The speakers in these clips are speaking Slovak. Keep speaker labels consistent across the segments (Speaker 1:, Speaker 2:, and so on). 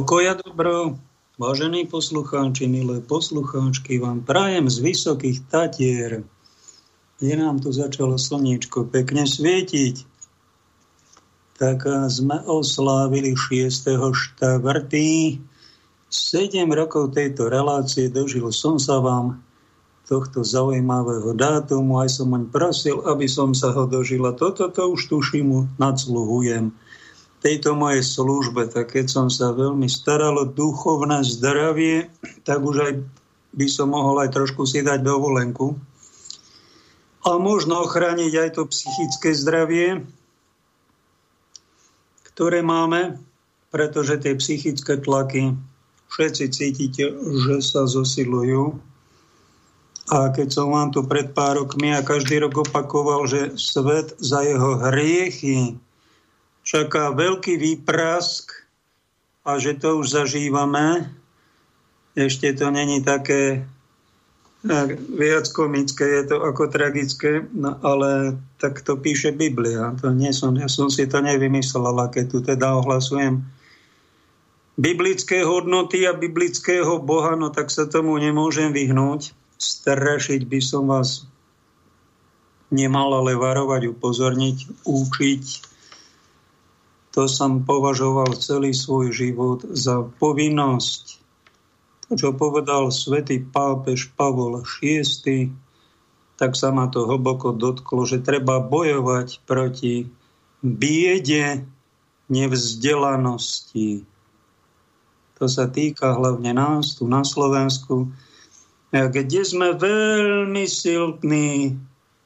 Speaker 1: Pokoja dobro, vážení poslucháči, milé poslucháčky, vám prajem z vysokých Tatier, kde nám tu začalo slniečko pekne svietiť. Tak sme oslávili 6. štvrtý. 7 rokov tejto relácie dožil som sa vám tohto zaujímavého dátumu, aj som oň prosil, aby som sa ho dožila. Toto to už tuším, nadsluhujem tejto mojej službe, tak keď som sa veľmi staral o duchovné zdravie, tak už aj by som mohol aj trošku si dať dovolenku. A možno ochrániť aj to psychické zdravie, ktoré máme, pretože tie psychické tlaky všetci cítite, že sa zosilujú. A keď som vám tu pred pár rokmi a každý rok opakoval, že svet za jeho hriechy čaká veľký výprask a že to už zažívame. Ešte to není také eh, viac komické, je to ako tragické, no ale tak to píše Biblia. To nie som, ja som si to nevymyslel, keď tu teda ohlasujem biblické hodnoty a biblického Boha, no tak sa tomu nemôžem vyhnúť. Strašiť by som vás nemal, ale varovať, upozorniť, učiť, to som považoval celý svoj život za povinnosť. To, čo povedal svätý pápež Pavol VI, tak sa ma to hlboko dotklo, že treba bojovať proti biede nevzdelanosti. To sa týka hlavne nás tu na Slovensku, kde sme veľmi silní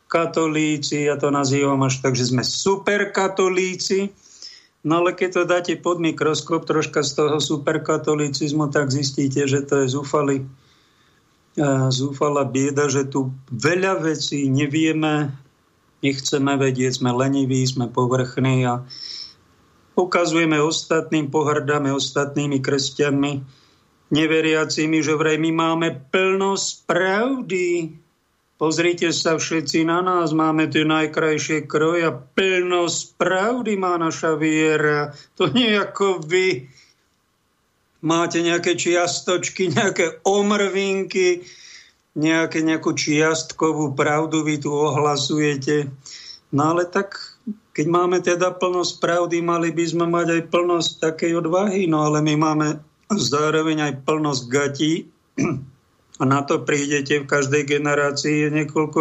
Speaker 1: katolíci, ja to nazývam až tak, že sme superkatolíci, No ale keď to dáte pod mikroskop troška z toho superkatolicizmu, tak zistíte, že to je zúfalý, zúfala bieda, že tu veľa vecí nevieme, nechceme vedieť, sme leniví, sme povrchní a ukazujeme ostatným, pohrdáme ostatnými kresťanmi, neveriacimi, že vraj my máme plnosť pravdy, Pozrite sa všetci na nás, máme tie najkrajšie kroja, plnosť pravdy má naša viera. To nie ako vy máte nejaké čiastočky, nejaké omrvinky, nejaké, nejakú čiastkovú pravdu vy tu ohlasujete. No ale tak, keď máme teda plnosť pravdy, mali by sme mať aj plnosť takej odvahy, no ale my máme zároveň aj plnosť gatí, a na to prídete v každej generácii je niekoľko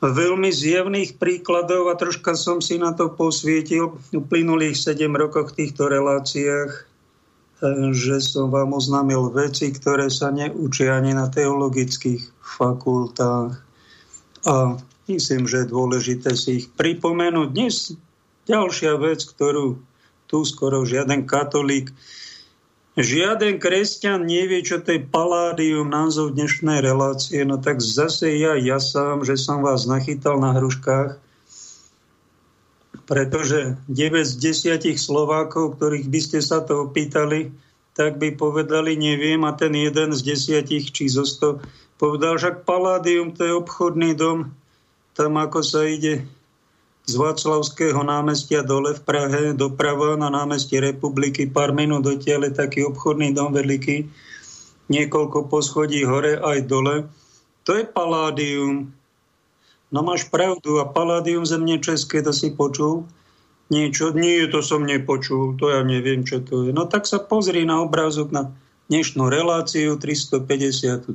Speaker 1: veľmi zjavných príkladov a troška som si na to posvietil v uplynulých 7 rokoch v týchto reláciách, eh, že som vám oznámil veci, ktoré sa neučia ani na teologických fakultách. A myslím, že je dôležité si ich pripomenúť. Dnes ďalšia vec, ktorú tu skoro žiaden katolík Žiaden kresťan nevie, čo to je paládium, názov dnešnej relácie, no tak zase ja, ja sám, že som vás nachytal na hruškách, pretože 9 z 10 Slovákov, ktorých by ste sa to opýtali, tak by povedali, neviem, a ten jeden z desiatich či zo 100 povedal, že paládium to je obchodný dom, tam ako sa ide z Václavského námestia dole v Prahe, doprava na námestie Republiky, pár minút dotiaľ je taký obchodný dom veľký, niekoľko poschodí hore aj dole. To je paládium. No máš pravdu, a paládium zemne české, to si počul? Niečo? Nie, to som nepočul, to ja neviem, čo to je. No tak sa pozri na obrázok na dnešnú reláciu 353.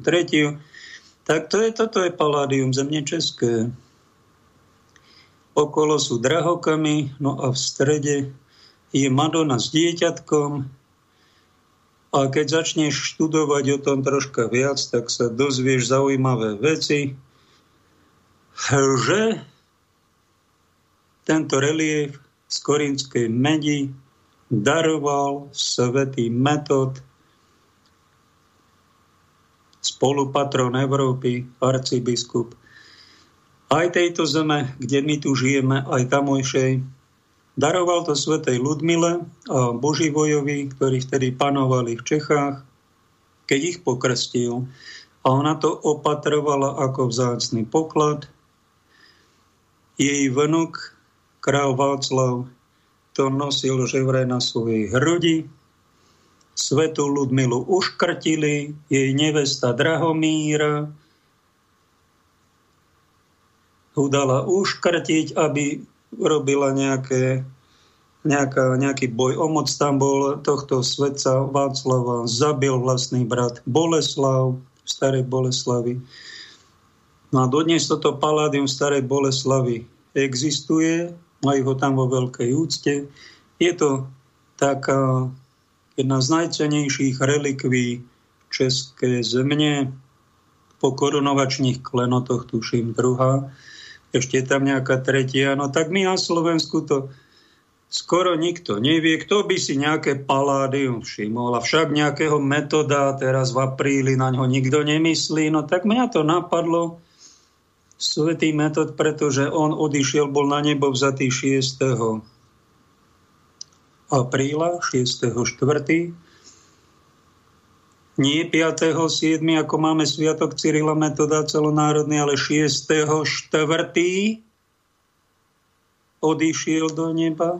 Speaker 1: Tak to je, toto je paládium zemne české okolo sú drahokamy, no a v strede je Madonna s dieťatkom. A keď začneš študovať o tom troška viac, tak sa dozvieš zaujímavé veci, že tento relief z Korinskej medi daroval svetý metod spolupatron Európy, arcibiskup aj tejto zeme, kde my tu žijeme, aj tamojšej. Daroval to svetej Ludmile a Boživojovi, ktorí vtedy panovali v Čechách, keď ich pokrstil. A ona to opatrovala ako vzácný poklad. Jej vnuk, král Václav, to nosil že vraj na svojej hrudi Svetu Ludmilu uškrtili, jej nevesta Drahomíra ho dala uškrtiť, aby robila nejaké, nejaká, nejaký boj o moc. Tam bol tohto svetca Václava, zabil vlastný brat Boleslav, starej Boleslavy. No a dodnes toto paládium starej Boleslavy existuje, majú ho tam vo veľkej úcte. Je to taká jedna z najcenejších relikví České zemne, po korunovačných klenotoch, tuším, druhá. Ešte je tam nejaká tretia. No tak my na Slovensku to skoro nikto nevie. Kto by si nejaké paládium všimol? A však nejakého metoda teraz v apríli na ňo nikto nemyslí. No tak mňa to napadlo. Svetý metod, pretože on odišiel, bol na nebo vzatý 6 apríla, 6.4. Nie 5.7., ako máme Sviatok Cyrila Metoda celonárodný, ale 6.4. odišiel do neba.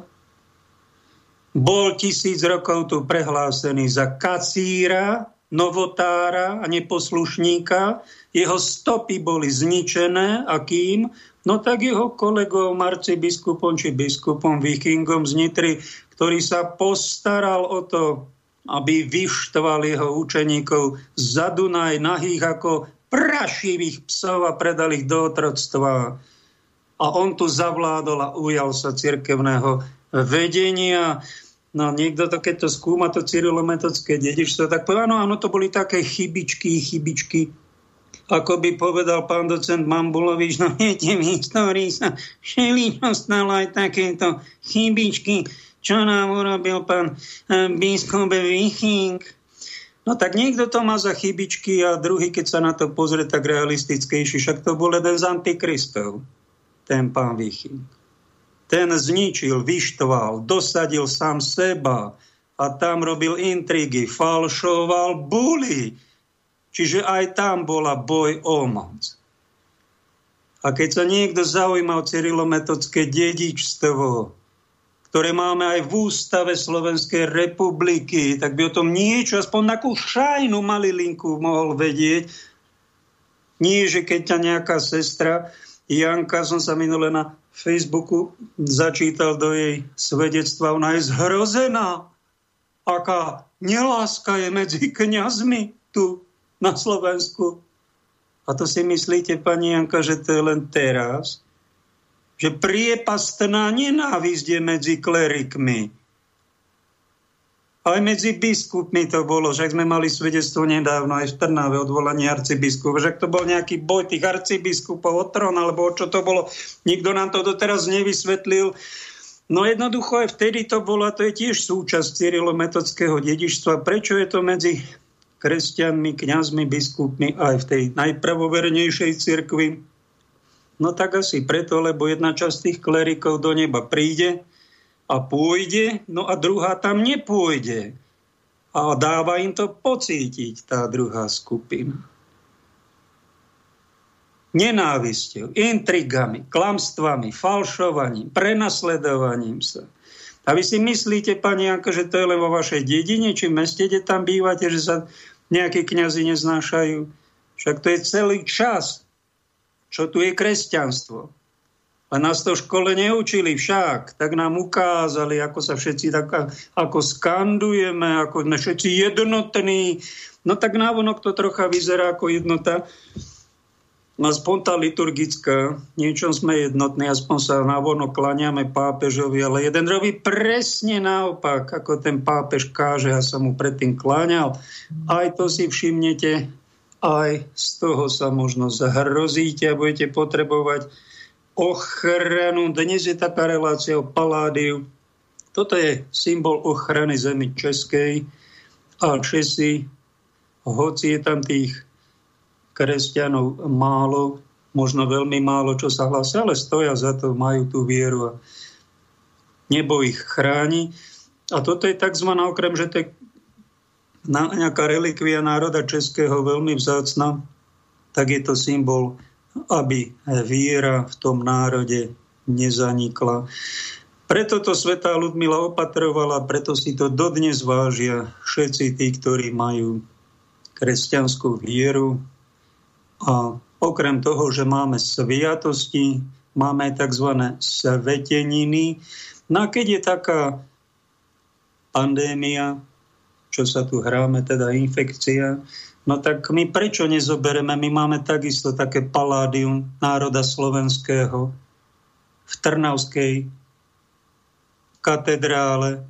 Speaker 1: Bol tisíc rokov tu prehlásený za kacíra, novotára a neposlušníka. Jeho stopy boli zničené a kým? No tak jeho kolegom, arcibiskupom či biskupom Vikingom z Nitry ktorý sa postaral o to, aby vyštval jeho učeníkov za Dunaj nahých ako prašivých psov a predal ich do otroctva. A on tu zavládol a ujal sa cirkevného vedenia. No niekto to, keď to skúma, to cyrilometodské dedičstvo, tak povie, áno, áno, to boli také chybičky, chybičky. Ako by povedal pán docent Mambulovič, no viete, v histórii sa všeličo stalo aj takéto chybičky čo nám urobil pán eh, biskup Viching. No tak niekto to má za chybičky a druhý, keď sa na to pozrie tak realistickejší, však to bol jeden z antikristov, ten pán Viching. Ten zničil, vyštval, dosadil sám seba a tam robil intrigy, falšoval buly. Čiže aj tam bola boj o moc. A keď sa niekto zaujíma o cyrilometodské dedičstvo, ktoré máme aj v ústave Slovenskej republiky, tak by o tom niečo, aspoň takú šajnu malilinku mohol vedieť. Nie, že keď ťa nejaká sestra, Janka, som sa minule na Facebooku začítal do jej svedectva, ona je zhrozená, aká neláska je medzi kňazmi tu na Slovensku. A to si myslíte, pani Janka, že to je len teraz? Že priepastná nenávisť je medzi klerikmi. Aj medzi biskupmi to bolo, že sme mali svedectvo nedávno aj v Trnave odvolanie arcibiskupov, že to bol nejaký boj tých arcibiskupov o trón, alebo čo to bolo, nikto nám to doteraz nevysvetlil. No jednoducho aj vtedy to bolo, a to je tiež súčasť cyrilometodského dedičstva. Prečo je to medzi kresťanmi, kňazmi, biskupmi aj v tej najpravovernejšej cirkvi? No tak asi preto, lebo jedna časť tých klerikov do neba príde a pôjde, no a druhá tam nepôjde. A dáva im to pocítiť, tá druhá skupina. Nenávisťou, intrigami, klamstvami, falšovaním, prenasledovaním sa. A vy si myslíte, pani Janko, že to je len vo vašej dedine, či meste, kde tam bývate, že sa nejakí kňazi neznášajú? Však to je celý čas čo tu je kresťanstvo. A nás to v škole neučili však, tak nám ukázali, ako sa všetci tak, ako skandujeme, ako sme všetci jednotní. No tak návonok to trocha vyzerá ako jednota. Aspoň tá liturgická, niečom sme jednotní, aspoň sa návonok klaniame pápežovi, ale jeden robí presne naopak, ako ten pápež káže, ja som mu predtým kláňal. Aj to si všimnete, aj z toho sa možno zahrozíte a budete potrebovať ochranu. Dnes je taká relácia o Paládiu. Toto je symbol ochrany zemi Českej a Česi, hoci je tam tých kresťanov málo, možno veľmi málo, čo sa hlásia, ale stoja za to, majú tú vieru a nebo ich chráni. A toto je tzv. okrem, že to je nejaká relikvia národa českého veľmi vzácna, tak je to symbol, aby viera v tom národe nezanikla. Preto to svetá Ludmila opatrovala, preto si to dodnes vážia všetci tí, ktorí majú kresťanskú vieru. A okrem toho, že máme sviatosti, máme tzv. sveteniny. No a keď je taká pandémia, čo sa tu hráme, teda infekcia, no tak my prečo nezobereme? My máme takisto také paládium národa slovenského v Trnavskej katedrále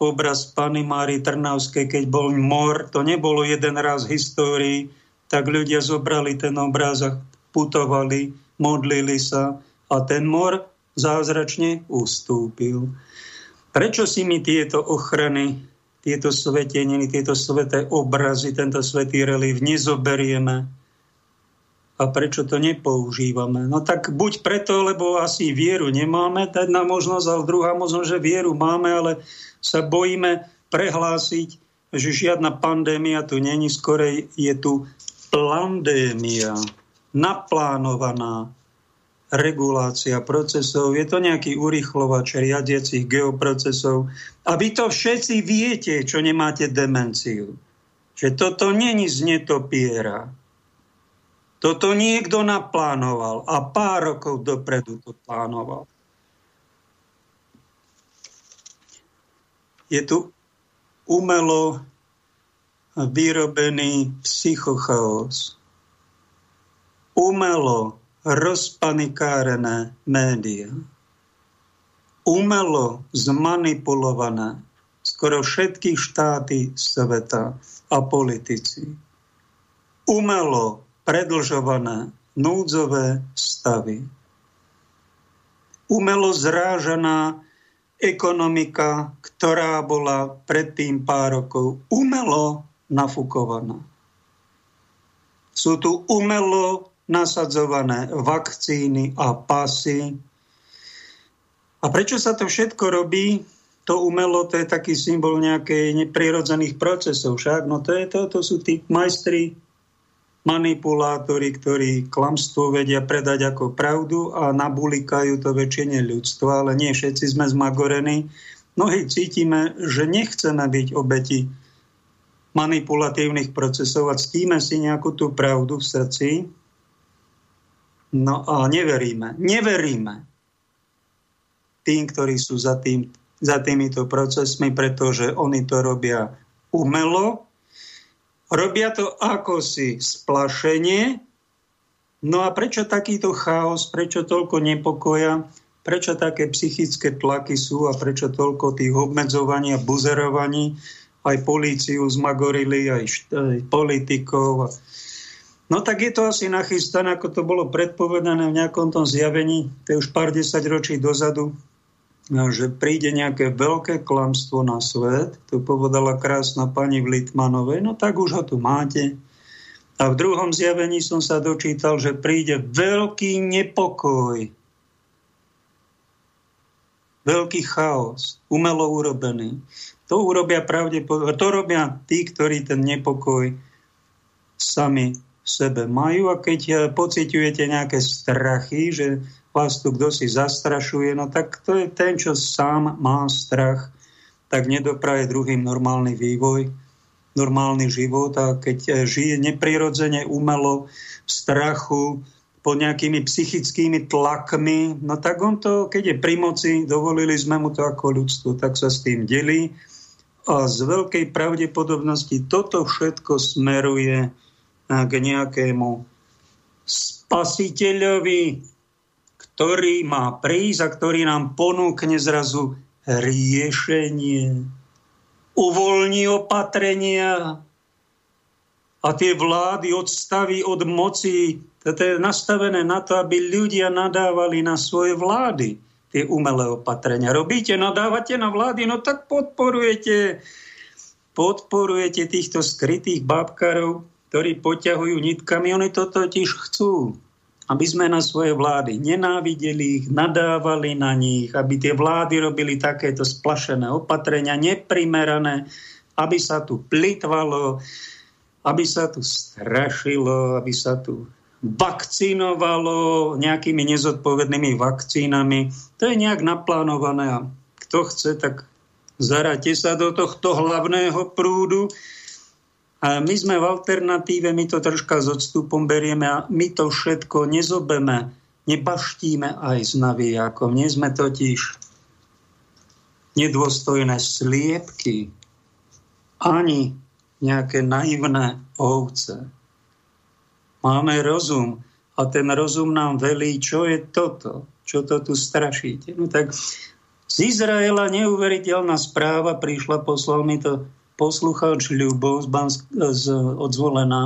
Speaker 1: obraz Pany Mári Trnavskej, keď bol mor, to nebolo jeden raz v histórii, tak ľudia zobrali ten obraz a putovali, modlili sa a ten mor zázračne ustúpil. Prečo si my tieto ochrany, tieto sveteniny, tieto sveté obrazy, tento svetý relief nezoberieme a prečo to nepoužívame? No tak buď preto, lebo asi vieru nemáme, tá jedna možnosť, ale druhá možnosť, že vieru máme, ale sa bojíme prehlásiť, že žiadna pandémia tu není, skorej je tu plandémia, naplánovaná regulácia procesov. Je to nejaký urychlovač riadiacich geoprocesov. A vy to všetci viete, čo nemáte demenciu. Že toto není z netopiera toto niekto naplánoval a pár rokov dopredu to plánoval. Je tu umelo vyrobený psychochaos. Umelo rozpanikárené média. Umelo zmanipulované skoro všetky štáty sveta a politici. Umelo predlžované núdzové stavy. Umelo zrážaná ekonomika, ktorá bola predtým pár rokov umelo nafukovaná. Sú tu umelo nasadzované vakcíny a pasy. A prečo sa to všetko robí? To umelo, to je taký symbol nejakej neprirodzených procesov. Však, no to, je to, to sú tí majstri manipulátori, ktorí klamstvo vedia predať ako pravdu a nabulikajú to väčšine ľudstva, ale nie všetci sme zmagorení. Mnohí cítime, že nechceme byť obeti manipulatívnych procesov a ctíme si nejakú tú pravdu v srdci. No a neveríme. Neveríme tým, ktorí sú za, tým, za týmito procesmi, pretože oni to robia umelo, Robia to ako si splašenie. No a prečo takýto chaos, prečo toľko nepokoja, prečo také psychické tlaky sú a prečo toľko tých obmedzovaní a buzerovaní, aj políciu zmagorili, aj, aj politikov. No tak je to asi nachystané, ako to bolo predpovedané v nejakom tom zjavení, to je už pár desať ročí dozadu, No, že príde nejaké veľké klamstvo na svet, to povedala krásna pani v Litmanovej, no tak už ho tu máte. A v druhom zjavení som sa dočítal, že príde veľký nepokoj, veľký chaos, umelo urobený. To urobia pravdepodobne, to robia tí, ktorí ten nepokoj sami sebe majú a keď eh, pociťujete nejaké strachy, že vás tu kto si zastrašuje, no tak to je ten, čo sám má strach, tak nedopraje druhým normálny vývoj, normálny život a keď eh, žije neprirodzene, umelo, v strachu, pod nejakými psychickými tlakmi, no tak on to, keď je pri moci, dovolili sme mu to ako ľudstvo, tak sa s tým delí. A z veľkej pravdepodobnosti toto všetko smeruje k nejakému spasiteľovi, ktorý má prísť a ktorý nám ponúkne zrazu riešenie. Uvoľní opatrenia a tie vlády odstaví od moci. Toto je nastavené na to, aby ľudia nadávali na svoje vlády tie umelé opatrenia. Robíte, nadávate na vlády, no tak podporujete, podporujete týchto skrytých bábkarov, ktorí poťahujú nitkami. Oni to totiž chcú aby sme na svoje vlády nenávideli ich, nadávali na nich, aby tie vlády robili takéto splašené opatrenia, neprimerané, aby sa tu plitvalo, aby sa tu strašilo, aby sa tu vakcinovalo nejakými nezodpovednými vakcínami. To je nejak naplánované a kto chce, tak zaráte sa do tohto hlavného prúdu. A my sme v alternatíve, my to troška s odstupom berieme a my to všetko nezobeme, nebaštíme aj s navijakom. Nie sme totiž nedôstojné sliepky, ani nejaké naivné ovce. Máme rozum a ten rozum nám velí, čo je toto, čo to tu strašíte. No tak z Izraela neuveriteľná správa prišla, poslal mi to poslucháč Ľubov z, Bansk- z odzvolená,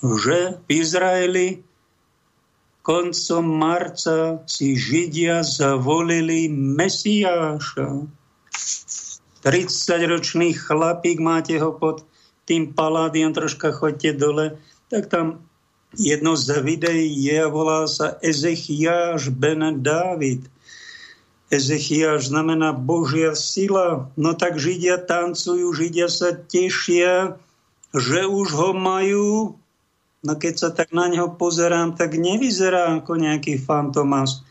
Speaker 1: že v Izraeli koncom marca si Židia zavolili Mesiáša. 30-ročný chlapík, máte ho pod tým paládiom, troška chodte dole, tak tam jedno z videí je a volá sa Ezechiáš ben Dávid. Ezechiáš znamená Božia sila. No tak Židia tancujú, Židia sa tešia, že už ho majú. No keď sa tak na neho pozerám, tak nevyzerá ako nejaký fantomás,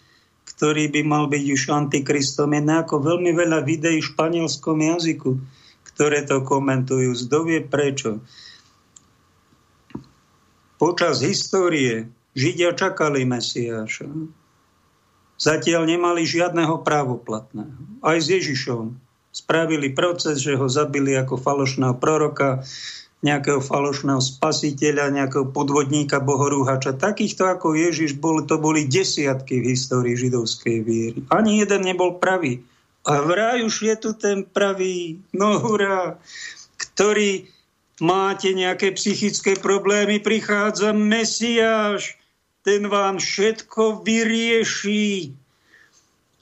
Speaker 1: ktorý by mal byť už antikristom. Je ako veľmi veľa videí v španielskom jazyku, ktoré to komentujú. Zdovie prečo. Počas histórie Židia čakali Mesiáša zatiaľ nemali žiadneho právoplatného. Aj s Ježišom spravili proces, že ho zabili ako falošného proroka, nejakého falošného spasiteľa, nejakého podvodníka, bohorúhača. Takýchto ako Ježiš bol, to boli desiatky v histórii židovskej viery. Ani jeden nebol pravý. A vraj už je tu ten pravý, no hurá, ktorý máte nejaké psychické problémy, prichádza Mesiáš, ten vám všetko vyrieši.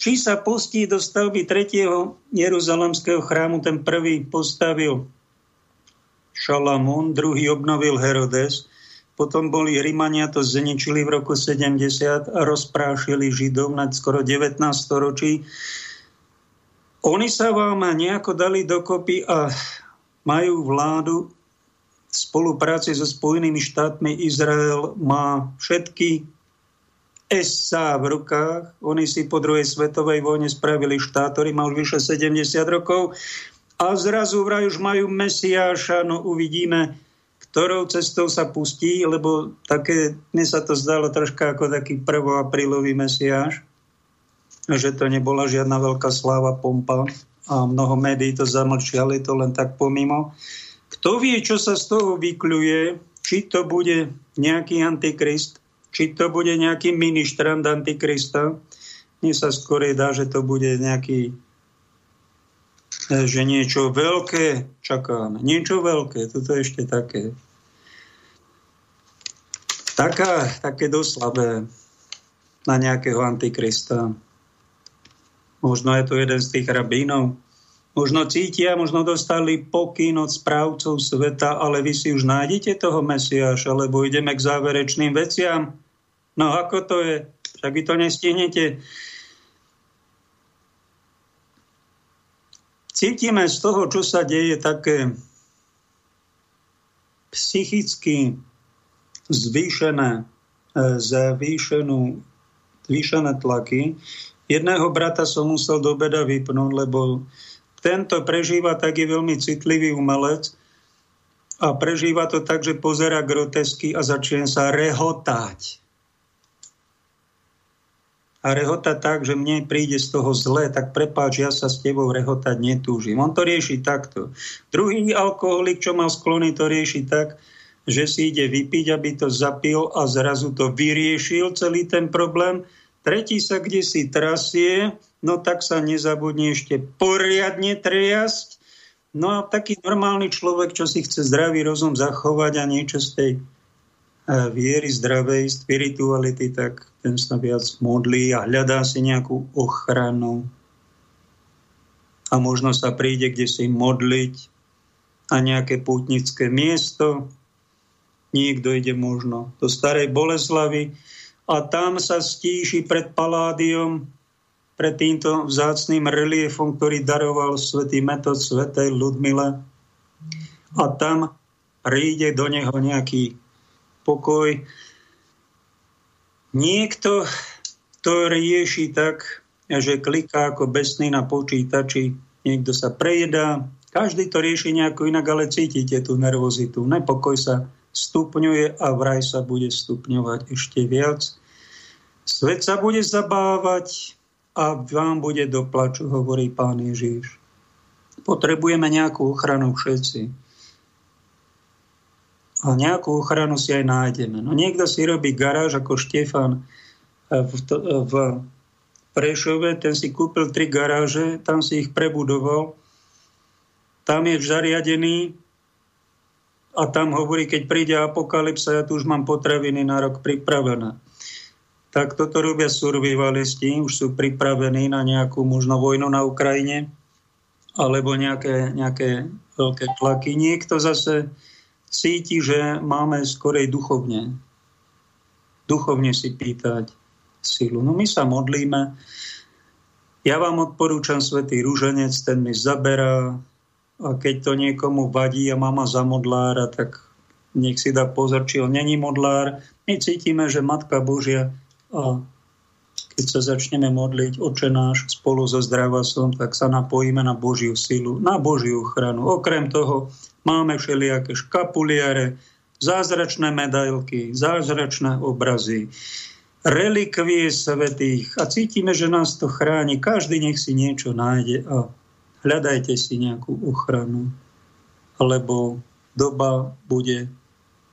Speaker 1: Či sa pustí do stavby tretieho Jeruzalemského chrámu, ten prvý postavil Šalamún, druhý obnovil Herodes, potom boli Rimania to zničili v roku 70 a rozprášili Židov na skoro 19 storočí. Oni sa vám nejako dali dokopy a majú vládu v spolupráci so Spojenými štátmi Izrael má všetky SA v rukách. Oni si po druhej svetovej vojne spravili štát, ktorý mal vyše 70 rokov a zrazu vraj už majú Mesiáša, no uvidíme, ktorou cestou sa pustí, lebo také, mne sa to zdalo troška ako taký prvoaprílový Mesiáš, že to nebola žiadna veľká sláva, pompa a mnoho médií to zamlčiali, to len tak pomimo. Kto vie, čo sa z toho vykľuje, či to bude nejaký antikrist, či to bude nejaký ministrant antikrista. Mne sa skorej dá, že to bude nejaký e, že niečo veľké čakáme. Niečo veľké, toto je ešte také. Taká, také doslabé na nejakého antikrista. Možno je to jeden z tých rabínov, Možno cítia, možno dostali pokyn od správcov sveta, ale vy si už nájdete toho Mesiáša, lebo ideme k záverečným veciam. No ako to je? Však vy to nestihnete. Cítime z toho, čo sa deje, také psychicky zvýšené, e, zvýšenú, zvýšené tlaky. Jedného brata som musel do beda vypnúť, lebo tento prežíva tak je veľmi citlivý umelec a prežíva to tak, že pozera grotesky a začne sa rehotať. A rehota tak, že mne príde z toho zle, tak prepáč, ja sa s tebou rehotať netúžim. On to rieši takto. Druhý alkoholik, čo mal sklony, to rieši tak, že si ide vypiť, aby to zapil a zrazu to vyriešil celý ten problém. Tretí sa kde si trasie, no tak sa nezabudne ešte poriadne triasť. No a taký normálny človek, čo si chce zdravý rozum zachovať a niečo z tej e, viery zdravej, spirituality, tak ten sa viac modlí a hľadá si nejakú ochranu. A možno sa príde kde si modliť a nejaké pútnické miesto. Niekto ide možno do starej Boleslavy a tam sa stíši pred paládiom pred týmto vzácným reliefom, ktorý daroval svätý Metod svätej Ludmile. A tam príde do neho nejaký pokoj Niekto to rieši tak, že kliká ako besný na počítači, niekto sa prejedá, každý to rieši nejako inak, ale cítite tú nervozitu. Nepokoj sa stupňuje a vraj sa bude stupňovať ešte viac. Svet sa bude zabávať a vám bude do plaču, hovorí pán Ježiš. Potrebujeme nejakú ochranu všetci. A nejakú ochranu si aj nájdeme. No niekto si robí garáž ako Štefan v, v Prešove, ten si kúpil tri garáže, tam si ich prebudoval, tam je zariadený a tam hovorí, keď príde apokalypsa, ja tu už mám potraviny na rok pripravené. Tak toto robia survivalisti, už sú pripravení na nejakú možno vojnu na Ukrajine alebo nejaké, nejaké veľké tlaky. Niekto zase cíti, že máme skorej duchovne. Duchovne si pýtať sílu. No my sa modlíme. Ja vám odporúčam Svetý rúženec, ten mi zaberá a keď to niekomu vadí a mama za modlára, tak nech si dá pozor, či on není modlár. My cítime, že Matka Božia a keď sa začneme modliť oče náš spolu so zdravasom, tak sa napojíme na Božiu silu, na Božiu ochranu. Okrem toho máme všelijaké škapuliare, zázračné medailky, zázračné obrazy, relikvie svetých a cítime, že nás to chráni. Každý nech si niečo nájde a hľadajte si nejakú ochranu, lebo doba bude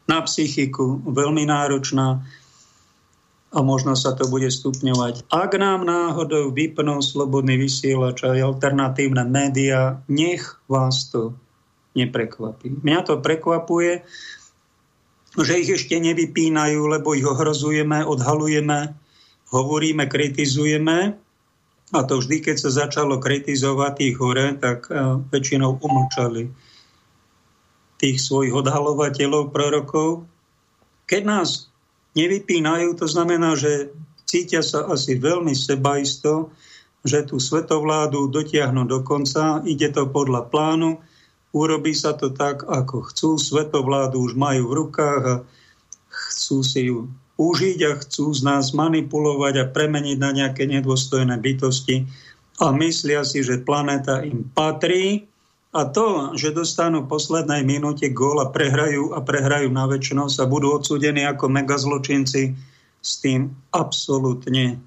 Speaker 1: na psychiku veľmi náročná a možno sa to bude stupňovať. Ak nám náhodou vypnú slobodný vysielač a alternatívne médiá, nech vás to neprekvapí. Mňa to prekvapuje, že ich ešte nevypínajú, lebo ich ohrozujeme, odhalujeme, hovoríme, kritizujeme a to vždy, keď sa začalo kritizovať tých hore, tak uh, väčšinou umlčali tých svojich odhalovateľov, prorokov. Keď nás nevypínajú, to znamená, že cítia sa asi veľmi sebaisto, že tú svetovládu dotiahnu do konca, ide to podľa plánu, urobí sa to tak, ako chcú, svetovládu už majú v rukách a chcú si ju užiť a chcú z nás manipulovať a premeniť na nejaké nedôstojné bytosti a myslia si, že planéta im patrí a to, že dostanú v poslednej minúte gól a prehrajú a prehrajú na väčšinosť a budú odsúdení ako megazločinci, s tým absolútne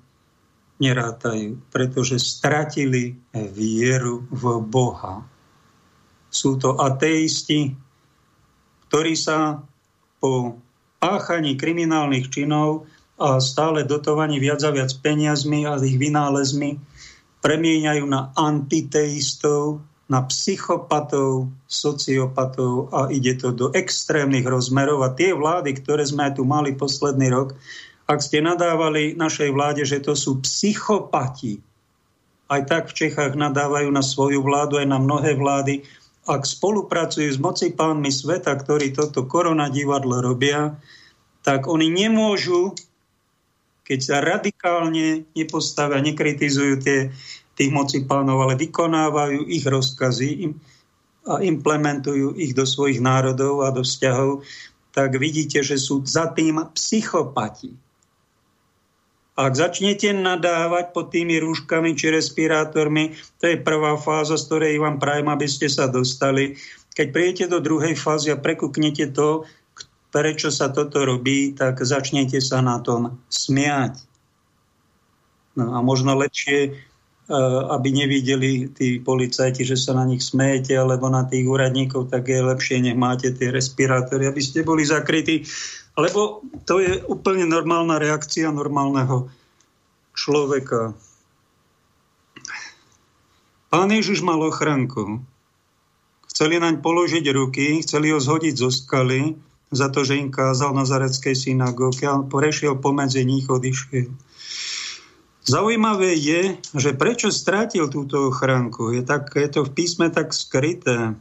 Speaker 1: nerátajú, pretože stratili vieru v Boha. Sú to ateisti, ktorí sa po páchaní kriminálnych činov a stále dotovaní viac a viac peniazmi a ich vynálezmi premieňajú na antiteistov, na psychopatov, sociopatov a ide to do extrémnych rozmerov. A tie vlády, ktoré sme tu mali posledný rok, ak ste nadávali našej vláde, že to sú psychopati, aj tak v Čechách nadávajú na svoju vládu, aj na mnohé vlády, ak spolupracujú s moci pánmi sveta, ktorí toto koronadivadlo robia, tak oni nemôžu, keď sa radikálne nepostavia, nekritizujú tie, tých moci pánov, ale vykonávajú ich rozkazy a implementujú ich do svojich národov a do vzťahov, tak vidíte, že sú za tým psychopati. Ak začnete nadávať pod tými rúškami či respirátormi, to je prvá fáza, z ktorej vám prajem, aby ste sa dostali. Keď prijete do druhej fázy a prekúknete to, prečo sa toto robí, tak začnete sa na tom smiať. No a možno lepšie, aby nevideli tí policajti, že sa na nich smejete, alebo na tých úradníkov, tak je lepšie, nech máte tie respirátory, aby ste boli zakrytí lebo to je úplne normálna reakcia normálneho človeka. Pán Ježiš mal ochranku. Chceli naň položiť ruky, chceli ho zhodiť zo skaly za to, že im kázal na Zareckej synagóge a prešiel pomedzi nich, odišiel. Zaujímavé je, že prečo strátil túto ochránku. Je, tak, je to v písme tak skryté.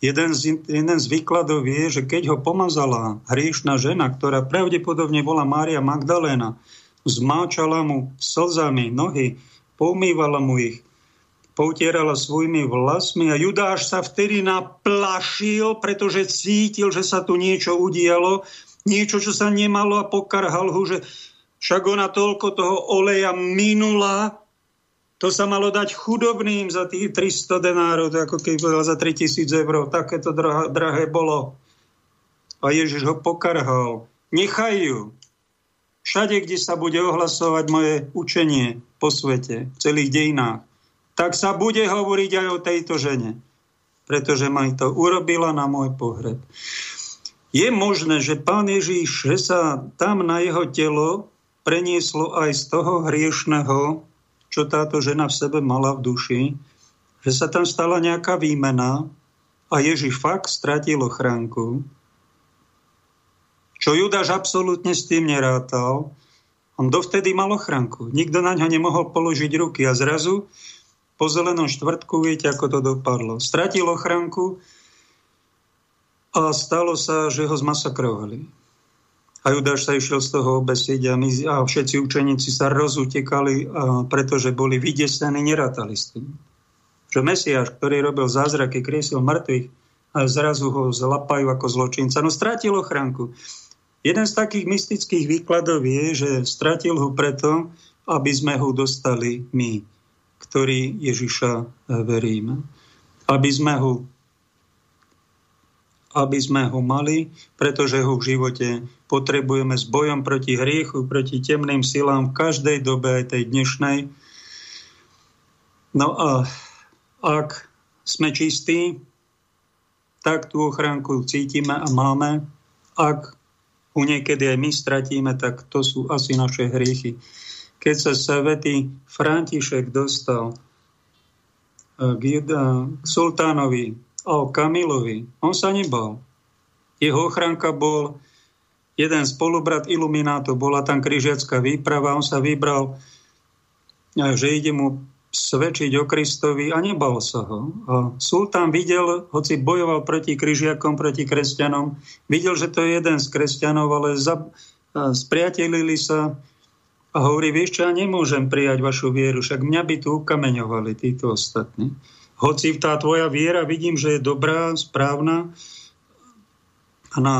Speaker 1: Jeden z, jeden z výkladov je, že keď ho pomazala hriešná žena, ktorá pravdepodobne bola Mária Magdaléna, zmáčala mu slzami nohy, poumývala mu ich, poutierala svojimi vlasmi a Judáš sa vtedy naplašil, pretože cítil, že sa tu niečo udialo niečo, čo sa nemalo a pokarhal ho, že však ona toľko toho oleja minula, to sa malo dať chudobným za tých 300 denárov, ako keď povedal za 3000 eur. Takéto drahé, drahé bolo. A Ježiš ho pokarhal. Nechaj ju. Všade, kde sa bude ohlasovať moje učenie po svete, v celých dejinách, tak sa bude hovoriť aj o tejto žene. Pretože ma to urobila na môj pohreb. Je možné, že pán Ježíš, že sa tam na jeho telo prenieslo aj z toho hriešného čo táto žena v sebe mala v duši, že sa tam stala nejaká výmena a Ježiš fakt stratil ochránku, čo Judáš absolútne s tým nerátal. On dovtedy mal ochránku. Nikto na ňo nemohol položiť ruky a zrazu po zelenom štvrtku viete, ako to dopadlo. Stratil ochránku a stalo sa, že ho zmasakrovali. A Judáš sa išiel z toho obesiť a, my, a všetci učeníci sa rozutekali, pretože boli vydesení, nerátali s tým. Že Mesiáš, ktorý robil zázraky, kriesil mŕtvych, a zrazu ho zlapajú ako zločinca. No strátil ochránku. Jeden z takých mystických výkladov je, že strátil ho preto, aby sme ho dostali my, ktorí Ježiša veríme. Aby sme ho aby sme ho mali, pretože ho v živote potrebujeme s bojom proti hriechu, proti temným silám v každej dobe, aj tej dnešnej. No a ak sme čistí, tak tú ochránku cítime a máme. Ak ju niekedy aj my stratíme, tak to sú asi naše hriechy. Keď sa svetý František dostal eh, k, k sultánovi a o Kamilovi. On sa nebal. Jeho ochránka bol jeden spolubrat iluminátov, bola tam križiacká výprava, on sa vybral, že ide mu svedčiť o Kristovi a nebal sa ho. A sultán videl, hoci bojoval proti križiakom, proti kresťanom, videl, že to je jeden z kresťanov, ale za, spriatelili sa a hovorí, vieš čo, ja nemôžem prijať vašu vieru, však mňa by tu ukameňovali títo ostatní hoci tá tvoja viera vidím, že je dobrá, správna. A na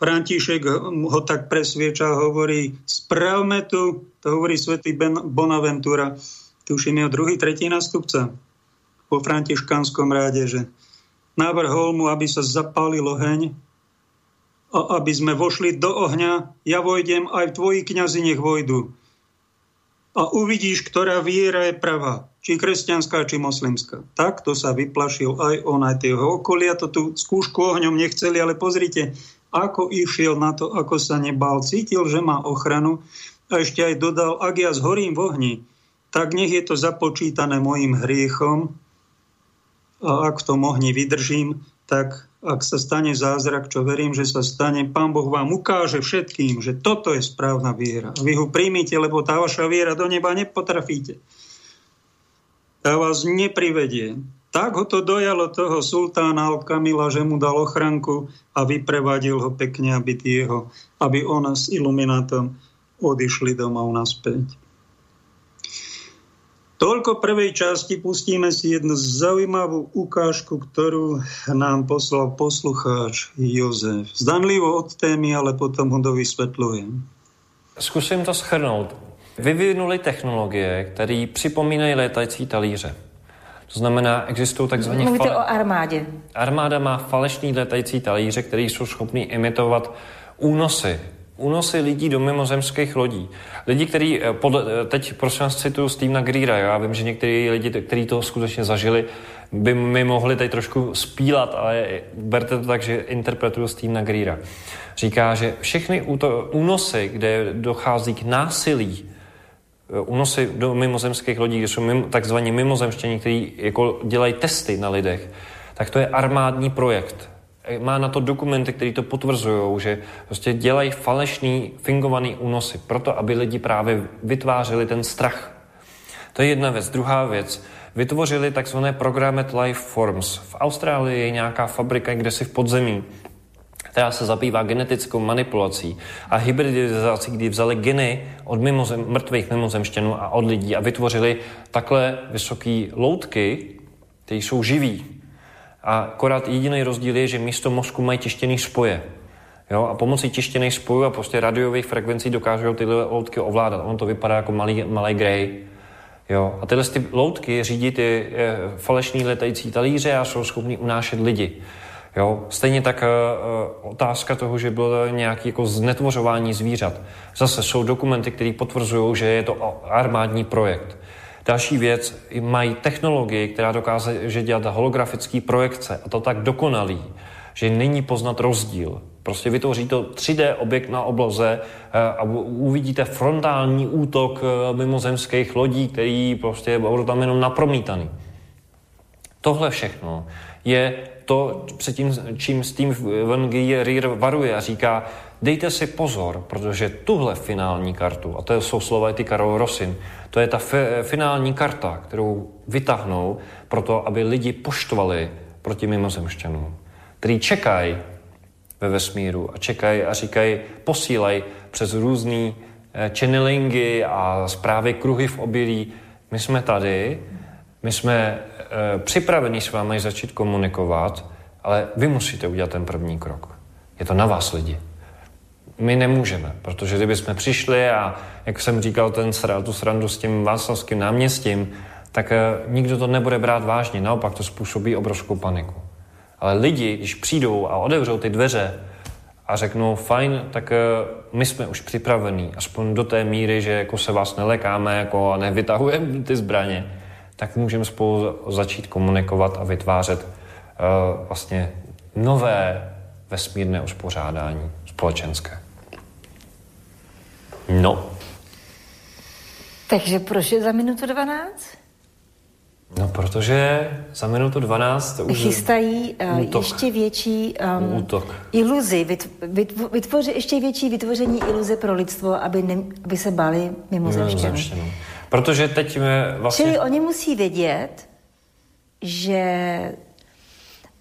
Speaker 1: František ho tak presvieča, hovorí, spravme tu, to hovorí svätý Bonaventura, tuším jeho druhý, tretí nástupca po františkanskom ráde, že navrhol mu, aby sa zapálil oheň a aby sme vošli do ohňa, ja vojdem, aj tvoji kňazi nech vojdu. A uvidíš, ktorá viera je pravá či kresťanská, či moslimská. Tak to sa vyplašil aj on, aj tie okolia, to tu skúšku ohňom nechceli, ale pozrite, ako išiel na to, ako sa nebal, cítil, že má ochranu a ešte aj dodal, ak ja zhorím v ohni, tak nech je to započítané mojim hriechom a ak v tom ohni vydržím, tak ak sa stane zázrak, čo verím, že sa stane, Pán Boh vám ukáže všetkým, že toto je správna viera. Vy ho príjmite, lebo tá vaša viera do neba nepotrafíte tá vás neprivedie. Tak ho to dojalo toho sultána od Kamila, že mu dal ochranku a vyprevadil ho pekne, aby, jeho, aby on s iluminátom odišli domov naspäť. Toľko prvej časti, pustíme si jednu zaujímavú ukážku, ktorú nám poslal poslucháč Jozef. Zdanlivo od témy, ale potom ho dovysvetľujem.
Speaker 2: Zkusím to schrnout vyvinuli technologie, které připomínají létající talíře. To znamená, existují takzvané...
Speaker 3: Mluvíte fale... o armádě.
Speaker 2: Armáda má falešný létající talíře, které jsou schopný imitovat únosy. Únosy lidí do mimozemských lodí. Lidi, kteří, eh, eh, teď prosím vás cituju Stevena Greera, já vím, že někteří lidi, kteří to skutečně zažili, by mi mohli tady trošku spílat, ale berte to tak, že interpretuju Stevena Greera. Říká, že všechny únosy, kde dochází k násilí, únosy do mimozemských lodí, kde jsou mimo, takzvaní mimozemštění, kteří jako dělají testy na lidech, tak to je armádní projekt. Má na to dokumenty, které to potvrzují, že prostě dělají falešný, fingovaný únosy, proto aby lidi právě vytvářeli ten strach. To je jedna věc. Druhá věc, vytvořili takzvané Programmed Life Forms. V Austrálii je nějaká fabrika, kde si v podzemí která se zabývá genetickou manipulací a hybridizací, kdy vzali geny od mimozem, mrtvých mimozemštěnů a od lidí a vytvořili takhle vysoké loutky, které jsou živí. A akorát jediný rozdíl je, že místo mozku mají tištěný spoje. Jo? A pomocí tištěných spojů a prostě radiových frekvencí dokážou tyhle loutky ovládat. On to vypadá jako malý, malý grej. Jo? A tyhle ty loutky řídí ty e, falešní letající talíře a jsou schopni unášet lidi. Jo? Stejně tak e, otázka toho, že bylo nějaké jako znetvořování zvířat. Zase jsou dokumenty, které potvrzují, že je to armádní projekt. Další věc, mají technologii, která dokáže dělat holografické projekce a to tak dokonalý, že není poznat rozdíl. Prostě vytvoří to 3D objekt na obloze eh, a uvidíte frontální útok mimozemských lodí, který prostě budou tam jenom napromítaný. Tohle všechno je to, předtím, čím Steve Gier varuje a říká, dejte si pozor, protože tuhle finální kartu, a to jsou slova ty Karol Rosin, to je ta finální karta, kterou vytáhnou proto, aby lidi poštvali proti mimozemšťanům, který čekají ve vesmíru a čekají a říkají, posílej přes různé eh, channelingy a zprávy kruhy v obilí. My jsme tady, my jsme připraveni s vámi začít komunikovat, ale vy musíte udělat ten první krok. Je to na vás lidi. My nemůžeme, protože kdyby jsme přišli a, jak jsem říkal, ten, tu srandu s tím Václavským náměstím, tak e, nikdo to nebude brát vážně. Naopak to způsobí obrovskou paniku. Ale lidi, když přijdou a otevřou ty dveře a řeknou, fajn, tak uh, my jsme už připravení, aspoň do té míry, že jako se vás nelekáme jako a nevytahujeme ty zbraně, tak můžeme spolu začít komunikovat a vytvářet uh, vlastně nové vesmírné uspořádání společenské. No.
Speaker 3: Takže proč je za minutu 12?
Speaker 2: No, protože za minutu 12 už...
Speaker 3: Chystají uh, útok. ještě větší um, útok. iluzi, vytv, vytvoři, ještě větší vytvoření iluze pro lidstvo, aby, ne, aby se báli mimozemštěnů.
Speaker 2: Protože teď vlastně...
Speaker 3: Čili oni musí vědět, že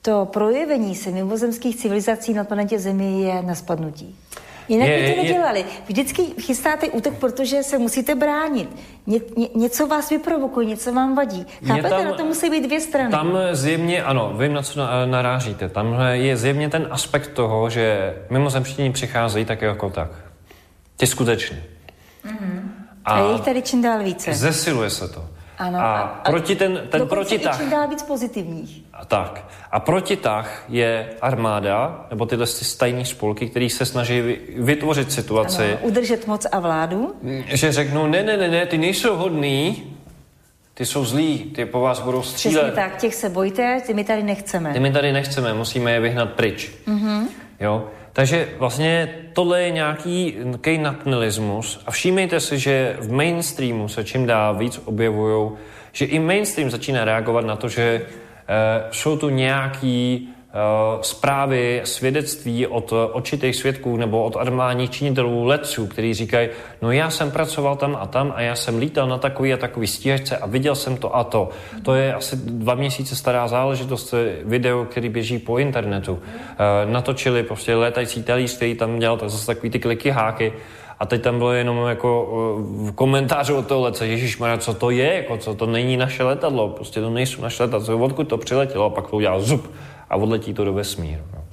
Speaker 3: to projevení se mimozemských civilizací na planetě Zemi je na spadnutí. Jinak je, by to nedělali. Vždycky chystáte útok, protože se musíte bránit. Ně, ně, něco vás vyprovokuje, něco vám vadí. Chápete? Tam, na to musí být dvě strany.
Speaker 2: Tam zjevně, ano, vím, na co narážíte. Tam je zjevně ten aspekt toho, že mimozemštění přicházejí tak jako tak. Ty skutečně.
Speaker 3: Mm-hmm. A, a je jich tady čím dál více.
Speaker 2: Zesiluje se to. Ano. A, a proti ten, ten protitah...
Speaker 3: čím dál víc pozitivních.
Speaker 2: A tak. A protitah je armáda, nebo tyhle stajní spolky, který se snaží vytvořit situaci... Ano,
Speaker 3: udržet moc a vládu.
Speaker 2: Že řeknou, ne, ne, ne, ne, ty nejsou hodný, ty jsou zlí, ty po vás budou střílet.
Speaker 3: Přesně tak, těch se bojte, ty my tady nechceme.
Speaker 2: Ty my tady nechceme, musíme je vyhnat pryč. Mm-hmm. Jo? Takže vlastně tohle je nějaký napnelismus a všímejte si, že v mainstreamu se čím dál víc objevují, že i mainstream začíná reagovat na to, že uh, jsou tu nějaký zprávy, svědectví od očitých svědků nebo od armádních činitelů letců, kteří říkají, no já jsem pracoval tam a tam a já jsem lítal na takový a takový stíhačce a viděl jsem to a to. To je asi dva měsíce stará záležitost, video, který běží po internetu. Uh, natočili prostě létající talíř, který tam dělal tak zase takový ty kliky háky a teď tam bylo jenom jako v komentáři o toho lece, Ježíš co to je, jako co to není naše letadlo, prostě to nejsou naše letadlo, odkud to přiletělo a pak to udělal zup a odletí to do vesmíru. No.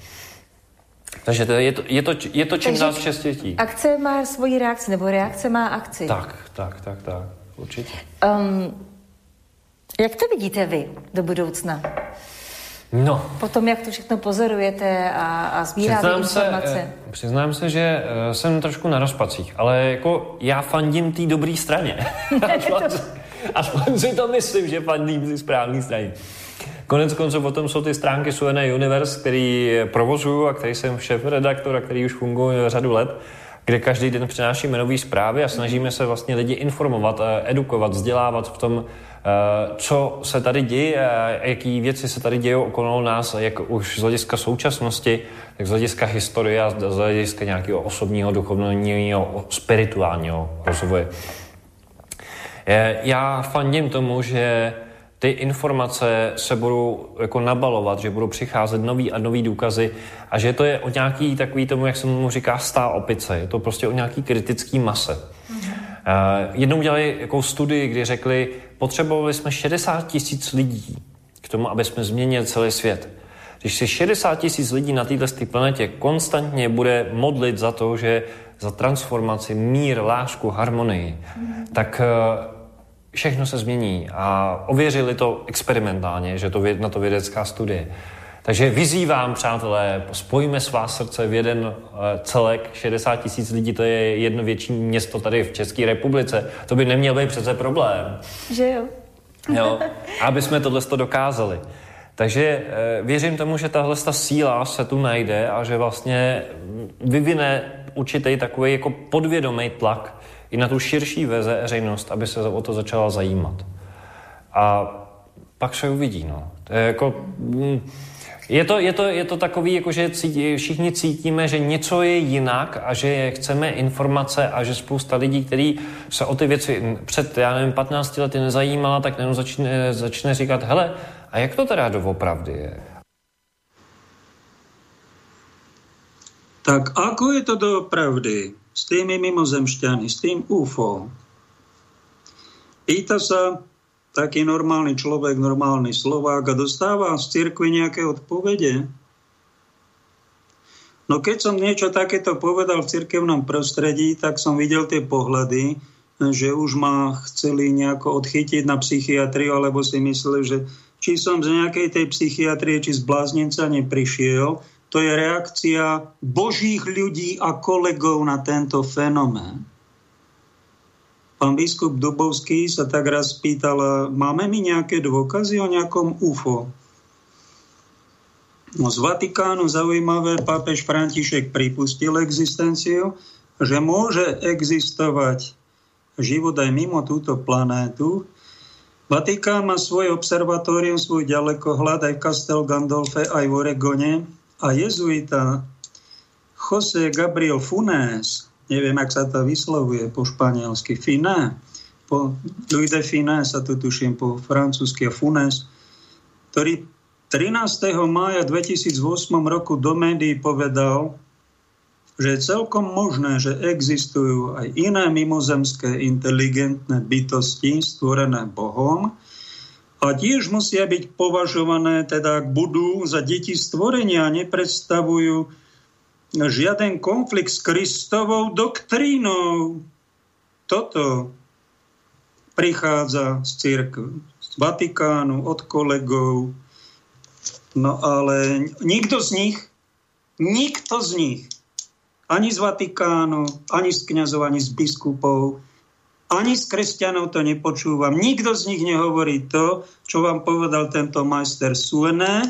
Speaker 2: Takže to je, to, je, to, je to čím dál častější.
Speaker 3: Akce má svoji reakci, nebo reakce má akci.
Speaker 2: Tak, tak, tak, tak, určitě. Um,
Speaker 3: jak to vidíte vy do budoucna?
Speaker 2: No.
Speaker 3: Potom, jak to všechno pozorujete a, a sbíráte informace? Se,
Speaker 2: eh, přiznám se, že uh, jsem trošku na rozpacích, ale jako já fandím té dobré straně. aspoň, aspoň si to myslím, že fandím ty správné straně. Konec konců potom jsou ty stránky Suena Universe, který provozuju a který jsem šéf redaktor a který už funguje řadu let kde každý den přinášíme nové zprávy a snažíme se vlastně lidi informovat, eh, edukovat, vzdělávat v tom, eh, co se tady děje, jaký věci se tady dějí okolo nás, jak už z hlediska současnosti, tak z hlediska historie a z hlediska nějakého osobního, duchovního, spirituálního rozvoje. Eh, já fandím tomu, že ty informace se budou jako nabalovat, že budou přicházet nový a nový důkazy a že to je o nějaký takový tomu, jak se mu říká, stá opice. Je to prostě o nějaký kritický mase. Mm-hmm. Uh, jednou udělali jako studii, kdy řekli, potřebovali jsme 60 tisíc lidí k tomu, aby jsme změnili celý svět. Když si 60 tisíc lidí na této planetě konstantně bude modlit za to, že za transformaci, mír, lásku, harmonii, mm. tak eh, všechno se změní. A ověřili to experimentálně, že to na to vědecká studie. Takže vyzývám, přátelé, spojíme svá srdce v jeden eh, celek, 60 tisíc lidí, to je jedno větší město tady v České republice. To by neměl být přece problém.
Speaker 3: Že jo?
Speaker 2: jo? Aby jsme tohle dokázali. Takže eh, věřím tomu, že tahle síla se tu najde a že vlastně vyvine určitý takový jako podvědomý tlak i na tu širší veřejnost, aby se o to začala zajímat. A pak se uvidí, no. To je jako... Mm, je to, je to, je to takový, jako že cítí, všichni cítíme, že něco je jinak a že chceme informace a že spousta lidí, kteří se o ty věci před, já nevím, 15 lety nezajímala, tak jenom začne, začne říkat, hele, a jak to teda doopravdy je?
Speaker 1: Tak ako je to doopravdy s tými mimozemšťami, s tým UFO? Pýta sa taký normálny človek, normálny Slovák a dostáva z cirkvi nejaké odpovede? No keď som niečo takéto povedal v cirkevnom prostredí, tak som videl tie pohľady, že už ma chceli nejako odchytiť na psychiatriu, alebo si mysleli, že či som z nejakej tej psychiatrie, či z bláznica neprišiel, to je reakcia božích ľudí a kolegov na tento fenomén. Pán biskup Dubovský sa tak raz pýtal, máme mi nejaké dôkazy o nejakom UFO? No, z Vatikánu zaujímavé, pápež František pripustil existenciu, že môže existovať život aj mimo túto planétu. Vatikán má svoj observatórium, svoj ďalekohľad aj v Castel Gandolfe, aj v Oregone. A jezuita José Gabriel Funes neviem, ak sa to vyslovuje po španielsky, Finé, po Louis de Finé sa to tuším po francúzsky a Funes, ktorý 13. mája 2008 roku do médií povedal, že je celkom možné, že existujú aj iné mimozemské inteligentné bytosti stvorené Bohom a tiež musia byť považované, teda ak budú za deti stvorenia, nepredstavujú žiaden konflikt s Kristovou doktrínou. Toto prichádza z církvy, z Vatikánu, od kolegov. No ale nikto z nich, nikto z nich, ani z Vatikánu, ani z kniazov, ani z biskupov, ani z kresťanov to nepočúvam. Nikto z nich nehovorí to, čo vám povedal tento majster Suené,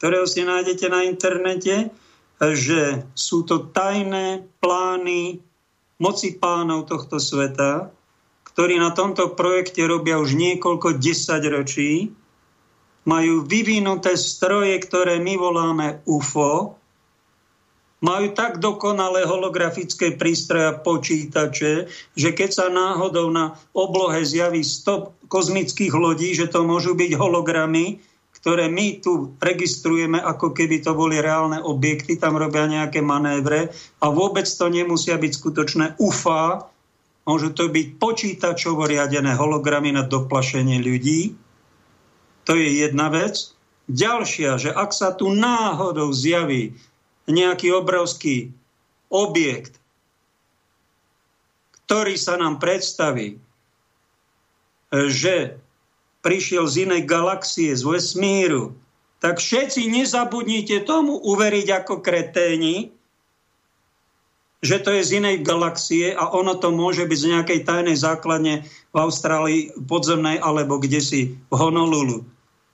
Speaker 1: ktorého si nájdete na internete, že sú to tajné plány moci pánov tohto sveta, ktorí na tomto projekte robia už niekoľko desaťročí, majú vyvinuté stroje, ktoré my voláme UFO, majú tak dokonalé holografické prístroje a počítače, že keď sa náhodou na oblohe zjaví stop kozmických lodí, že to môžu byť hologramy, ktoré my tu registrujeme, ako keby to boli reálne objekty, tam robia nejaké manévre a vôbec to nemusia byť skutočné UFA, môžu to byť počítačovo riadené hologramy na doplašenie ľudí. To je jedna vec. Ďalšia, že ak sa tu náhodou zjaví nejaký obrovský objekt, ktorý sa nám predstaví, že prišiel z inej galaxie, z vesmíru, tak všetci nezabudnite tomu uveriť ako kreténi, že to je z inej galaxie a ono to môže byť z nejakej tajnej základne v Austrálii podzemnej alebo kde si v Honolulu.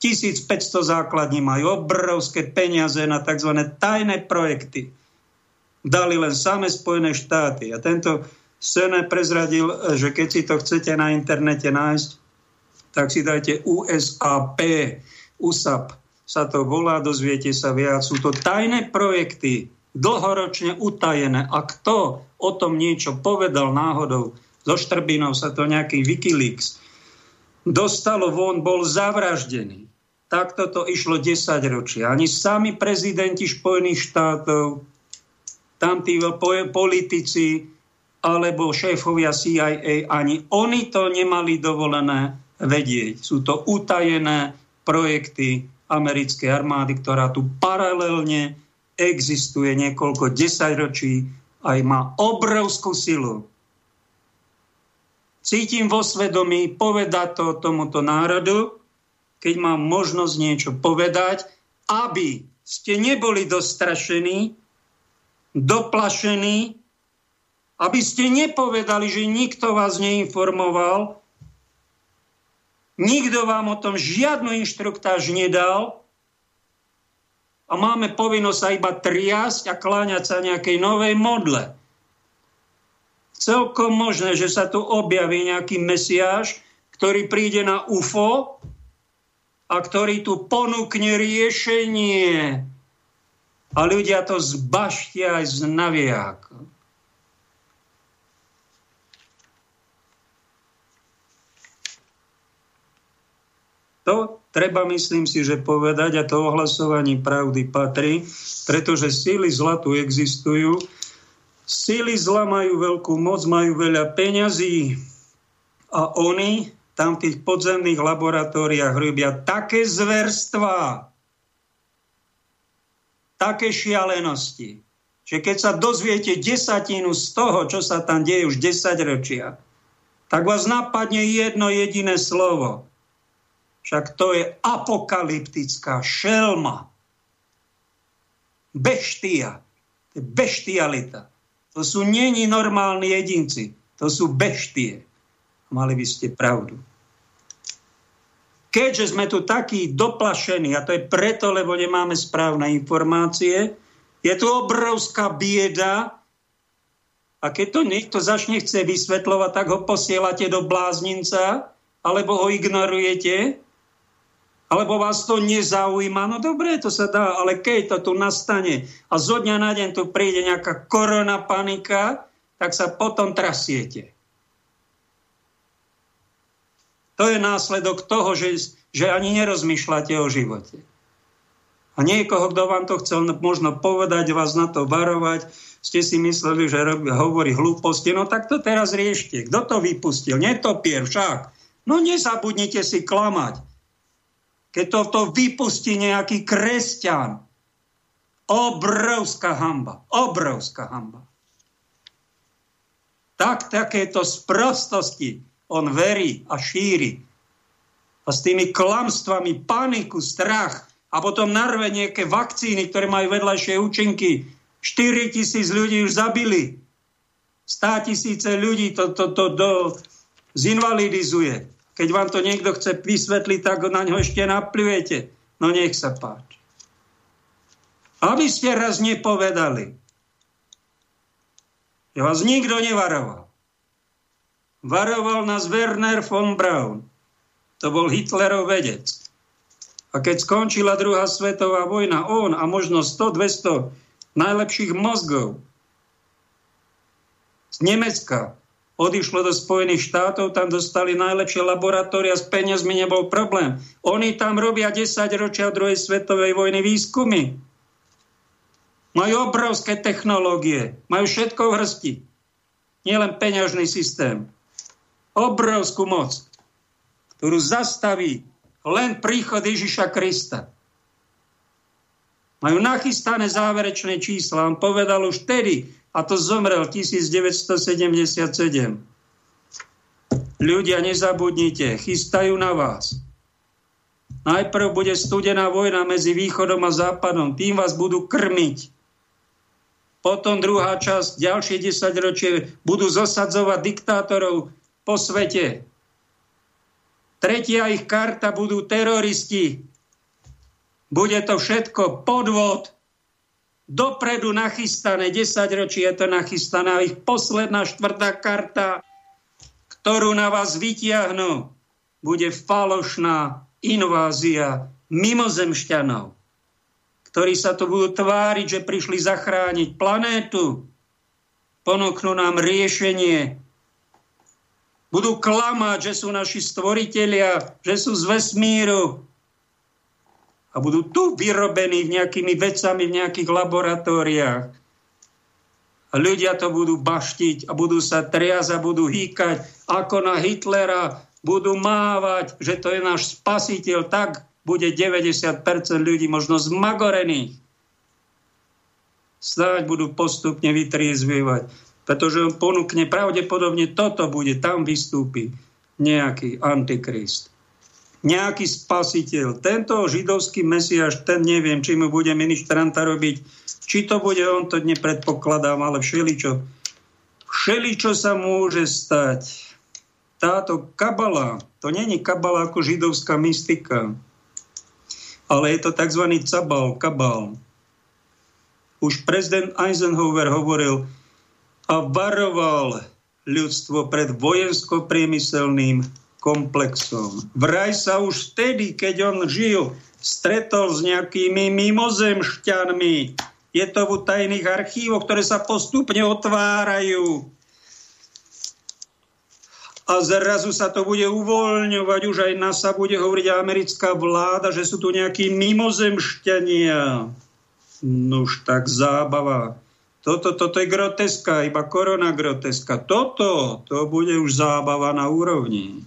Speaker 1: 1500 základní majú obrovské peniaze na tzv. tajné projekty. Dali len same Spojené štáty. A tento Sene prezradil, že keď si to chcete na internete nájsť, tak si dajte USAP, USAP sa to volá, dozviete sa viac. Sú to tajné projekty, dlhoročne utajené. A kto o tom niečo povedal náhodou, zo Štrbinov sa to nejaký Wikileaks, dostalo von, bol zavraždený. Takto to išlo 10 ročia. Ani sami prezidenti Spojených štátov, tam tí politici alebo šéfovia CIA, ani oni to nemali dovolené vedieť. Sú to utajené projekty americkej armády, ktorá tu paralelne existuje niekoľko desaťročí aj má obrovskú silu. Cítim vo svedomí povedať to tomuto národu, keď mám možnosť niečo povedať, aby ste neboli dostrašení, doplašení, aby ste nepovedali, že nikto vás neinformoval, nikto vám o tom žiadnu inštruktáž nedal a máme povinnosť sa iba triasť a kláňať sa nejakej novej modle. Celkom možné, že sa tu objaví nejaký mesiáš, ktorý príde na UFO a ktorý tu ponúkne riešenie. A ľudia to zbaštia aj z navijáka. To treba, myslím si, že povedať a to ohlasovanie pravdy patrí, pretože síly zla tu existujú. Síly zla majú veľkú moc, majú veľa peňazí a oni tam v tých podzemných laboratóriách robia také zverstva, také šialenosti, že keď sa dozviete desatinu z toho, čo sa tam deje už 10 ročia, tak vás napadne jedno jediné slovo. Však to je apokalyptická šelma. Beštia. To je beštialita. To sú není normálni jedinci. To sú beštie. Mali by ste pravdu. Keďže sme tu takí doplašení, a to je preto, lebo nemáme správne informácie, je tu obrovská bieda a keď to niekto začne chce vysvetľovať, tak ho posielate do blázninca, alebo ho ignorujete, alebo vás to nezaujíma. No dobre, to sa dá, ale keď to tu nastane a zo dňa na deň tu príde nejaká korona panika, tak sa potom trasiete. To je následok toho, že, že ani nerozmýšľate o živote. A niekoho, kto vám to chcel možno povedať, vás na to varovať, ste si mysleli, že hovorí hlúposti, no tak to teraz riešte. Kto to vypustil? Netopier však. No nezabudnite si klamať. Keď to, vypustí nejaký kresťan. Obrovská hamba. Obrovská hamba. Tak takéto sprostosti on verí a šíri. A s tými klamstvami, paniku, strach a potom narve nejaké vakcíny, ktoré majú vedľajšie účinky. 4 tisíc ľudí už zabili. 100 tisíce ľudí to, to, to do, zinvalidizuje. Keď vám to niekto chce vysvetliť, tak na ňo ešte naplujete. No nech sa páči. Aby ste raz nepovedali, že vás nikto nevaroval. Varoval nás Werner von Braun. To bol Hitlerov vedec. A keď skončila druhá svetová vojna, on a možno 100-200 najlepších mozgov z Nemecka odišlo do Spojených štátov, tam dostali najlepšie laboratória, s peniazmi nebol problém. Oni tam robia 10 ročia druhej svetovej vojny výskumy. Majú obrovské technológie, majú všetko v hrsti. Nielen peňažný systém obrovskú moc, ktorú zastaví len príchod Ježiša Krista. Majú nachystané záverečné čísla. On povedal už vtedy, a to zomrel 1977. Ľudia, nezabudnite, chystajú na vás. Najprv bude studená vojna medzi východom a západom. Tým vás budú krmiť. Potom druhá časť, ďalšie 10 ročie, budú zosadzovať diktátorov po svete. Tretia ich karta budú teroristi. Bude to všetko podvod. Dopredu nachystané, 10 ročí je to nachystané. ich posledná štvrtá karta, ktorú na vás vytiahnu, bude falošná invázia mimozemšťanov, ktorí sa tu budú tváriť, že prišli zachrániť planétu, ponúknú nám riešenie budú klamať, že sú naši stvoritelia, že sú z vesmíru. A budú tu vyrobení nejakými vecami v nejakých laboratóriách. A ľudia to budú baštiť a budú sa triasť a budú hýkať ako na Hitlera. Budú mávať, že to je náš spasiteľ. Tak bude 90% ľudí možno zmagorených. Snáď budú postupne vytriezvievať, pretože on ponúkne pravdepodobne toto bude, tam vystúpi nejaký antikrist. Nejaký spasiteľ. Tento židovský mesiaš, ten neviem, či mu bude ministranta robiť, či to bude on, to nepredpokladám, ale všeličo. Všeličo sa môže stať. Táto kabala, to není kabala ako židovská mystika, ale je to tzv. cabal, kabal. Už prezident Eisenhower hovoril a varoval ľudstvo pred vojensko-priemyselným komplexom. Vraj sa už vtedy, keď on žil, stretol s nejakými mimozemšťanmi. Je to v tajných archívoch, ktoré sa postupne otvárajú a zrazu sa to bude uvoľňovať, už aj NASA bude hovoriť americká vláda, že sú tu nejakí mimozemšťania. už tak zábava. Toto, toto je groteska, iba korona groteska. Toto, to bude už zábava na úrovni.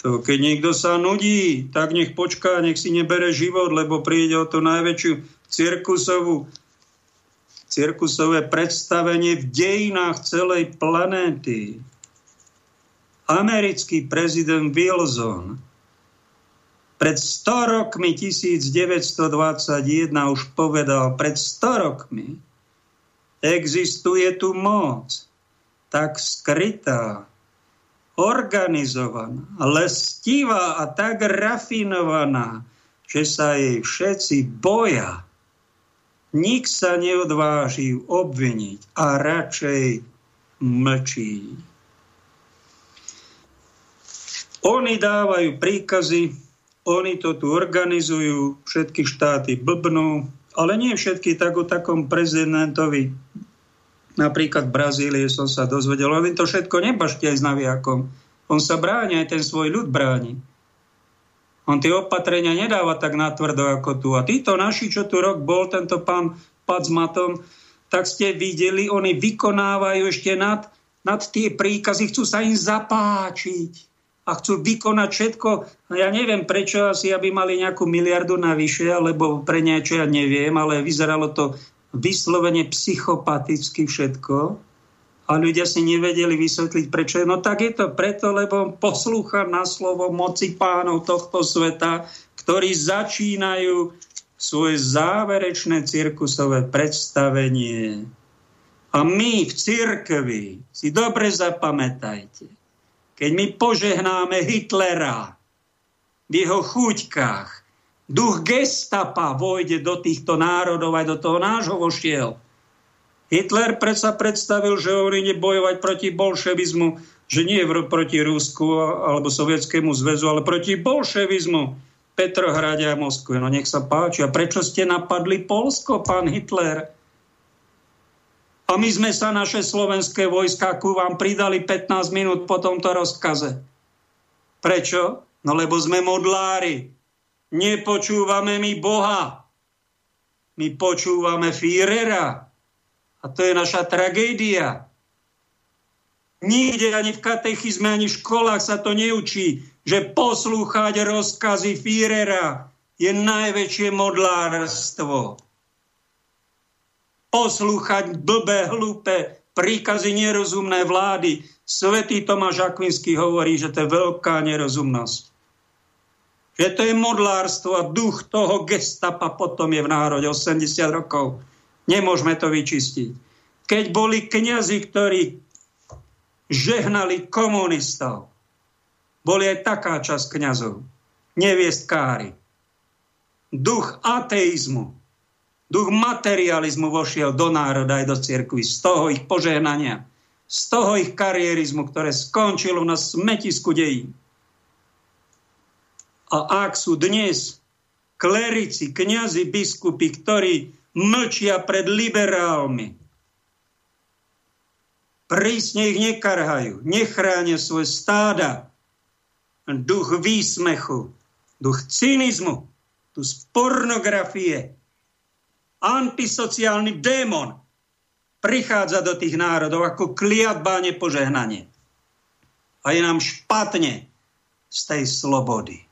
Speaker 1: To, keď niekto sa nudí, tak nech počká, nech si nebere život, lebo príde o to najväčšiu cirkusovú cirkusové predstavenie v dejinách celej planéty americký prezident Wilson pred 100 rokmi 1921 už povedal, pred 100 rokmi existuje tu moc tak skrytá, organizovaná, lestivá a tak rafinovaná, že sa jej všetci boja. Nik sa neodváži obviniť a radšej mlčí. Oni dávajú príkazy, oni to tu organizujú, všetky štáty blbnú, ale nie všetky tak o takom prezidentovi. Napríklad v Brazílii som sa dozvedel, ale to všetko nebašte aj s naviakom. On sa bráni, aj ten svoj ľud bráni. On tie opatrenia nedáva tak natvrdo ako tu. A títo naši, čo tu rok bol, tento pán Pacmatom, tak ste videli, oni vykonávajú ešte nad, nad tie príkazy, chcú sa im zapáčiť a chcú vykonať všetko. No ja neviem prečo, asi aby mali nejakú miliardu navyše, alebo pre niečo ja neviem, ale vyzeralo to vyslovene psychopaticky všetko. A ľudia si nevedeli vysvetliť, prečo. No tak je to preto, lebo poslúcha na slovo moci pánov tohto sveta, ktorí začínajú svoje záverečné cirkusové predstavenie. A my v cirkvi si dobre zapamätajte, keď my požehnáme Hitlera v jeho chuťkách, duch gestapa vojde do týchto národov, aj do toho nášho vošiel. Hitler predsa predstavil, že on ide bojovať proti bolševizmu, že nie proti Rusku alebo Sovietskému zväzu, ale proti bolševizmu Petrohrade a Moskve. No nech sa páči. A prečo ste napadli Polsko, pán Hitler? A my sme sa naše slovenské vojska ku vám pridali 15 minút po tomto rozkaze. Prečo? No lebo sme modlári. Nepočúvame my Boha. My počúvame Führera. A to je naša tragédia. Nikde ani v katechizme, ani v školách sa to neučí, že poslúchať rozkazy Führera je najväčšie modlárstvo poslúchať blbé, hlúpe príkazy nerozumné vlády. Svetý Tomáš Akvinský hovorí, že to je veľká nerozumnosť. Že to je modlárstvo a duch toho gestapa potom je v národe 80 rokov. Nemôžeme to vyčistiť. Keď boli kňazi, ktorí žehnali komunistov, boli aj taká časť kňazov, neviestkári. Duch ateizmu, Duch materializmu vošiel do národa aj do cirkvi. Z toho ich požehnania, z toho ich karierizmu, ktoré skončilo na smetisku dejí. A ak sú dnes klerici, kňazi, biskupy, ktorí mlčia pred liberálmi, prísne ich nekarhajú, nechránia svoje stáda, duch výsmechu, duch cynizmu, z pornografie, antisociálny démon prichádza do tých národov ako kliatba nepožehnanie. A je nám špatne z tej slobody.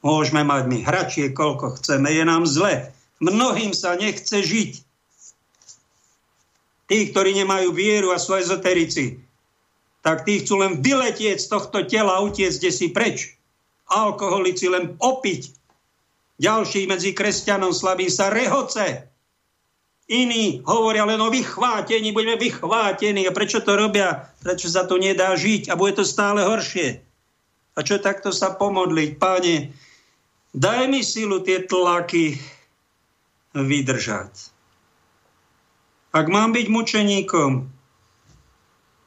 Speaker 1: Môžeme mať my hračie, koľko chceme, je nám zle. Mnohým sa nechce žiť. Tí, ktorí nemajú vieru a sú ezoterici, tak tí chcú len vyletieť z tohto tela a utiec kde si preč. Alkoholici len opiť. Ďalší medzi kresťanom slaví sa rehoce. Iní hovoria len o vychvátení, budeme vychvátení. A prečo to robia? Prečo sa to nedá žiť a bude to stále horšie? A čo takto sa pomodliť? Páne, daj mi silu tie tlaky vydržať. Ak mám byť mučeníkom,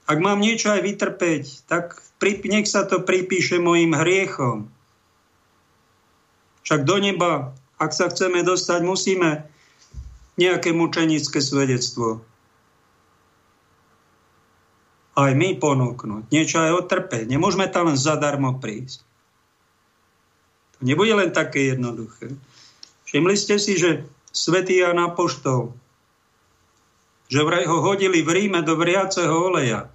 Speaker 1: ak mám niečo aj vytrpeť, tak nech sa to pripíše mojim hriechom. Však do neba, ak sa chceme dostať, musíme nejaké mučenické svedectvo. Aj my ponúknuť. Niečo aj otrpeť. Nemôžeme tam len zadarmo prísť. To nebude len také jednoduché. Všimli ste si, že svätý Jan Apoštol, že vraj ho hodili v Ríme do vriaceho oleja.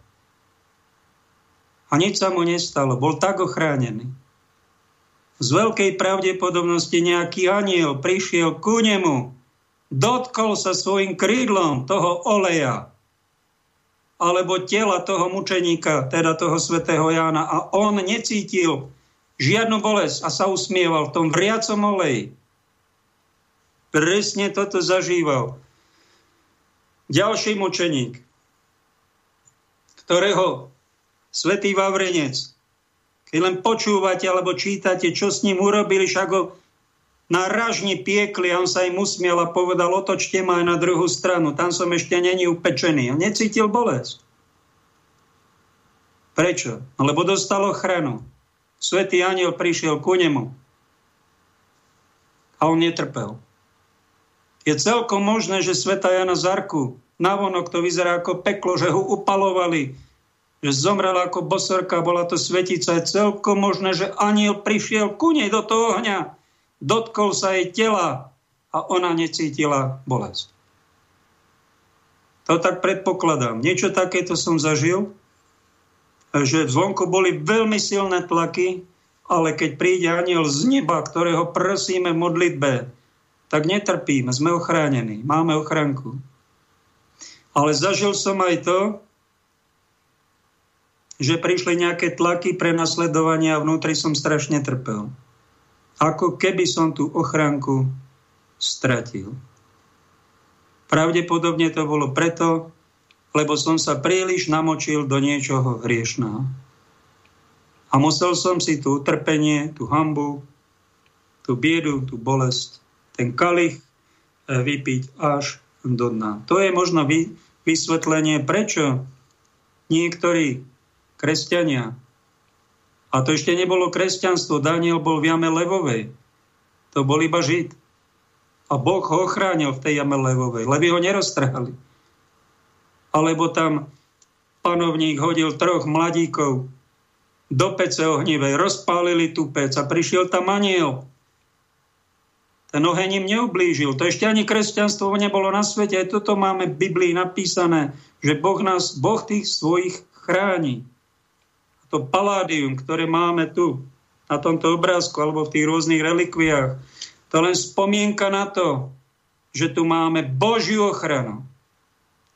Speaker 1: A nič sa mu nestalo. Bol tak ochránený. Z veľkej pravdepodobnosti nejaký aniel prišiel ku nemu dotkol sa svojim krídlom toho oleja alebo tela toho mučeníka, teda toho svätého Jána a on necítil žiadnu bolesť a sa usmieval v tom vriacom oleji. Presne toto zažíval. Ďalší mučeník, ktorého svätý Vavrenec, keď len počúvate alebo čítate, čo s ním urobili, však ho na ražni piekli a on sa im usmiel a povedal, otočte ma aj na druhú stranu, tam som ešte není upečený. On necítil bolesť. Prečo? Lebo dostal ochranu. Svetý aniel prišiel ku nemu a on netrpel. Je celkom možné, že sveta Jana Zarku navonok to vyzerá ako peklo, že ho upalovali, že zomrela ako bosorka, bola to svetica. Je celkom možné, že aniel prišiel ku nej do toho ohňa dotkol sa jej tela a ona necítila bolesť. To tak predpokladám. Niečo takéto som zažil, že zvonku boli veľmi silné tlaky, ale keď príde aniel z neba, ktorého prosíme v modlitbe, tak netrpíme, sme ochránení, máme ochranku. Ale zažil som aj to, že prišli nejaké tlaky pre nasledovanie a vnútri som strašne trpel ako keby som tú ochránku stratil. Pravdepodobne to bolo preto, lebo som sa príliš namočil do niečoho hriešného. A musel som si tú utrpenie, tú hambu, tú biedu, tú bolesť, ten kalich eh, vypiť až do dna. To je možno vysvetlenie, prečo niektorí kresťania a to ešte nebolo kresťanstvo. Daniel bol v jame levovej. To bol iba žid. A Boh ho ochránil v tej jame levovej. Levy ho neroztrhali. Alebo tam panovník hodil troch mladíkov do pece ohnivej, rozpálili tú pec a prišiel tam aniel. Ten oheň im neublížil. To ešte ani kresťanstvo nebolo na svete. Aj toto máme v Biblii napísané, že Boh nás, Boh tých svojich chráni to paládium, ktoré máme tu na tomto obrázku alebo v tých rôznych relikviách, to len spomienka na to, že tu máme Božiu ochranu,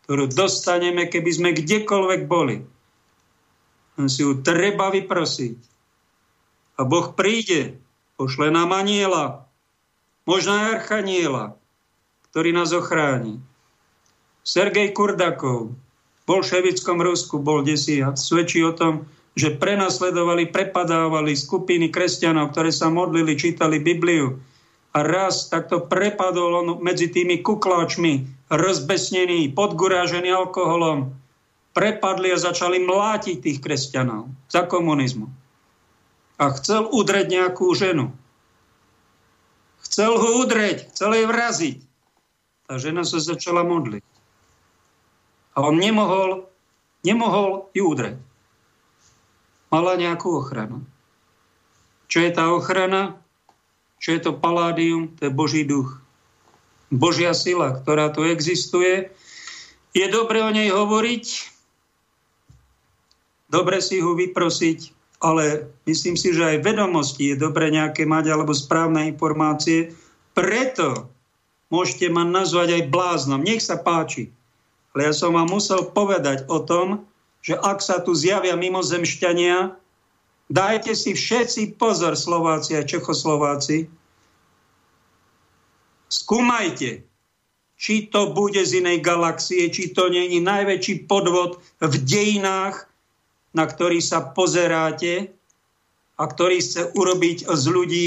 Speaker 1: ktorú dostaneme, keby sme kdekoľvek boli. Len si ju treba vyprosiť. A Boh príde, pošle nám aniela, možno aj archaniela, ktorý nás ochráni. Sergej Kurdakov v bolševickom Rusku bol desi a svedčí o tom, že prenasledovali, prepadávali skupiny kresťanov, ktoré sa modlili, čítali Bibliu. A raz takto prepadol on medzi tými kukláčmi, rozbesnení, podgurážení alkoholom. Prepadli a začali mlátiť tých kresťanov za komunizmu. A chcel udreť nejakú ženu. Chcel ho udreť, chcel jej vraziť. Tá žena sa začala modliť. A on nemohol, nemohol ju udreť mala nejakú ochranu. Čo je tá ochrana? Čo je to paládium? To je Boží duch. Božia sila, ktorá tu existuje. Je dobre o nej hovoriť, dobre si ho vyprosiť ale myslím si, že aj vedomosti je dobre nejaké mať alebo správne informácie. Preto môžete ma nazvať aj bláznom. Nech sa páči. Ale ja som vám musel povedať o tom, že ak sa tu zjavia mimozemšťania, dajte si všetci pozor, Slováci a Čechoslováci, skúmajte, či to bude z inej galaxie, či to není najväčší podvod v dejinách, na ktorý sa pozeráte a ktorý chce urobiť z ľudí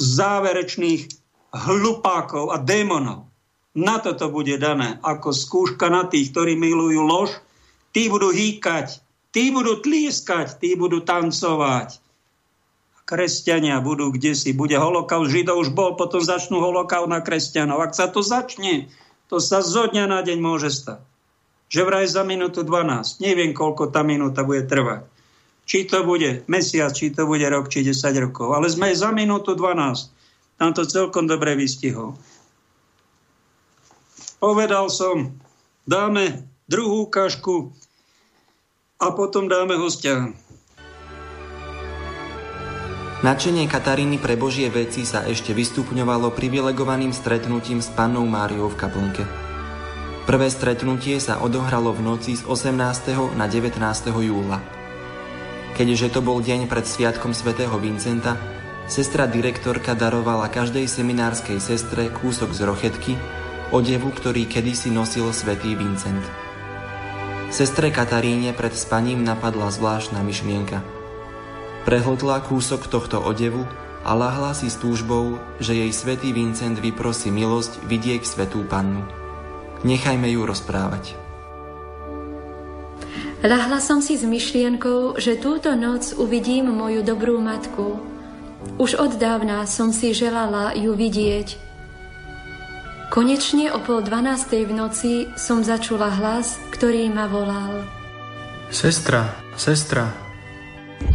Speaker 1: záverečných hlupákov a démonov. Na toto bude dané ako skúška na tých, ktorí milujú lož. Tí budú hýkať, tí budú tlieskať, tí budú tancovať. Kresťania budú kde si. Bude holokaust, Židov už bol, potom začnú holokaust na kresťanov. Ak sa to začne, to sa zo dňa na deň môže stať. Že vraj za minútu 12. Neviem, koľko tá minúta bude trvať. Či to bude mesiac, či to bude rok, či 10 rokov. Ale sme za minútu 12. Tam to celkom dobre vystihol. Povedal som, dáme druhú kašku a potom dáme hostia.
Speaker 4: Načenie Kataríny pre Božie veci sa ešte vystupňovalo privilegovaným stretnutím s pannou Máriou v kaplnke. Prvé stretnutie sa odohralo v noci z 18. na 19. júla. Keďže to bol deň pred sviatkom svätého Vincenta, sestra direktorka darovala každej seminárskej sestre kúsok z rochetky, odevu, ktorý kedysi nosil svätý Vincent. Sestre Kataríne pred spaním napadla zvláštna myšlienka. Prehltla kúsok tohto odevu a lahla si s túžbou, že jej svätý Vincent vyprosí milosť vidieť svetú pannu. Nechajme ju rozprávať.
Speaker 5: Lahla som si s myšlienkou, že túto noc uvidím moju dobrú matku. Už od dávna som si želala ju vidieť, Konečne o pol dvanástej v noci som začula hlas, ktorý ma volal.
Speaker 6: Sestra, sestra.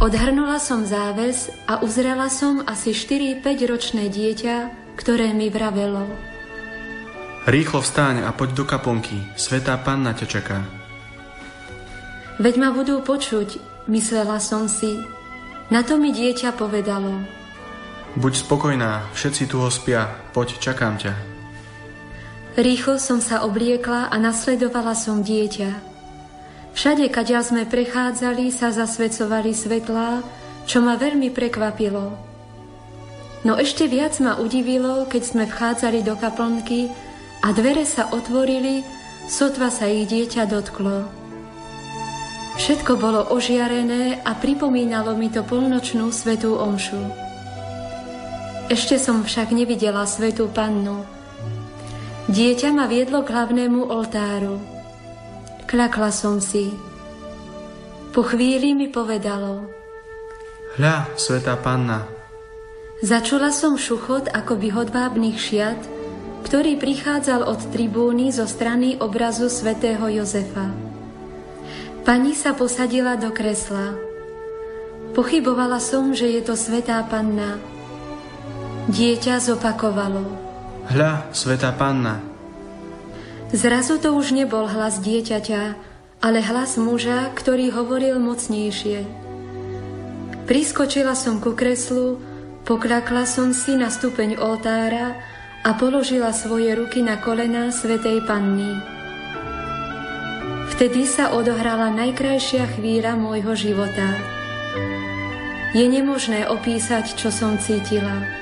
Speaker 5: Odhrnula som záves a uzrela som asi 4-5 ročné dieťa, ktoré mi vravelo.
Speaker 6: Rýchlo vstáň a poď do kaponky, svetá panna ťa čaká.
Speaker 5: Veď ma budú počuť, myslela som si. Na to mi dieťa povedalo.
Speaker 6: Buď spokojná, všetci tu ho spia, poď, čakám ťa.
Speaker 5: Rýchlo som sa obliekla a nasledovala som dieťa. Všade, kadia sme prechádzali, sa zasvedcovali svetlá, čo ma veľmi prekvapilo. No ešte viac ma udivilo, keď sme vchádzali do kaplnky a dvere sa otvorili, sotva sa ich dieťa dotklo. Všetko bolo ožiarené a pripomínalo mi to polnočnú svetú omšu. Ešte som však nevidela svetú pannu, Dieťa ma viedlo k hlavnému oltáru. Klakla som si. Po chvíli mi povedalo.
Speaker 6: Hľa, svetá panna.
Speaker 5: Začula som šuchot ako hodvábnych šiat, ktorý prichádzal od tribúny zo strany obrazu svätého Jozefa. Pani sa posadila do kresla. Pochybovala som, že je to svetá panna. Dieťa zopakovalo.
Speaker 6: Hľa, svetá panna.
Speaker 5: Zrazu to už nebol hlas dieťaťa, ale hlas muža, ktorý hovoril mocnejšie. Priskočila som ku kreslu, pokľakla som si na stupeň oltára a položila svoje ruky na kolená svetej panny. Vtedy sa odohrala najkrajšia chvíľa môjho života. Je nemožné opísať, čo som cítila.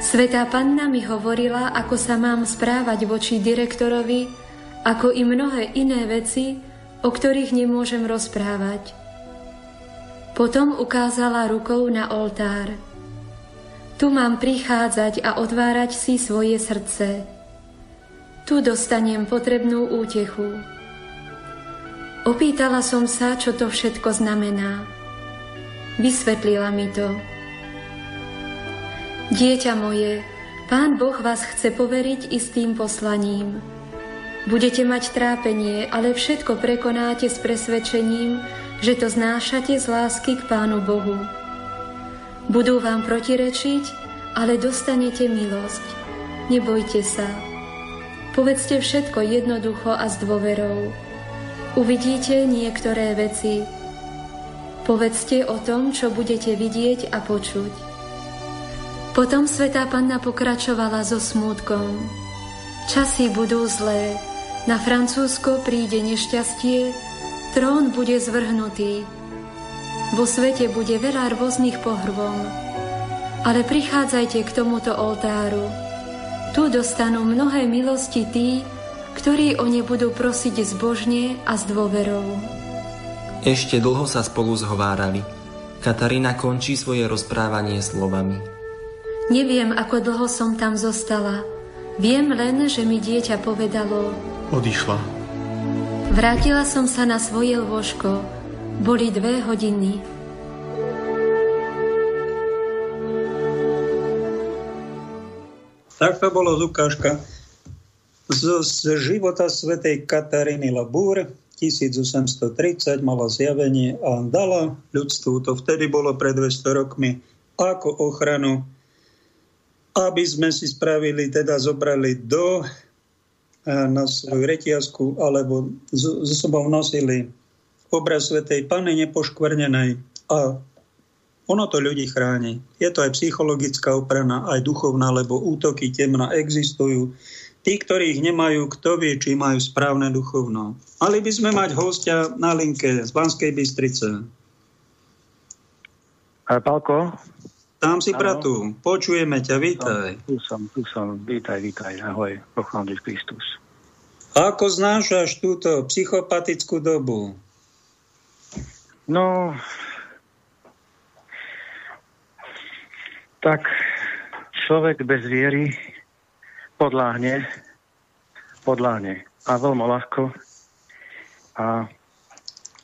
Speaker 5: Svetá panna mi hovorila, ako sa mám správať voči direktorovi, ako i mnohé iné veci, o ktorých nemôžem rozprávať. Potom ukázala rukou na oltár. Tu mám prichádzať a otvárať si svoje srdce. Tu dostanem potrebnú útechu. Opýtala som sa, čo to všetko znamená. Vysvetlila mi to. Dieťa moje, Pán Boh vás chce poveriť istým poslaním. Budete mať trápenie, ale všetko prekonáte s presvedčením, že to znášate z lásky k Pánu Bohu. Budú vám protirečiť, ale dostanete milosť. Nebojte sa. Povedzte všetko jednoducho a s dôverou. Uvidíte niektoré veci. Povedzte o tom, čo budete vidieť a počuť. Potom svetá panna pokračovala so smútkom. Časy budú zlé, na Francúzsko príde nešťastie, trón bude zvrhnutý. Vo svete bude veľa rôznych pohrvom, ale prichádzajte k tomuto oltáru. Tu dostanú mnohé milosti tí, ktorí o ne budú prosiť zbožne a s dôverou.
Speaker 4: Ešte dlho sa spolu zhovárali. Katarína končí svoje rozprávanie slovami.
Speaker 5: Neviem, ako dlho som tam zostala. Viem len, že mi dieťa povedalo...
Speaker 6: Odišla.
Speaker 5: Vrátila som sa na svoje lôžko. Boli dve hodiny.
Speaker 1: Tak to bolo Lukáška z, z života svätej Kataríny Labúr, 1830 mala zjavenie a dala ľudstvu, to vtedy bolo pred 200 rokmi, ako ochranu, aby sme si spravili, teda zobrali do eh, na svoju retiazku, alebo so sobou nosili obraz Svetej Pany nepoškvrnenej a ono to ľudí chráni. Je to aj psychologická oprana, aj duchovná, lebo útoky temna existujú. Tí, ktorých nemajú, kto vie, či majú správne duchovno. Mali by sme mať hostia na linke z Banskej Bystrice.
Speaker 7: Palko?
Speaker 1: Tam si pratu. Počujeme ťa, vítaj.
Speaker 7: Tu som, tu som. Vítaj, vítaj. Ahoj, pochváliš Kristus.
Speaker 1: Ako znášaš túto psychopatickú dobu?
Speaker 7: No, tak človek bez viery podláhne, podláhne a veľmi ľahko a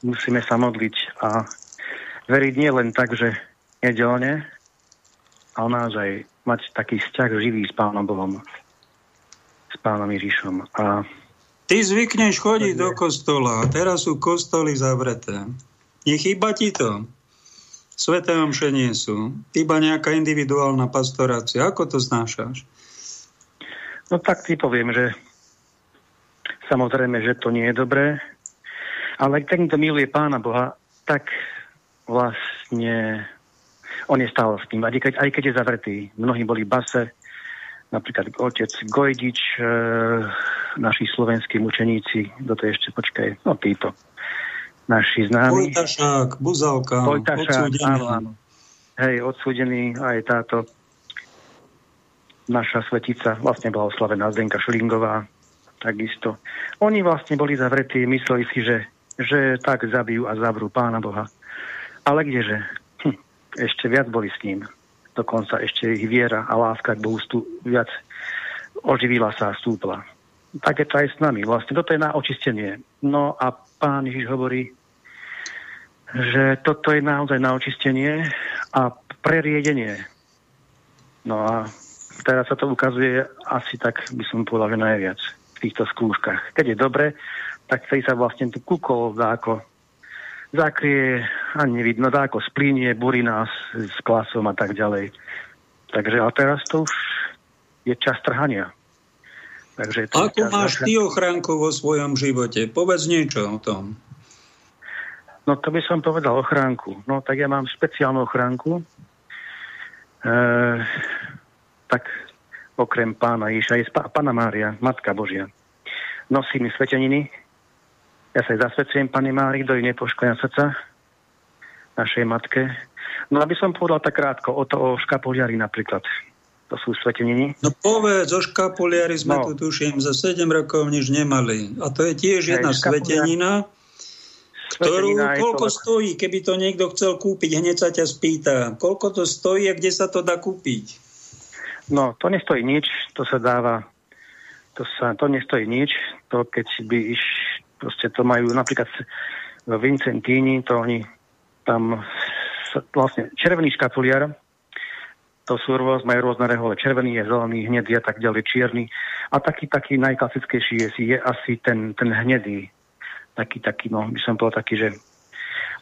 Speaker 7: musíme sa modliť a veriť nie len tak, že nedelne, ale naozaj mať taký vzťah živý s Pánom Bohom, s Pánom Ježišom. A
Speaker 1: Ty zvykneš chodiť do kostola a teraz sú kostoly zavreté. Nechýba ti to? Sveté omše nie sú. Iba nejaká individuálna pastorácia. Ako to znášaš?
Speaker 7: No tak ti poviem, že samozrejme, že to nie je dobré, ale ak to miluje Pána Boha, tak vlastne on je stále s tým, aj keď, aj keď je zavretý. Mnohí boli base, napríklad otec Gojdič, e, naši slovenskí mučeníci, do to ešte počkaj, no títo, naši známi.
Speaker 1: Vojtašák, Buzalka,
Speaker 7: Vojtašák, áno, áno. Hej, odsúdený aj táto naša svetica, vlastne bola oslavená Zdenka Šulingová, takisto. Oni vlastne boli zavretí, mysleli si, že, že tak zabijú a zavrú Pána Boha. Ale kdeže? Ešte viac boli s ním. Dokonca ešte ich viera a láska k Bohu stú, viac oživila sa a stúpla. Tak to aj s nami. Vlastne toto je na očistenie. No a pán Ježiš hovorí, že toto je naozaj na očistenie a preriedenie. No a teraz sa to ukazuje asi tak, by som povedal, že najviac v týchto skúškach. Keď je dobre, tak vtedy sa vlastne tu kukol dáko zakrie, ani nevidno, dáko splínie, burí nás s klasom a tak ďalej. Takže a teraz to už je čas trhania.
Speaker 1: Takže to Ako máš ty ochránku vo svojom živote? Povedz niečo o tom.
Speaker 7: No to by som povedal ochránku. No tak ja mám špeciálnu ochránku. E, tak okrem pána Ježiša je pána Mária, Matka Božia. Nosí mi sveteniny, ja sa zasvedcujem Pane Mári, kto ju nepoškoja srdca, našej matke. No aby som povedal tak krátko o to o škapoliari napríklad. To sú sveteniny.
Speaker 1: No povedz, o škapuliari sme no. tu tuším za 7 rokov nič nemali. A to je tiež jedna Hej, svetenina, ktorú, koľko to... stojí, keby to niekto chcel kúpiť, hneď sa ťa spýta, koľko to stojí a kde sa to dá kúpiť?
Speaker 7: No, to nestojí nič, to sa dáva, to, sa, to nestojí nič, to keď by iš, proste to majú napríklad v Vincentíni, to oni tam vlastne červený škapuliar, to sú rôz, majú rôzne rehole. Červený je zelený, hnedý a tak ďalej, čierny. A taký, taký najklasickejší je, je asi ten, ten hnedý. Taký, taký, no, by som povedal taký, že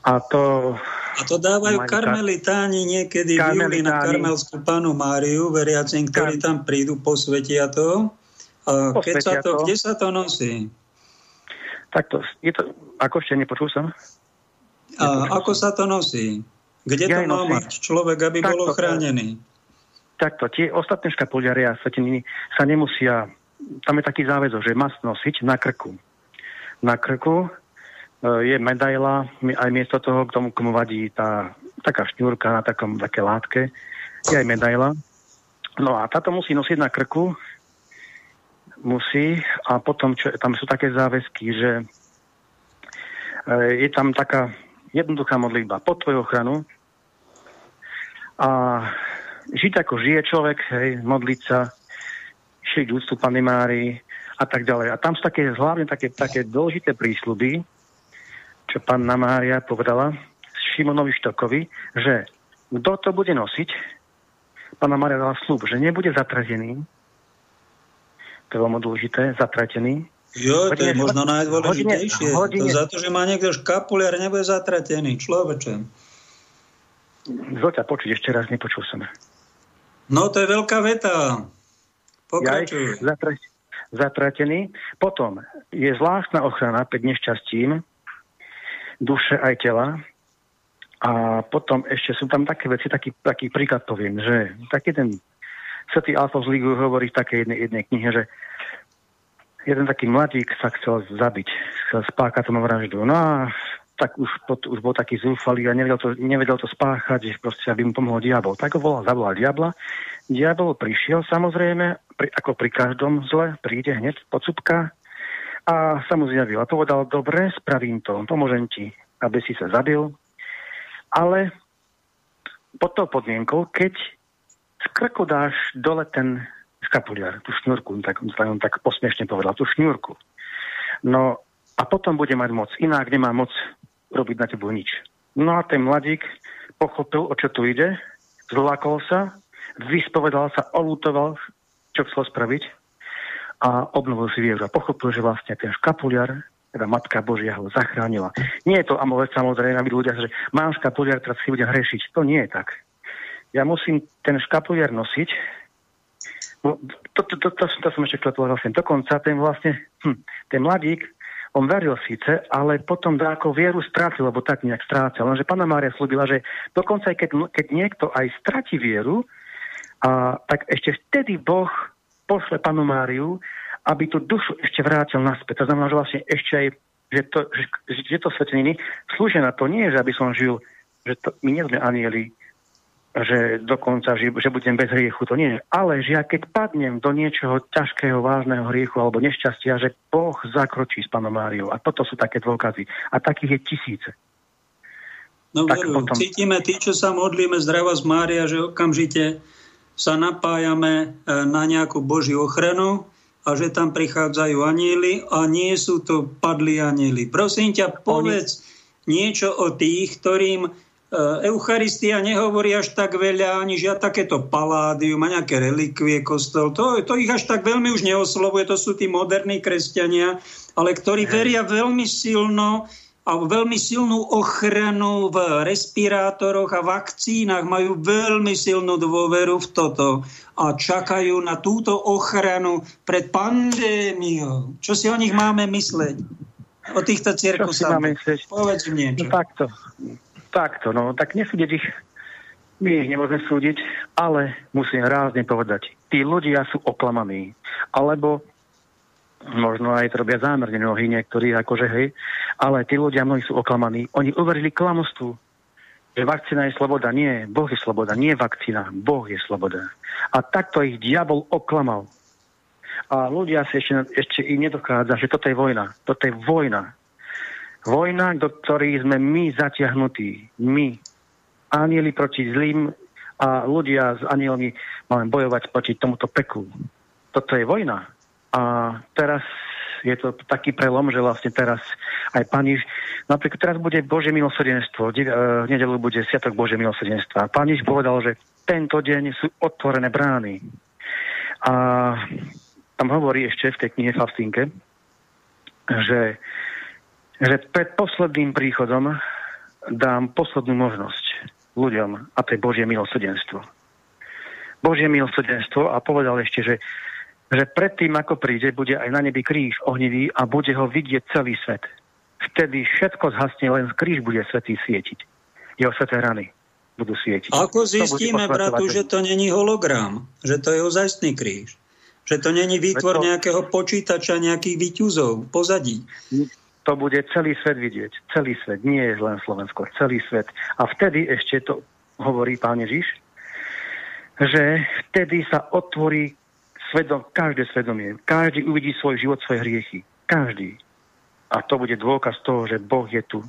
Speaker 7: a to,
Speaker 1: a to dávajú karmelitáni niekedy v júli na karmelskú panu Máriu, veriacim, ktorí tam prídu, posvetia to. A keď sa to, to, kde sa to nosí?
Speaker 7: Takto, je to, ako ešte nepočul som?
Speaker 1: A ako sa to nosí? Kde to má mať človek, aby takto, bol ochránený?
Speaker 7: Takto, tie ostatné škapuliare a sveteniny sa nemusia, tam je taký záväzok, že má nosiť na krku. Na krku e, je medaila, aj miesto toho, k tomu, komu vadí tá taká šňúrka na takom, také látke, je aj medaila. No a táto musí nosiť na krku, musí a potom, čo, tam sú také záväzky, že e, je tam taká jednoduchá modlitba pod tvoju ochranu a žiť ako žije človek, hej, modliť sa, šiť úctu Pany Mári a tak ďalej. A tam sú také, hlavne také, také dôležité prísľuby, čo Panna Mária povedala Šimonovi Štokovi, že kto to bude nosiť, Pana Mária dala slúb, že nebude zatratený, to je veľmi dôležité, zatratený,
Speaker 1: jo, to je možno najdôležitejšie. Hodine, to za to, že má niekto škapuliar, nebude zatratený. Človeče.
Speaker 7: Zoťa, počuť ešte raz, nepočul som.
Speaker 1: No, to je veľká veta. Pokračuj.
Speaker 7: Ja zatratený. Potom je zvláštna ochrana pred nešťastím duše aj tela. A potom ešte sú tam také veci, taký, taký príklad poviem, že taký ten Svetý Alfons Ligu hovorí v takej jednej, jednej knihe, že jeden taký mladík sa chcel zabiť, chcel spáchať tomu vraždu. No a tak už, pod, už bol taký zúfalý a nevedel to, nevedel to spáchať, proste, aby mu pomohol diabol. Tak ho volal, zavolal diabla. Diabol prišiel samozrejme, pri, ako pri každom zle, príde hneď podsúbka a sa mu zjavil a povedal, dobre, spravím to, pomôžem ti, aby si sa zabil, ale pod tou podmienkou, keď z krku dáš dole ten škapuliar, tú šnúrku, tak, on tak posmiešne povedal, tú šnúrku. No a potom bude mať moc. Inak nemá moc robiť na tebu nič. No a ten mladík pochopil, o čo tu ide, zlákol sa, vyspovedal sa, olútoval, čo chcel spraviť a obnovil si vieru. A pochopil, že vlastne ten škapuliar, teda Matka Božia ho zachránila. Nie je to amolet samozrejme, aby ľudia, že mám škapuliar, teraz si ľudia hrešiť. To nie je tak. Ja musím ten škapuliar nosiť, No, to, to, to, to, to som ešte chcel povedať vlastne. Dokonca ten vlastne, hm, ten mladík, on veril síce, ale potom ako vieru strátil, lebo tak nejak strácal. Lenže pána Mária slúbila, že dokonca aj keď, keď niekto aj stratí vieru, a, tak ešte vtedy Boh pošle panu Máriu, aby tú dušu ešte vrátil naspäť. To znamená, že vlastne ešte aj, že to, že, že to sveteniny slúžia na to, nie že aby som žil, že to, my nie sme anieli, že dokonca, že, že budem bez hriechu, to nie. Ale že ja keď padnem do niečoho ťažkého, vážneho hriechu alebo nešťastia, že Boh zakročí s Pánom Máriou. A toto sú také dôkazy. A takých je tisíce.
Speaker 1: No tak veru, potom... cítime tí, čo sa modlíme zdrava z Mária, že okamžite sa napájame e, na nejakú Božiu ochranu a že tam prichádzajú anieli a nie sú to padli anieli. Prosím ťa, povedz Oni... niečo o tých, ktorým Eucharistia nehovorí až tak veľa, ani žiad takéto paládium a nejaké relikvie kostol. To, to ich až tak veľmi už neoslovuje, to sú tí moderní kresťania, ale ktorí veria veľmi silno a veľmi silnú ochranu v respirátoroch a vakcínach, majú veľmi silnú dôveru v toto a čakajú na túto ochranu pred pandémiou. Čo si o nich máme mysleť? O týchto cirkusách. Povedz mi niečo.
Speaker 7: No, takto takto, no tak nesúdiť ich, my ich nemôžeme súdiť, ale musím rázne povedať, tí ľudia sú oklamaní, alebo možno aj to robia zámerne mnohí niektorí, akože hej, ale tí ľudia mnohí sú oklamaní. Oni uverili klamostvu, že vakcína je sloboda. Nie, Boh je sloboda, nie vakcína, Boh je sloboda. A takto ich diabol oklamal. A ľudia si ešte, ešte i nedochádza, že toto je vojna. Toto je vojna. Vojna, do ktorej sme my zatiahnutí. My. Anieli proti zlým a ľudia s anielmi máme bojovať proti tomuto peklu. Toto je vojna. A teraz je to taký prelom, že vlastne teraz aj Pán napríklad teraz bude Bože milosrdenstvo, v nedelu bude Sviatok Bože milosrdenstva. Pán povedal, že tento deň sú otvorené brány. A tam hovorí ešte v tej knihe Faustinke, že že pred posledným príchodom dám poslednú možnosť ľuďom a to je Božie milosrdenstvo. Božie milosrdenstvo a povedal ešte, že, že predtým, ako príde, bude aj na nebi kríž ohnivý a bude ho vidieť celý svet. vtedy všetko zhasne, len kríž bude svetý svietiť. Jeho sveté rany budú svietiť.
Speaker 1: Ako zistíme, bratu, že to není hologram, že to je ozajstný kríž? Že to není výtvor to... nejakého počítača, nejakých výťuzov, pozadí?
Speaker 7: To bude celý svet vidieť. Celý svet. Nie je len Slovensko. Celý svet. A vtedy ešte to hovorí pán Ježiš, že vtedy sa otvorí svedom, každé svedomie. Každý uvidí svoj život, svoje hriechy. Každý. A to bude dôkaz toho, že Boh je tu.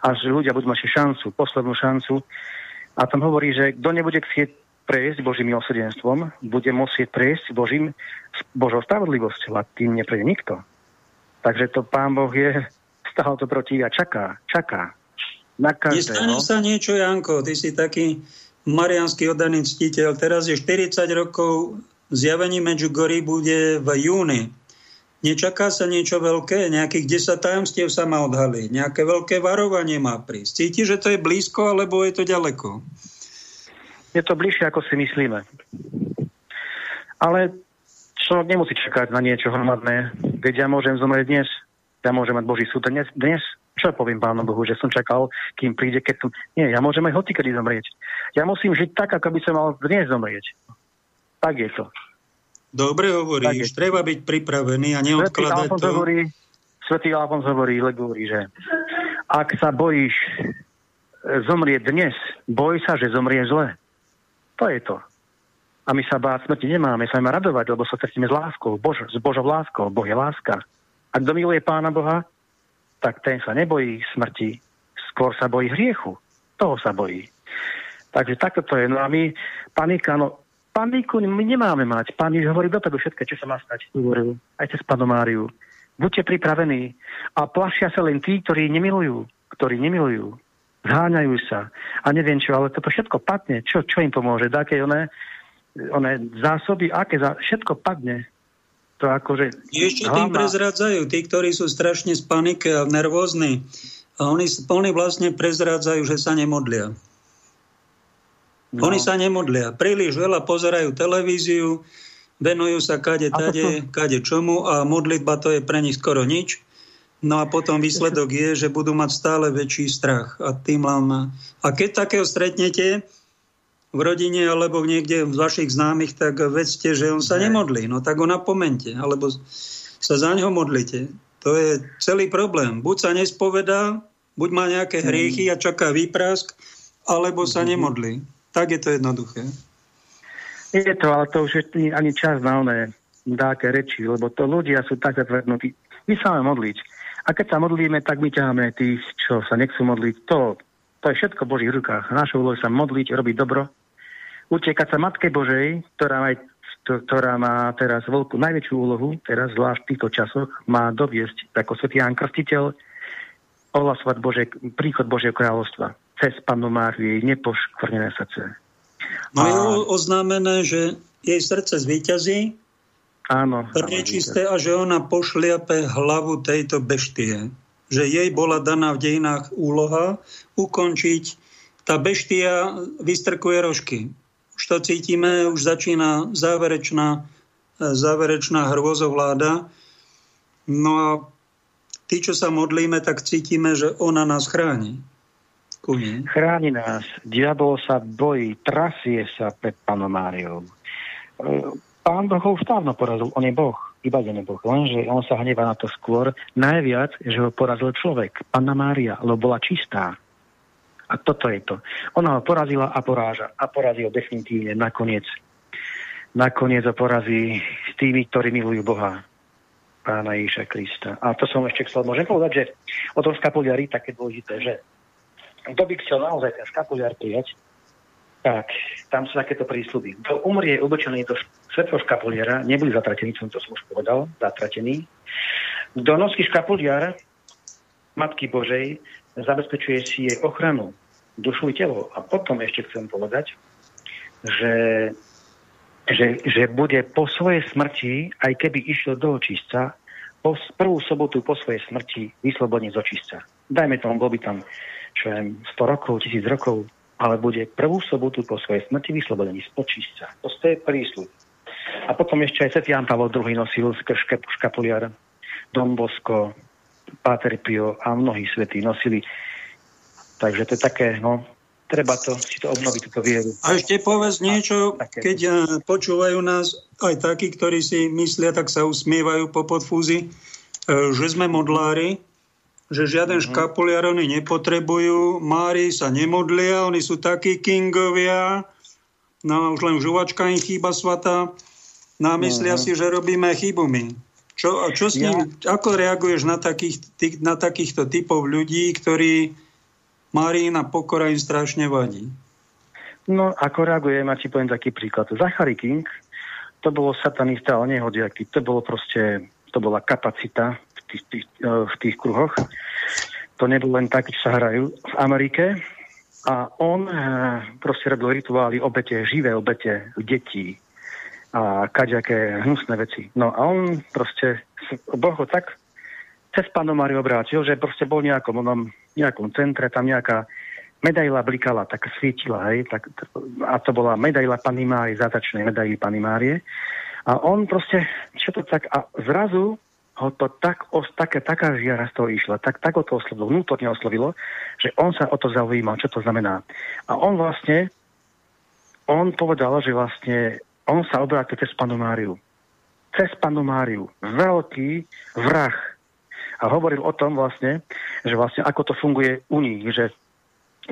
Speaker 7: A že ľudia budú mať šancu, poslednú šancu. A tam hovorí, že kto nebude chcieť prejsť Božím milosrdenstvom, bude musieť prejsť Božím, Božou spravodlivosťou a tým neprejde nikto. Takže to Pán Boh je, stále to proti a čaká, čaká. Na každého.
Speaker 1: Nestane sa niečo, Janko, ty si taký marianský oddaný ctiteľ. Teraz je 40 rokov, zjavení Medjugorje bude v júni. Nečaká sa niečo veľké, nejakých 10 tajomstiev sa má odhaliť, nejaké veľké varovanie má prísť. Cíti, že to je blízko, alebo je to ďaleko?
Speaker 7: Je to bližšie, ako si myslíme. Ale človek nemusí čakať na niečo hromadné. Veď ja môžem zomrieť dnes, ja môžem mať Boží súd dnes, dnes. Čo poviem Pánu Bohu, že som čakal, kým príde, keď som... Nie, ja môžem aj kedy zomrieť. Ja musím žiť tak, ako by som mal dnes zomrieť. Tak je to.
Speaker 1: Dobre hovoríš, treba byť pripravený a neodkladať Svetý to. Hovorí,
Speaker 7: Svetý Alfons hovorí, hovorí, že ak sa bojíš e, zomrieť dnes, boj sa, že zomrie zle. To je to. A my sa báť smrti nemáme, sa máme radovať, lebo sa stretneme s láskou, Bož, s Božou láskou. Boh je láska. A kto miluje Pána Boha, tak ten sa nebojí smrti, skôr sa bojí hriechu. Toho sa bojí. Takže takto to je. No a my, panika, no Paniku my nemáme mať. Pán Ježiš hovorí dopredu všetko, čo sa má stať. Hovoril aj cez Panu Máriu. Buďte pripravení. A plašia sa len tí, ktorí nemilujú. Ktorí nemilujú. Zháňajú sa. A neviem čo, ale toto všetko padne. Čo, čo im pomôže? Také oné, oné zásoby, aké zá... všetko padne. To akože...
Speaker 1: Ešte hlavná... tým prezrádzajú. Tí, ktorí sú strašne z panike a nervózni. A oni, oni vlastne prezrádzajú, že sa nemodlia. No. Oni sa nemodlia. Príliš veľa pozerajú televíziu, venujú sa kade, tade, to... kade čomu a modlitba to je pre nich skoro nič. No a potom výsledok je, že budú mať stále väčší strach. A, tým mám... a keď takého stretnete v rodine alebo niekde z vašich známych, tak vedzte, že on sa nemodlí. No tak ho napomente, alebo sa za ňo modlite. To je celý problém. Buď sa nespovedá, buď má nejaké hriechy a čaká výprask, alebo sa nemodlí. Tak je to jednoduché.
Speaker 7: Je to, ale to už je ani čas na oné dáke reči, lebo to ľudia sú tak zatvrdnutí. My sa máme modliť. A keď sa modlíme, tak my ťaháme tých, čo sa nechcú modliť. To, to je všetko v Božích rukách. Našou úlohou sa modliť, robiť dobro. Utekať sa Matke Božej, ktorá má, ktorá má teraz veľkú, najväčšiu úlohu, teraz zvlášť v týchto časoch, má doviesť ako svätý Ján Krstiteľ ohlasovať Bože, príchod Božieho kráľovstva cez panu Máriu jej nepoškvrnené srdce.
Speaker 1: No a... je oznámené, že jej srdce zvíťazí,
Speaker 7: áno,
Speaker 1: je čisté a že ona pošliape hlavu tejto beštie. Že jej bola daná v dejinách úloha ukončiť. Tá beštia vystrkuje rožky. Už to cítime, už začína záverečná, záverečná hrôzovláda. No a tí, čo sa modlíme, tak cítime, že ona nás chráni.
Speaker 7: Kunie. Chráni nás. Diabol sa bojí, trasie sa pred Pánom Máriou. E, pán Boh ho už dávno porazil. On je Boh, iba jeden Boh. Lenže on sa hnevá na to skôr. Najviac, že ho porazil človek. Panna Mária, lebo bola čistá. A toto je to. Ona ho porazila a poráža. A porazí ho definitívne nakoniec. Nakoniec ho porazí s tými, ktorí milujú Boha. Pána Ježiša Krista. A to som ešte chcel, môžem povedať, že o tom skapuliari také dôležité, že kto by chcel naozaj ten škapuliar prijať, tak tam sú takéto prísľuby. Kto umrie obyčajný do svetlo škapuliara, neboli zatratený, som to som už povedal, zatratený. Kto nosí škapuliar Matky Božej, zabezpečuje si jej ochranu dušu i telo. A potom ešte chcem povedať, že, že, že bude po svojej smrti, aj keby išiel do očistca, po prvú sobotu po svojej smrti vyslobodený z očistca. Dajme tomu, bol by tam čo je 100 rokov, 1000 rokov, ale bude prvú sobotu po svojej smrti vyslobodený z počistca. To je prísľub. A potom ešte aj Svetý Jan Pavel II nosil škapuliar, Don Bosko, Páter Pio a mnohí svetí nosili. Takže to je také, no, treba to, si to obnoviť, túto vieru.
Speaker 1: A ešte povedz niečo, keď eh, počúvajú nás aj takí, ktorí si myslia, tak sa usmievajú po podfúzi, eh, že sme modlári, že žiaden mm-hmm. škapuliar oni nepotrebujú, Mári sa nemodlia, oni sú takí kingovia, no už len žuvačka im chýba svata, námyslia mm-hmm. si, že robíme chybu my. Čo, čo s ním, ja... ako reaguješ na, takých, tých, na takýchto typov ľudí, ktorí Marína pokora im strašne vadí?
Speaker 7: No, ako reagujem, a ti poviem taký príklad. Zachary King, to bolo satanista, ale nehodiaký. To bolo proste, to bola kapacita v tých, tých, eh, v tých kruhoch. To nebolo len tak, čo sa hrajú v Amerike. A on eh, proste robil rituály obete, živé obete detí, a kaďaké hnusné veci. No a on proste, Boh ho tak cez pánu Máriu obrátil, že proste bol nejakom, onom, nejakom centre, tam nejaká medaila blikala, tak svítila, hej, tak, a to bola medaila Pany Márie, zátačnej medaily Pany Márie. A on proste, čo to tak, a zrazu ho to tak, os, také, taká žiara z toho išla, tak, tak ho to oslovilo, vnútorne oslovilo, že on sa o to zaujímal, čo to znamená. A on vlastne, on povedal, že vlastne on sa obrátil cez panu Máriu. Cez panu Máriu. Veľký vrah. A hovoril o tom vlastne, že vlastne ako to funguje u nich, že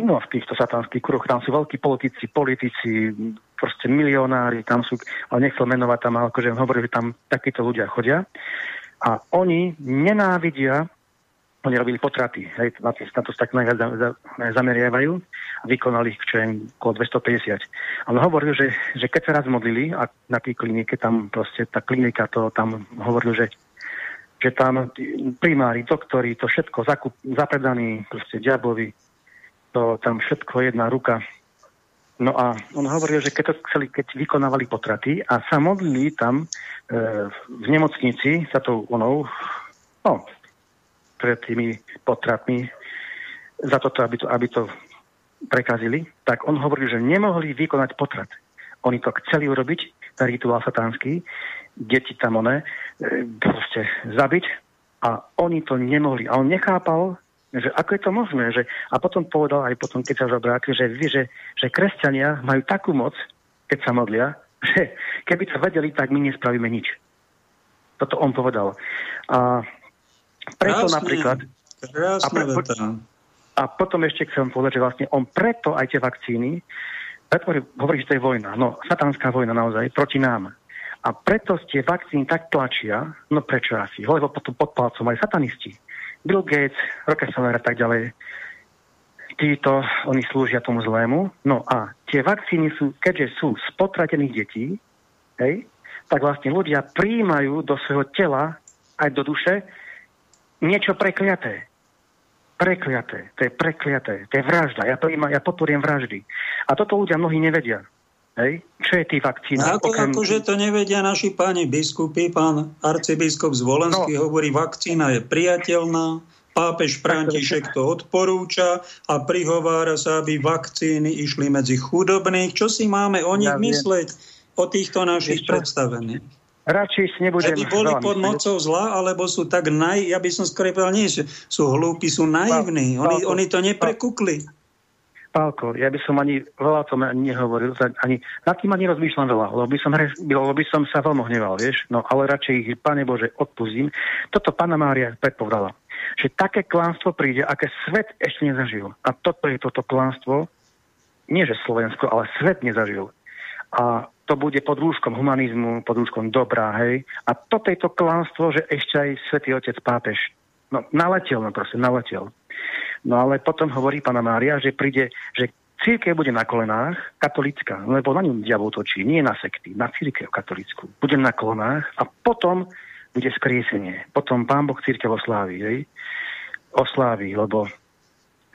Speaker 7: no, v týchto satanských kruhoch tam sú veľkí politici, politici, proste milionári, tam sú, ale nechcel menovať tam, ale akože hovoril, že tam takíto ľudia chodia. A oni nenávidia oni robili potraty, hej, na, to, na to tak najviac za, za, zameriavajú a vykonali ich čo je okolo 250. Ale hovoril, že, že keď sa raz modlili a na tej klinike, tam proste tá klinika to tam hovoril, že že tam primári, doktori, to všetko zakup, zapredaní proste diablovi, to tam všetko jedna ruka. No a on hovoril, že keď to chceli, keď vykonávali potraty a sa modlili tam e, v nemocnici sa to onou, no, pred tými potratmi za toto, aby to, aby to prekazili, tak on hovoril, že nemohli vykonať potrat. Oni to chceli urobiť, rituál satánsky, deti tam one, e, proste zabiť a oni to nemohli. A on nechápal, že ako je to možné. Že, a potom povedal aj potom, keď sa zabrátil, že, že, že kresťania majú takú moc, keď sa modlia, že keby to vedeli, tak my nespravíme nič. Toto on povedal. A preto Krásne. napríklad...
Speaker 1: Krásne a, pre,
Speaker 7: a potom ešte chcem povedať, že vlastne on preto aj tie vakcíny, preto hovorí, že to je vojna, no satanská vojna naozaj, proti nám. A preto tie vakcíny tak tlačia, no prečo asi? Lebo potom pod palcom aj satanisti. Bill Gates, Rockefeller a tak ďalej. Títo, oni slúžia tomu zlému. No a tie vakcíny sú, keďže sú z potratených detí, hej, tak vlastne ľudia príjmajú do svojho tela aj do duše niečo prekliaté. Prekliaté. To je prekliaté. To je vražda. Ja, ja podporujem vraždy. A toto ľudia mnohí nevedia. Hej? Čo je tý vakcína?
Speaker 1: Ako, okrem... že to nevedia naši páni biskupy, pán arcibiskup z Volenský no. hovorí, vakcína je priateľná, pápež František to odporúča a prihovára sa, aby vakcíny išli medzi chudobných. Čo si máme o nich ja mysleť, o týchto našich predstavených?
Speaker 7: radšej si nebudem...
Speaker 1: Aby boli pod mocou zla, alebo sú tak naj... Ja by som skôr povedal, nie, sú hlúpi, sú naivní. Oni, oni to neprekukli.
Speaker 7: Pálko, ja by som ani veľa o tom nehovoril, ani nad tým ani rozmýšľam veľa, lebo by som, lebo by som sa veľmi hneval, vieš, no ale radšej ich, Pane Bože, odpustím. Toto Pána Mária predpovedala, že také klánstvo príde, aké svet ešte nezažil. A toto je toto klánstvo, nie že Slovensko, ale svet nezažil. A to bude pod rúškom humanizmu, pod rúškom dobrá, hej. A toto je to klamstvo, že ešte aj svätý otec pápež, no naletel, no proste naletel. No ale potom hovorí pána Mária, že príde, že církev bude na kolenách, katolická, lebo na ňu diabol točí, nie na sekty, na církev katolickú. Bude na kolenách a potom bude skriesenie. Potom pán Boh církev oslávi, hej. Oslávi, lebo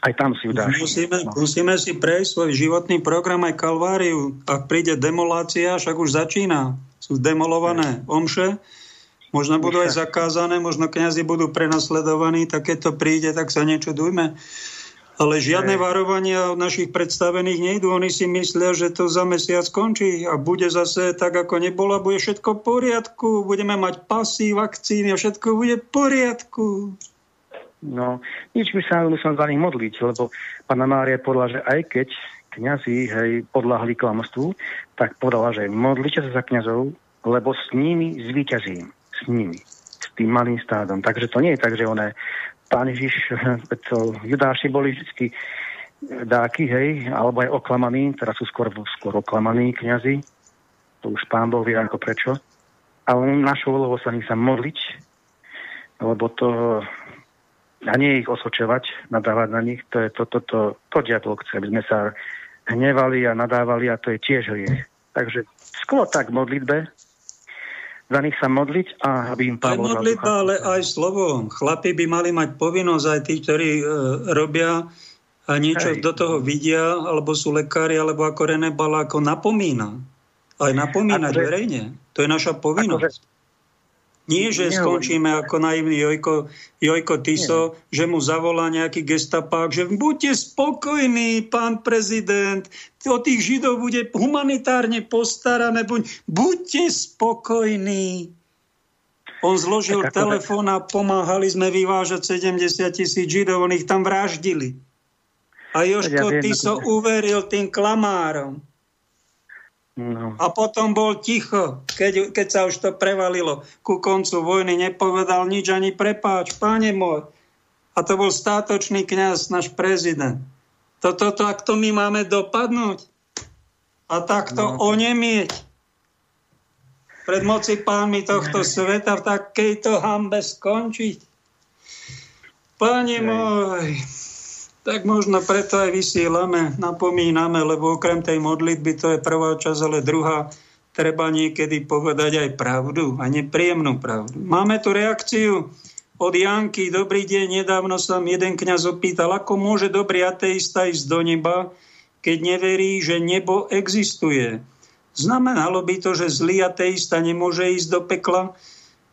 Speaker 7: aj tam si udáš.
Speaker 1: Musíme, no. musíme si prejsť svoj životný program aj kalváriu. Ak príde demolácia, však už začína. Sú demolované omše, možno budú aj zakázané, možno kňazi budú prenasledovaní, tak keď to príde, tak sa niečo dujme. Ale žiadne varovania od našich predstavených nejdú. Oni si myslia, že to za mesiac skončí a bude zase tak, ako nebolo. Bude všetko v poriadku. Budeme mať pasy, vakcíny a všetko bude v poriadku.
Speaker 7: No, nič by sa musel za nich modliť, lebo pána Mária povedala, že aj keď kňazi hej, podľahli klamstvu, tak povedala, že modlite sa za kňazov, lebo s nimi zvíťazím. S nimi. S tým malým stádom. Takže to nie je tak, že one, pán Ježiš, to judáši boli vždy dáky, hej, alebo aj oklamaní, teraz sú skôr, skôr oklamaní kňazi, to už pán Boh vie ako prečo. Ale našou úlohou sa nich sa modliť, lebo to a nie ich osočovať, nadávať na nich, to je to, to, to, to diabol chce, aby sme sa hnevali a nadávali a to je tiež hriech. Takže skôr tak v modlitbe, za nich sa modliť a aby im
Speaker 1: Aj modlitba, ale aj slovo. Chlapi by mali mať povinnosť, aj tí, ktorí e, robia a niečo Hej. do toho vidia, alebo sú lekári, alebo ako René Bala, ako napomína. Aj napomínať akože, verejne. To je naša povinnosť. Akože, nie, že skončíme ako naivný Jojko, Jojko Tiso, Nie. že mu zavolá nejaký gestapák, že buďte spokojní, pán prezident, o tých Židov bude humanitárne postarané, buď, buďte spokojní. On zložil telefón a pomáhali sme vyvážať 70 tisíc Židov, on ich tam vraždili. A Joško ja Tiso uveril tým klamárom. No. A potom bol ticho, keď, keď sa už to prevalilo ku koncu vojny, nepovedal nič ani prepáč, páne môj. A to bol státočný kňaz, náš prezident. Toto to, to my máme dopadnúť a takto no. onemieť pred moci pánmi tohto sveta v takejto hambe skončiť. Páne môj, tak možno preto aj vysielame, napomíname, lebo okrem tej modlitby to je prvá časť, ale druhá treba niekedy povedať aj pravdu a nepríjemnú pravdu. Máme tu reakciu od Janky. Dobrý deň, nedávno sa jeden kňaz opýtal, ako môže dobrý ateista ísť do neba, keď neverí, že nebo existuje. Znamenalo by to, že zlý ateista nemôže ísť do pekla,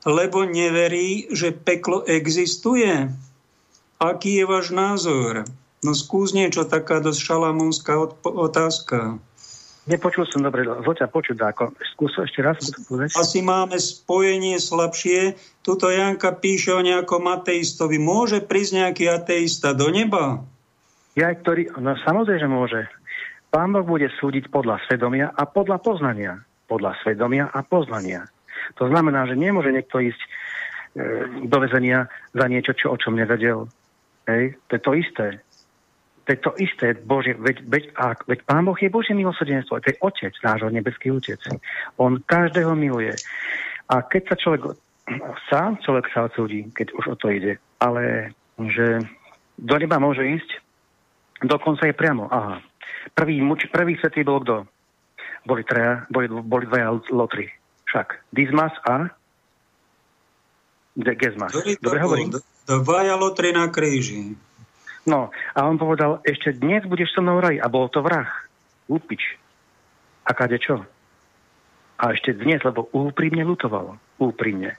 Speaker 1: lebo neverí, že peklo existuje. Aký je váš názor? No skús niečo, taká dosť šalamúnska otázka.
Speaker 7: Nepočul som dobre, zloťa počuť, ako skús ešte raz.
Speaker 1: Asi máme spojenie slabšie. Tuto Janka píše o nejakom ateistovi. Môže prísť nejaký ateista do neba?
Speaker 7: Ja, ktorý, no samozrejme, že môže. Pán Boh bude súdiť podľa svedomia a podľa poznania. Podľa svedomia a poznania. To znamená, že nemôže niekto ísť e, do vezenia za niečo, čo, o čom nevedel. Hej? To je to isté. To je to isté, Bože, veď, veď, a, veď Pán Boh je Božie milosrdenstvo, to je Otec, nášho nebeský Otec. On každého miluje. A keď sa človek sa, človek sa odsúdi, keď už o to ide. Ale že do neba môže ísť, dokonca je priamo. Aha. Prvý, prvý svetý bol kto? Boli, treja, boli, boli dvaja lotry. Však. Dismas a De Gesmas.
Speaker 1: Dobre hovorím? Dvaja lotry na kríži.
Speaker 7: No, a on povedal, ešte dnes budeš so mnou raj. A bol to vrah. Lupič. A kade čo? A ešte dnes, lebo úprimne lutoval. Úprimne.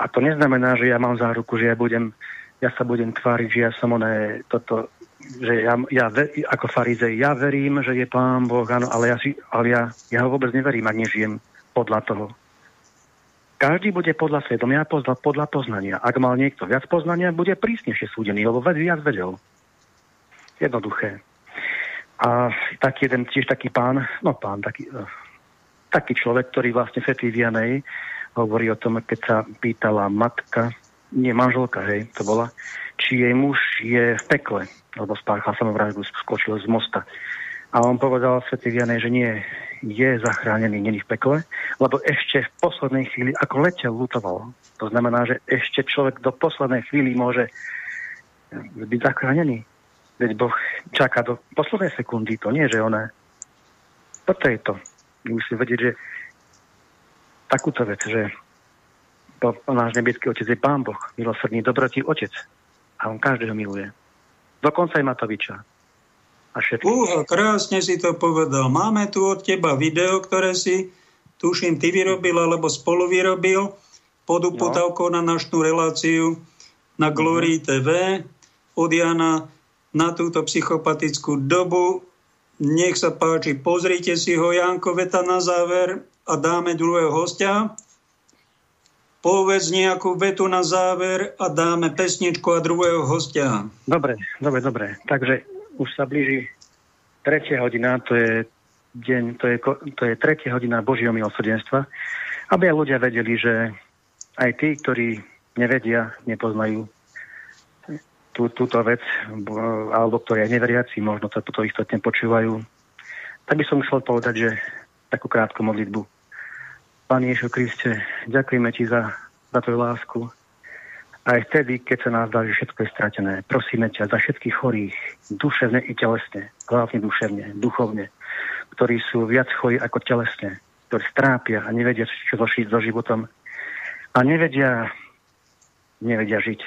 Speaker 7: A to neznamená, že ja mám záruku, že ja budem, ja sa budem tváriť, že ja som oné, toto, že ja, ja ako farizej, ja verím, že je Pán Boh, áno, ale, ja, ale ja, ja ho vôbec neverím, ak nežijem podľa toho. Každý bude podľa svedomia, podľa, podľa poznania. Ak mal niekto viac poznania, bude prísnejšie súdený, lebo viac vedel. Jednoduché. A taký jeden, tiež taký pán, no pán, taký, uh, taký človek, ktorý vlastne Svetý Vianej hovorí o tom, keď sa pýtala matka, nie manželka, hej, to bola, či jej muž je v pekle, lebo spáchal samovraždu, skočil z mosta. A on povedal Svetý Vianej, že nie, je zachránený, není v pekle, lebo ešte v poslednej chvíli, ako letel, lutoval. To znamená, že ešte človek do poslednej chvíli môže byť zachránený. Veď Boh čaká do poslednej sekundy, to nie, že ona... Toto je to. Musím vedieť, že takúto vec, že to náš nebeský otec je Pán Boh, milosrdný, dobrotý otec. A on každého miluje. Dokonca aj Matoviča
Speaker 1: a všetko. Uha, krásne si to povedal. Máme tu od teba video, ktoré si, tuším, ty vyrobil alebo spolu vyrobil pod uputavkou no. na našu reláciu na Glory mm-hmm. TV od Jana na túto psychopatickú dobu. Nech sa páči, pozrite si ho, Janko, veta na záver a dáme druhého hostia. povedz nejakú vetu na záver a dáme pesničku a druhého hostia.
Speaker 7: Dobre, dobre, dobre. Takže už sa blíži tretia hodina, to je deň, to je, to je tretia hodina Božieho milosrdenstva, aby aj ľudia vedeli, že aj tí, ktorí nevedia, nepoznajú tú, túto vec, alebo ktorí aj neveriaci, možno to, to istotne počúvajú, tak by som chcel povedať, že takú krátku modlitbu. Pán Ježišu Kriste, ďakujeme Ti za, za Tvoju lásku. Aj vtedy, keď sa nás dá, že všetko je stratené. Prosíme ťa za všetkých chorých, duševne i telesne, hlavne duševne, duchovne, ktorí sú viac chorí ako telesne, ktorí strápia a nevedia, čo zošiť so životom a nevedia, nevedia žiť.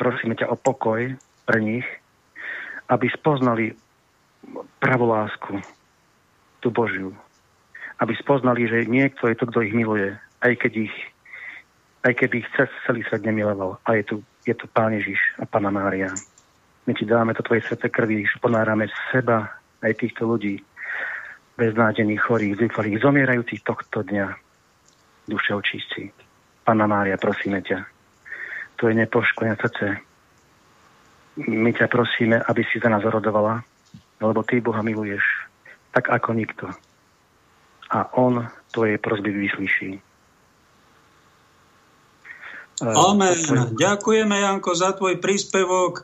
Speaker 7: Prosíme ťa o pokoj pre nich, aby spoznali pravú lásku, tú Božiu, aby spoznali, že niekto je to, kto ich miluje, aj keď ich aj keby ich cez celý svet nemiloval. A je tu, je tu Pán Ježiš a Pána Mária. My ti dáme to tvoje sveté krvi, že ponárame seba aj týchto ľudí, beznádených, chorých, zúfalých, zomierajúcich tohto dňa. Duše očistí. Pána Mária, prosíme ťa. To je nepoškodené srdce. My ťa prosíme, aby si za nás rodovala, lebo ty Boha miluješ tak ako nikto a on tvoje prosby vyslyší.
Speaker 1: Amen. Ďakujeme, Janko, za tvoj príspevok.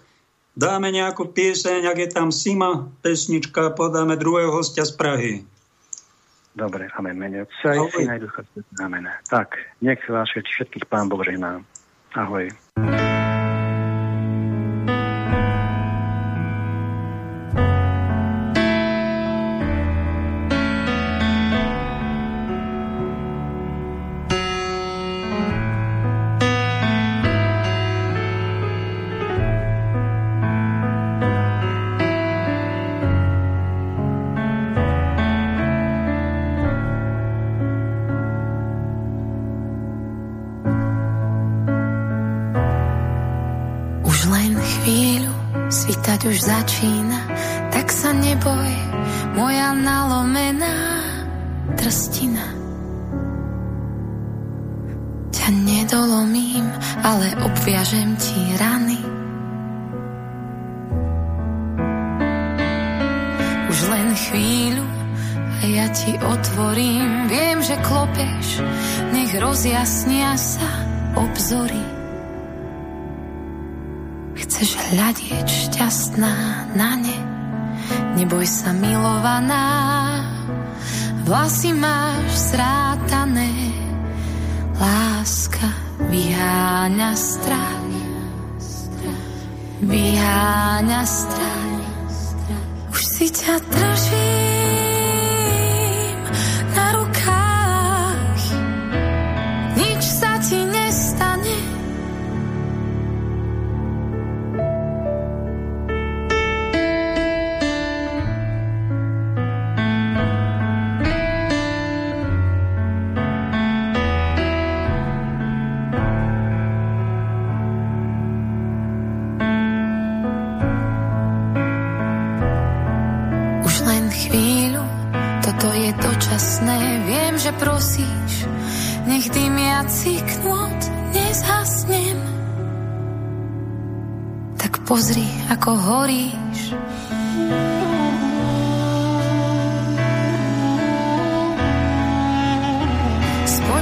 Speaker 1: Dáme nejakú pieseň, ak je tam Sima pesnička, podáme druhého hostia z Prahy.
Speaker 7: Dobre, amen. Mene Otca i Syna i Ducha Amen. Tak, nech vás všetkých Pán Boh žehná. Ahoj.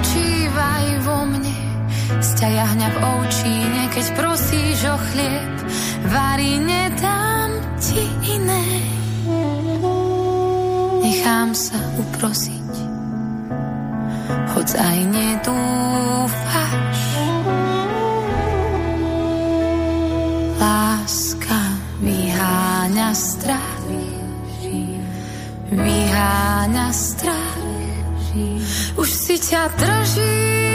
Speaker 8: Spočívaj vo mne, sťaja hňa v oučíne, keď prosíš o chlieb, varí nedám ti iné. Nechám sa uprosiť, hoď aj nedúfaš. strach, vyháňa strach. Už si ťa držím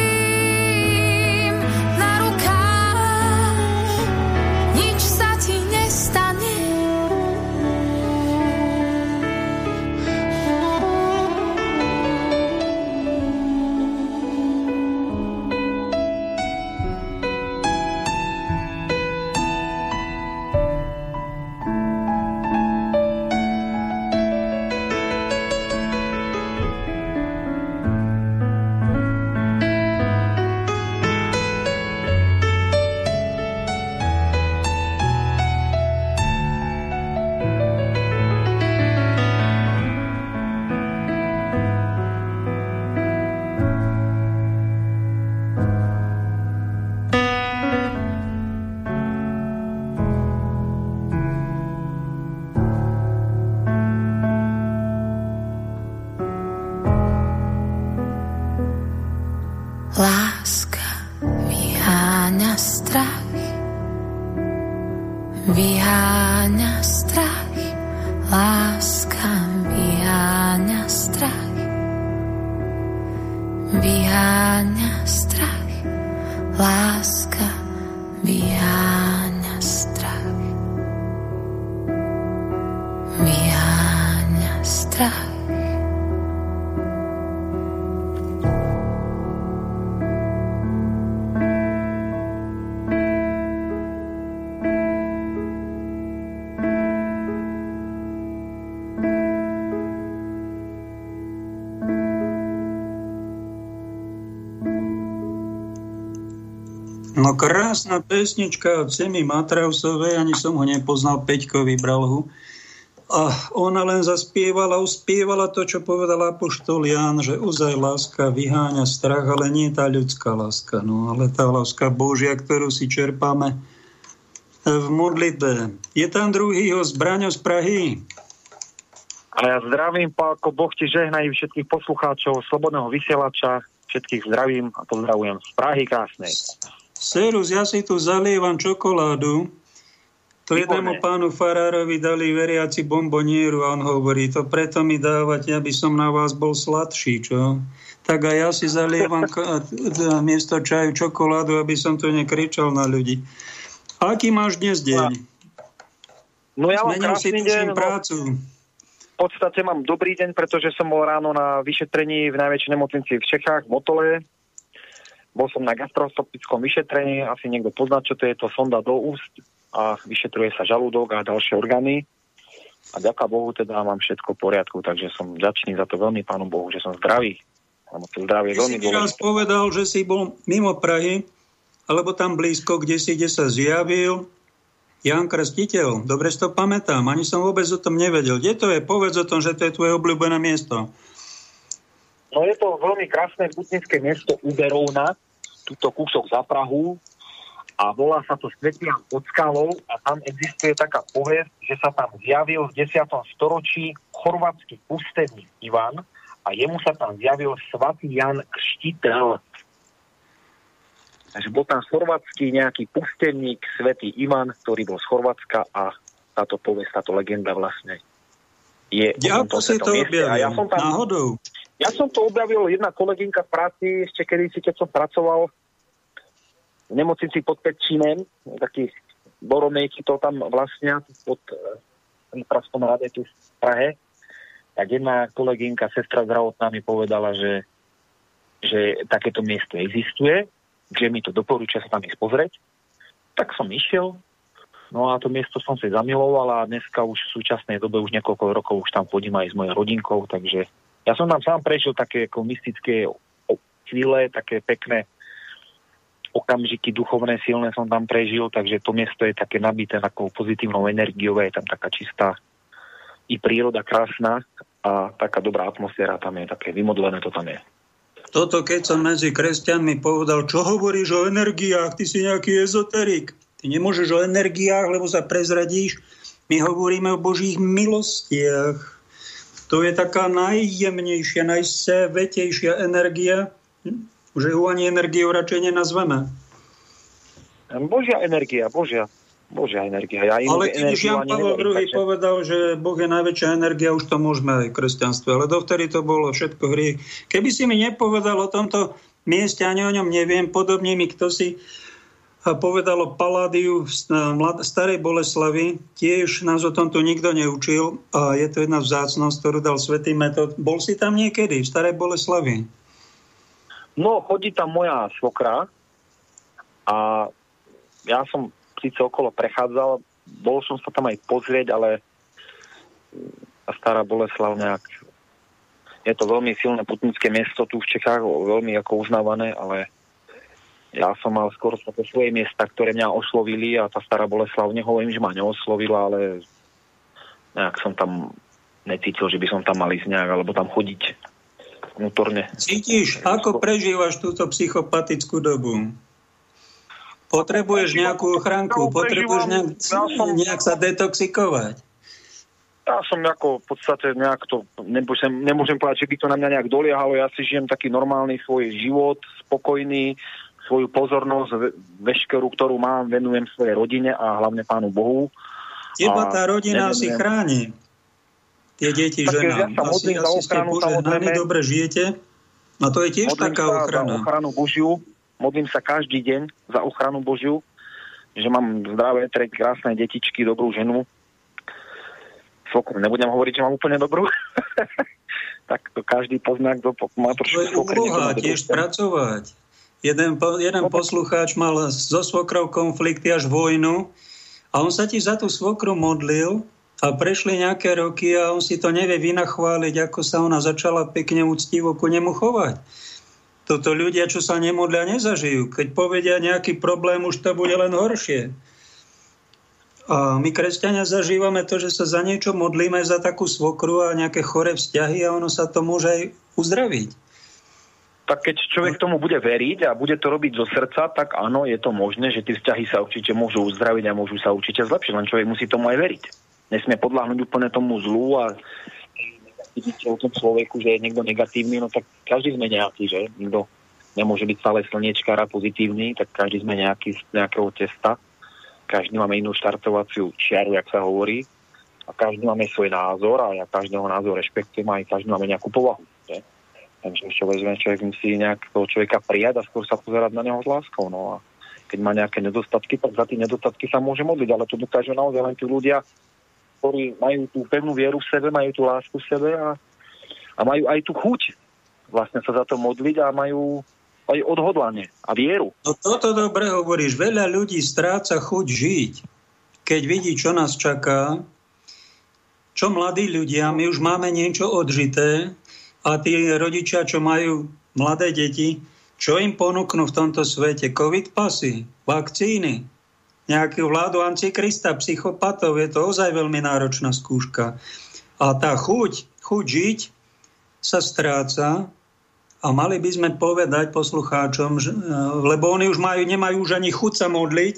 Speaker 1: krásna pesnička od Semi Matrausovej, ani som ho nepoznal, Peťko vybral ho. A ona len zaspievala, uspievala to, čo povedal Apoštol Jan, že uzaj láska vyháňa strach, ale nie tá ľudská láska, no ale tá láska Božia, ktorú si čerpáme v modlitbe. Je tam druhý ho zbraňo z Prahy.
Speaker 9: A ja zdravím, Pálko, Boh ti žehnajú všetkých poslucháčov Slobodného vysielača, všetkých zdravím a pozdravujem z Prahy krásnej.
Speaker 1: Serus, ja si tu zalievam čokoládu. To jednému pánu Farárovi dali veriaci bombonieru a on hovorí, to preto mi dávať, aby som na vás bol sladší, čo? Tak a ja si zalievam miesto čaju čokoládu, aby som to nekričal na ľudí. Aký máš dnes deň?
Speaker 9: No ja mám
Speaker 1: Zmenil si
Speaker 9: deň, no,
Speaker 1: prácu.
Speaker 9: v podstate mám dobrý deň, pretože som bol ráno na vyšetrení v najväčšej nemocnici v Čechách, v Motole. Bol som na gastroskopickom vyšetrení, asi niekto pozná, čo to je, to sonda do úst a vyšetruje sa žalúdok a ďalšie orgány. A ďaká Bohu teda mám všetko v poriadku, takže som ďačný za to veľmi Pánu Bohu, že som zdravý. Lebo to zdravie veľmi
Speaker 1: si mi raz povedal, že si bol mimo Prahy, alebo tam blízko, kde si, kde sa zjavil Jan Krstiteľ. Dobre si to pamätám, ani som vôbec o tom nevedel. Kde to je? Povedz o tom, že to je tvoje obľúbené miesto.
Speaker 9: No je to veľmi krásne putnické miesto Uberovna, túto kúsok za Prahu a volá sa to Svetian pod skalou a tam existuje taká povesť, že sa tam zjavil v 10. storočí chorvátsky pusterník Ivan a jemu sa tam zjavil svatý Jan Krštiteľ. Takže bol tam chorvátsky nejaký pusterník, svätý Ivan, ktorý bol z Chorvátska a táto povesť, táto legenda vlastne je
Speaker 1: Ako si to objavil?
Speaker 9: Ja som tam,
Speaker 1: Náhodou.
Speaker 9: ja som to objavil, jedna kolegynka v práci, ešte kedy si, keď som pracoval v nemocnici pod Petčínem, taký Boronej to tam vlastne pod e, Praskom rade tu v Prahe, tak jedna kolegynka, sestra zdravotná mi povedala, že, že takéto miesto existuje, že mi to doporúča sa tam ísť pozrieť. Tak som išiel, no a to miesto som si zamiloval a dneska už v súčasnej dobe, už niekoľko rokov už tam chodím aj s mojou rodinkou, takže ja som tam sám prežil také ako mystické chvíle, také pekné okamžiky duchovné, silné som tam prežil, takže to miesto je také nabité takou pozitívnou energiou, je tam taká čistá i príroda krásna a taká dobrá atmosféra tam je, také vymodlené to tam je.
Speaker 1: Toto, keď som medzi kresťanmi povedal, čo hovoríš o energiách, ty si nejaký ezoterik. Ty nemôžeš o energiách, lebo sa prezradíš. My hovoríme o Božích milostiach. To je taká najjemnejšia, najsvetejšia energia, že ju ani energiou radšej nenazveme.
Speaker 9: Božia energia, Božia, Božia energia. Ja
Speaker 1: Ale keď už Jan Pavel II
Speaker 9: takže-
Speaker 1: povedal, že Boh je najväčšia energia, už to môžeme aj v kresťanstve. Ale dovtedy to bolo všetko hriech. Keby si mi nepovedal o tomto mieste, ani o ňom neviem, podobne mi kto si a povedal o Paládiu starej Boleslavi. Tiež nás o tomto nikto neučil a je to jedna vzácnosť, ktorú dal svätý Metod. Bol si tam niekedy v starej Boleslavi?
Speaker 9: No, chodí tam moja svokra a ja som síce okolo prechádzal, bol som sa tam aj pozrieť, ale stará Boleslav nejak je to veľmi silné putnické miesto tu v Čechách, veľmi ako uznávané, ale ja som mal skôr také svoje miesta, ktoré mňa oslovili a tá stará Boleslav, nehovorím, že ma neoslovila, ale nejak som tam necítil, že by som tam mal ísť nejak, alebo tam chodiť vnútorne.
Speaker 1: Cítiš, ako prežívaš túto psychopatickú dobu? Potrebuješ nejakú ochránku, potrebuješ nejak, nejak sa detoxikovať.
Speaker 9: Ja som ako v podstate nejak to, nemôžem, nemôžem povedať, že by to na mňa nejak doliehalo, ja si žijem taký normálny svoj život, spokojný, svoju pozornosť, veškerú, ktorú mám, venujem svojej rodine a hlavne Pánu Bohu.
Speaker 1: Teba tá rodina si chráni. Tie deti, tak žena. Ja sa asi, asi ste požehnaní, dobre žijete. A to je tiež taká ochrana.
Speaker 9: Za ochranu Božiu, modlím sa každý deň za ochranu Božiu, že mám zdravé, tre krásne detičky, dobrú ženu. Svokru, nebudem hovoriť, že mám úplne dobrú. tak to každý pozná, kto má trošku...
Speaker 1: To je úloha tiež pracovať. Jeden, jeden poslucháč mal so svokrou konflikty až vojnu a on sa ti za tú svokru modlil a prešli nejaké roky a on si to nevie vynachváliť, ako sa ona začala pekne úctivo ku nemu chovať. Toto ľudia, čo sa nemodlia, nezažijú. Keď povedia nejaký problém, už to bude len horšie. A my, kresťania, zažívame to, že sa za niečo modlíme, za takú svokru a nejaké chore vzťahy a ono sa to môže aj uzdraviť
Speaker 9: tak keď človek tomu bude veriť a bude to robiť zo srdca, tak áno, je to možné, že tie vzťahy sa určite môžu uzdraviť a môžu sa určite zlepšiť, len človek musí tomu aj veriť. Nesmie podľahnuť úplne tomu zlu a vidíte o tom človeku, že je niekto negatívny, no tak každý sme nejaký, že? Nikto nemôže byť stále slniečkára pozitívny, tak každý sme nejaký z nejakého testa. Každý máme inú štartovaciu čiaru, jak sa hovorí. A každý máme svoj názor a ja každého názor rešpektujem a aj každý máme nejakú povahu. Že? Takže vezme, človek musí nejak toho človeka prijať a skôr sa pozerať na neho s láskou. No a keď má nejaké nedostatky, tak za tie nedostatky sa môže modliť, ale to dokážu naozaj len tí ľudia, ktorí majú tú pevnú vieru v sebe, majú tú lásku v sebe a, a majú aj tú chuť vlastne sa za to modliť a majú aj odhodlanie a vieru.
Speaker 1: No toto dobre hovoríš. Veľa ľudí stráca chuť žiť, keď vidí, čo nás čaká. Čo mladí ľudia, my už máme niečo odžité, a tí rodičia, čo majú mladé deti, čo im ponúknú v tomto svete? Covid pasy, vakcíny, nejakú vládu antikrista, psychopatov. Je to ozaj veľmi náročná skúška. A tá chuť, chuť žiť sa stráca a mali by sme povedať poslucháčom, že, lebo oni už majú, nemajú už ani chuť sa modliť,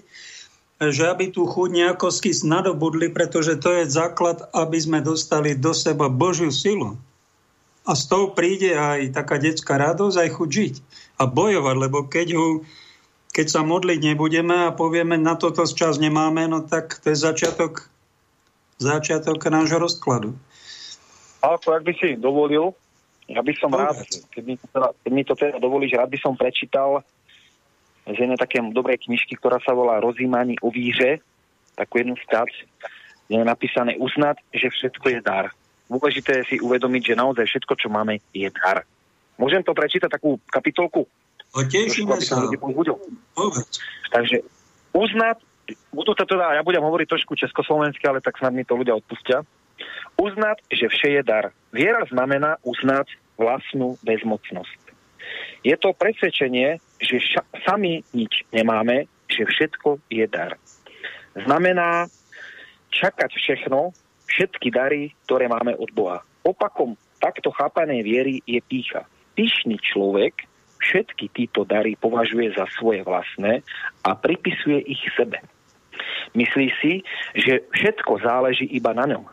Speaker 1: že aby tú chuť nejako skys nadobudli, pretože to je základ, aby sme dostali do seba Božiu silu. A z toho príde aj taká detská radosť, aj chuť žiť a bojovať, lebo keď, ho, keď sa modliť nebudeme a povieme, na toto čas nemáme, no tak to je začiatok, začiatok nášho rozkladu.
Speaker 9: Alko, ak by si dovolil, ja by som rád, keď mi, to teda, keď mi to teda dovolíš, rád by som prečítal z jednej také dobrej knižky, ktorá sa volá Rozímanie o víře, takú jednu kde je napísané uznať, že všetko je dar dôležité si uvedomiť, že naozaj všetko, čo máme, je dar. Môžem to prečítať takú kapitolku?
Speaker 1: O tešíme sa.
Speaker 9: Takže uznať, budú to teda, ja budem hovoriť trošku československy, ale tak snad mi to ľudia odpustia. Uznať, že vše je dar. Viera znamená uznať vlastnú bezmocnosť. Je to presvedčenie, že ša- sami nič nemáme, že všetko je dar. Znamená čakať všechno, všetky dary, ktoré máme od Boha. Opakom takto chápanej viery je pícha. Pyšný človek všetky títo dary považuje za svoje vlastné a pripisuje ich sebe. Myslí si, že všetko záleží iba na ňom.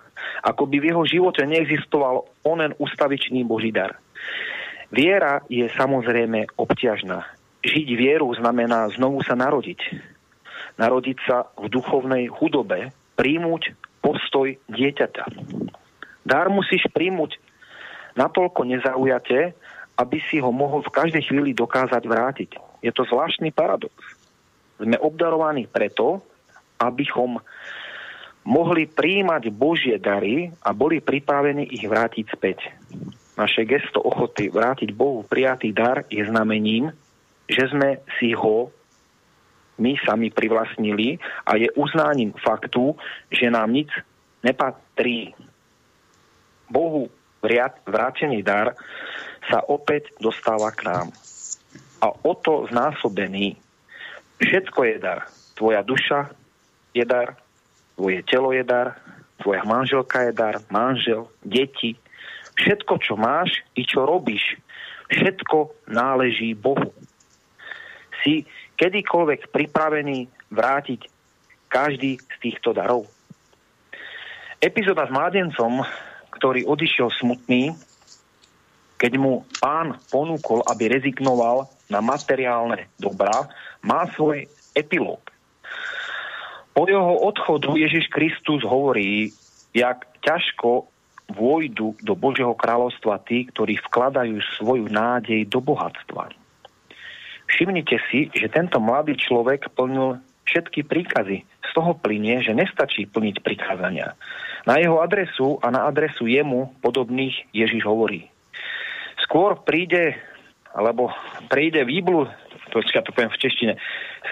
Speaker 9: Ako by v jeho živote neexistoval onen ustavičný Boží dar. Viera je samozrejme obťažná. Žiť vieru znamená znovu sa narodiť. Narodiť sa v duchovnej chudobe, príjmuť postoj dieťaťa. Dar musíš príjmuť natoľko nezaujate, aby si ho mohol v každej chvíli dokázať vrátiť. Je to zvláštny paradox. Sme obdarovaní preto, abychom mohli príjmať Božie dary a boli pripravení ich vrátiť späť. Naše gesto ochoty vrátiť Bohu prijatý dar je znamením, že sme si ho my sami privlastnili a je uznáním faktu, že nám nic nepatrí. Bohu vrátený dar sa opäť dostáva k nám. A o to znásobený. Všetko je dar. Tvoja duša je dar, tvoje telo je dar, tvoja manželka je dar, manžel, deti. Všetko, čo máš i čo robíš, všetko náleží Bohu. Si kedykoľvek pripravený vrátiť každý z týchto darov? Epizóda s mládencom, ktorý odišiel smutný, keď mu pán ponúkol, aby rezignoval na materiálne dobrá má svoj epilóg. Po jeho odchodu Ježiš Kristus hovorí, jak ťažko vôjdu do Božieho kráľovstva tí, ktorí vkladajú svoju nádej do bohatstva. Všimnite si, že tento mladý človek plnil všetky príkazy. Z toho plinie, že nestačí plniť prikázania. Na jeho adresu a na adresu jemu podobných Ježiš hovorí. Skôr príde, alebo príde výblu, to ja to poviem v češtine,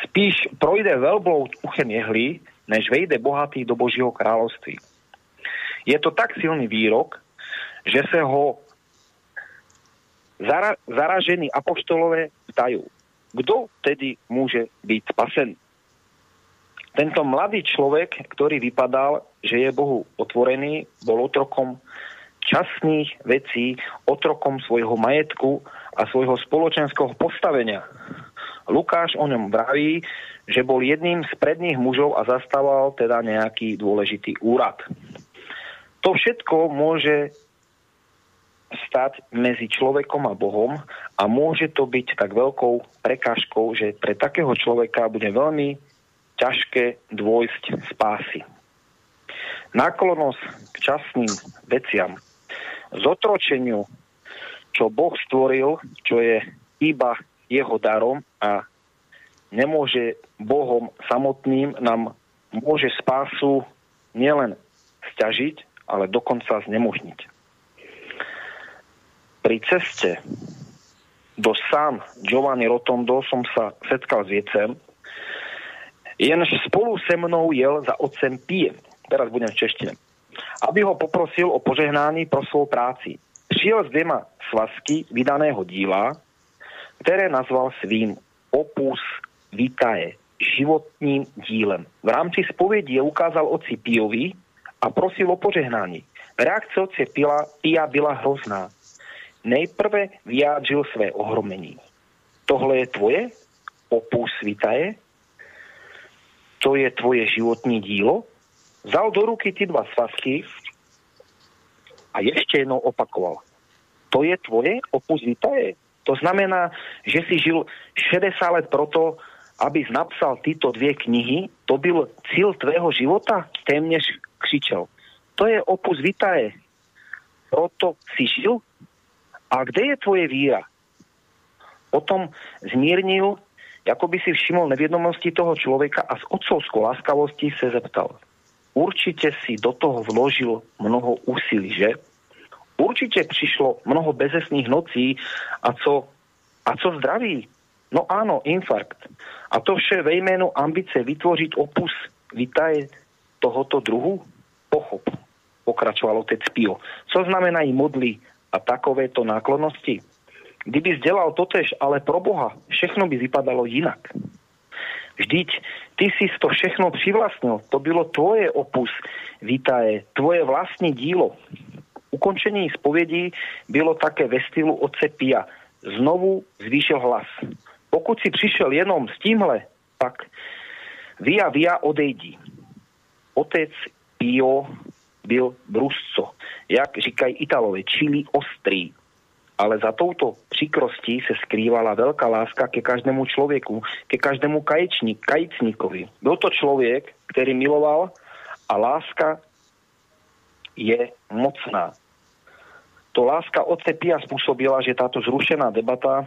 Speaker 9: spíš projde veľblou uchem jehly, než vejde bohatý do Božieho kráľovství. Je to tak silný výrok, že sa ho zara, zaražení apoštolové ptajú. Kto tedy môže byť spasený? Tento mladý človek, ktorý vypadal, že je Bohu otvorený, bol otrokom časných vecí, otrokom svojho majetku a svojho spoločenského postavenia. Lukáš o ňom vraví, že bol jedným z predných mužov a zastával teda nejaký dôležitý úrad. To všetko môže stať medzi človekom a Bohom a môže to byť tak veľkou prekážkou, že pre takého človeka bude veľmi ťažké dôjsť spásy. Náklonosť k časným veciam, zotročeniu, čo Boh stvoril, čo je iba jeho darom a nemôže Bohom samotným nám môže spásu nielen stiažiť, ale dokonca znemožniť. Pri ceste do sám Giovanni Rotondo som sa setkal s viecem, jenž spolu se mnou jel za otcem Pie, teraz budem v češtine, aby ho poprosil o požehnání pro svou práci. Přijel s dvěma svazky vydaného díla, které nazval svým opus vitae, životním dílem. V rámci spovědi je ukázal oci Piovi, a prosil o požehnání. Reakce otce Pila, Pia byla hrozná. Nejprve vyjádřil své ohromení. Tohle je tvoje? Opus vitaje? To je tvoje životní dílo? Vzal do ruky ty dva svazky a ještě jednou opakoval. To je tvoje opus vitaje? To znamená, že si žil 60 let proto, aby napsal tyto dvě knihy, to byl cíl tvého života, téměř křičel. To je opus vitae. Proto si žil? A kde je tvoje víra? Potom zmírnil, ako by si všimol nevědomosti toho človeka a s otcovskou láskavostí se zeptal. Určite si do toho vložil mnoho úsilí, že? Určite prišlo mnoho bezesných nocí a co, a co zdraví? No áno, infarkt. A to vše ve jménu ambice vytvořiť opus vitae tohoto druhu? Pochop, pokračoval otec Pio. Co znamená i modly a takovéto náklonnosti? Kdyby zdelal totež, ale pro Boha, všechno by vypadalo jinak. Vždyť ty si to všechno přivlastnil. To bylo tvoje opus vitae, tvoje vlastní dílo. Ukončení spovědí bylo také ve stylu otce Pia. Znovu zvýšil hlas. Pokud si přišel jenom s tímhle, tak via via odejdi. Otec Pio byl brusco, jak říkají Italové, čili ostrý. Ale za touto příkrostí se skrývala veľká láska ke každému človeku, ke každému kaječník, kajicníkovi. Byl to človek, ktorý miloval a láska je mocná. To láska otce Pia spôsobila, že táto zrušená debata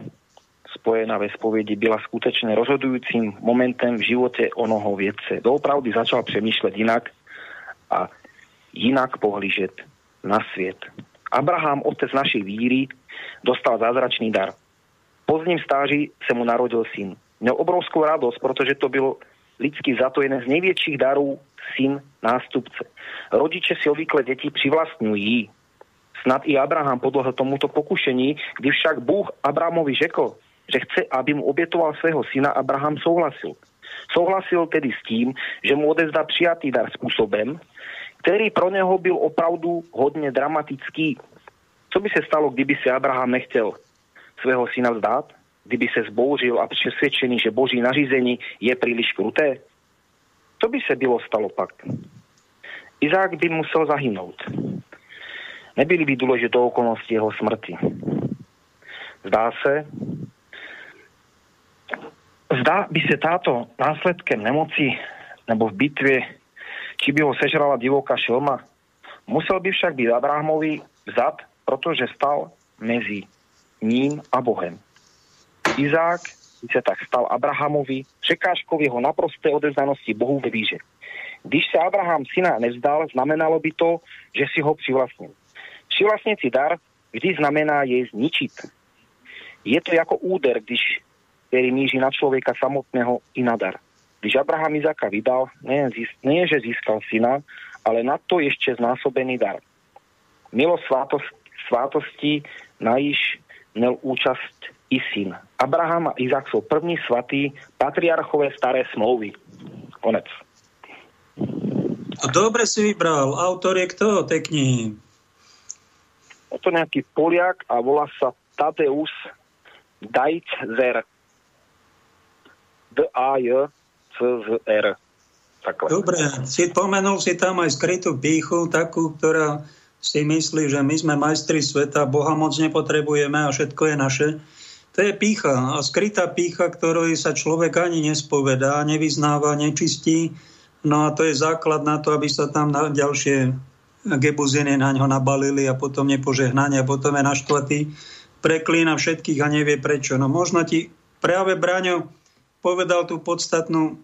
Speaker 9: spojená ve spovedi byla skutečne rozhodujúcim momentem v živote onoho viedce. Doopravdy začal přemýšľať inak a inak pohlížet na svět. Abraham, otec našej víry, dostal zázračný dar. Po zním stáži se mu narodil syn. Měl obrovskou radosť, protože to byl lidsky za to jeden z největších darů syn nástupce. Rodiče si obvykle deti přivlastňují. Snad i Abraham podlohl tomuto pokušení, kdy však Bůh Abrahamovi řekl, že chce, aby mu obietoval svého syna, Abraham souhlasil. Souhlasil tedy s tím, že mu odezdá přijatý dar spôsobem, ktorý pro neho byl opravdu hodne dramatický. Co by sa stalo, kdyby si Abraham nechtěl svého syna vzdát? Kdyby sa zboužil a přesvedčený, že Boží nařízení je príliš kruté? Co by sa bylo stalo pak? Izák by musel zahynout. Nebyli by dôležité okolnosti jeho smrti. Zdá se, Zdá by se táto následkem nemoci nebo v bitvě, či by ho sežrala divoká šelma, musel by však byť Abrahamovi vzad, protože stal mezi ním a Bohem. Izák by se tak stal Abrahamovi překážkou jeho naprosté odezdanosti Bohu ve víře. Když se Abraham syna nevzdal, znamenalo by to, že si ho přivlastnil. Přivlastnici dar vždy znamená jej zničiť. Je to jako úder, když který míří na člověka samotného i na dar. Když Abraham Izáka vydal, nie, nie že získal syna, ale na to ešte znásobený dar. Milo svátost, svátosti na iš nel účast i syn. Abraham a Izák sú první svatí patriarchové staré smlouvy. Konec.
Speaker 1: A dobre si vybral. Autor je kto tej knihy?
Speaker 9: Je to nejaký Poliak a volá sa Tadeus Dajcer. D-A-J-C-Z-R.
Speaker 1: Takhle. Dobre, si pomenul si tam aj skrytú píchu, takú, ktorá si myslí, že my sme majstri sveta, Boha moc nepotrebujeme a všetko je naše. To je pícha a skrytá pícha, ktorou sa človek ani nespovedá, nevyznáva, nečistí. No a to je základ na to, aby sa tam na ďalšie gebuziny na ňo nabalili a potom nepožehnania, potom je naštvatý, preklína všetkých a nevie prečo. No možno ti práve Braňo povedal tú podstatnú e,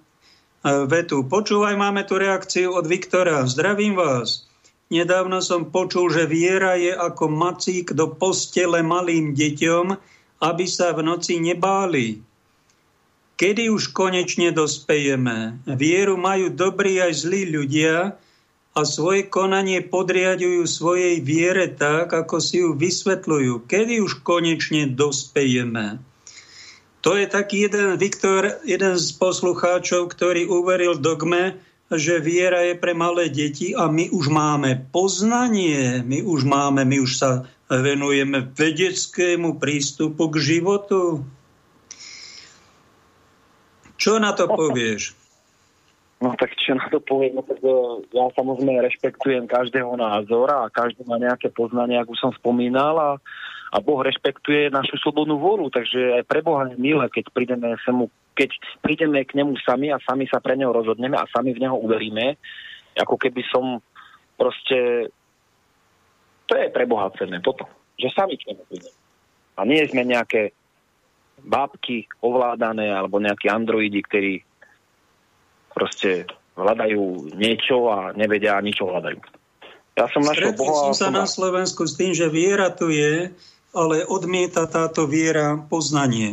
Speaker 1: vetu. Počúvaj, máme tu reakciu od Viktora. Zdravím vás. Nedávno som počul, že viera je ako macík do postele malým deťom, aby sa v noci nebáli. Kedy už konečne dospejeme? Vieru majú dobrí aj zlí ľudia a svoje konanie podriadujú svojej viere tak, ako si ju vysvetľujú. Kedy už konečne dospejeme? To je taký jeden Viktor, jeden z poslucháčov, ktorý uveril dogme, že viera je pre malé deti a my už máme poznanie, my už máme, my už sa venujeme vedeckému prístupu k životu. Čo na to povieš?
Speaker 9: No tak čo na to poviem, no tak e, ja samozrejme rešpektujem každého názor a každý má nejaké poznanie, ako som spomínal a a Boh rešpektuje našu slobodnú vôľu, takže aj pre Boha je milé, keď prídeme, mu, keď prídeme k nemu sami a sami sa pre neho rozhodneme a sami v neho uveríme, ako keby som proste to je pre Boha cenné, toto, že sami k nemu prídeme. A nie sme nejaké bábky ovládané alebo nejakí androidi, ktorí proste hľadajú niečo a nevedia ani čo hľadajú.
Speaker 1: Ja som našiel Boha... som sa na Slovensku s tým, že viera tu je, ale odmieta táto viera poznanie.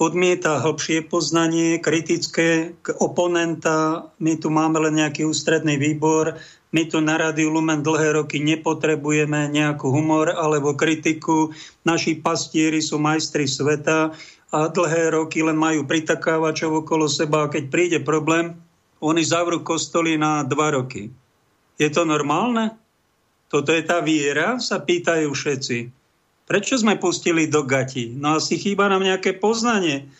Speaker 1: Odmieta hlbšie poznanie, kritické k oponenta. My tu máme len nejaký ústredný výbor. My tu na Radiu Lumen dlhé roky nepotrebujeme nejakú humor alebo kritiku. Naši pastieri sú majstri sveta a dlhé roky len majú pritakávačov okolo seba a keď príde problém, oni zavrú kostoly na dva roky. Je to normálne? Toto je tá viera, sa pýtajú všetci. Prečo sme pustili do gati? No asi chýba nám nejaké poznanie.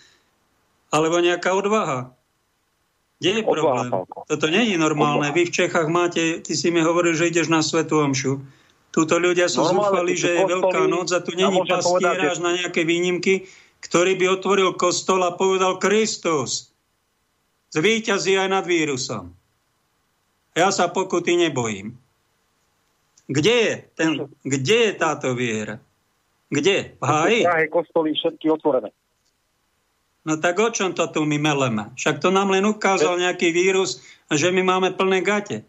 Speaker 1: Alebo nejaká odvaha. Kde je problém? Toto nie je normálne. Vy v Čechách máte, ty si mi hovoril, že ideš na Svetu Omšu. Tuto ľudia sú zúfali, že je Veľká noc a tu není pastier až na nejaké výnimky, ktorý by otvoril kostol a povedal Kristus. Zvíťazí aj nad vírusom. Ja sa pokuty nebojím. Kde je, ten, kde je táto viera? Kde? V háji?
Speaker 9: V kostoly všetky otvorené.
Speaker 1: No tak o čom to tu my meleme? Však to nám len ukázal nejaký vírus, že my máme plné gate.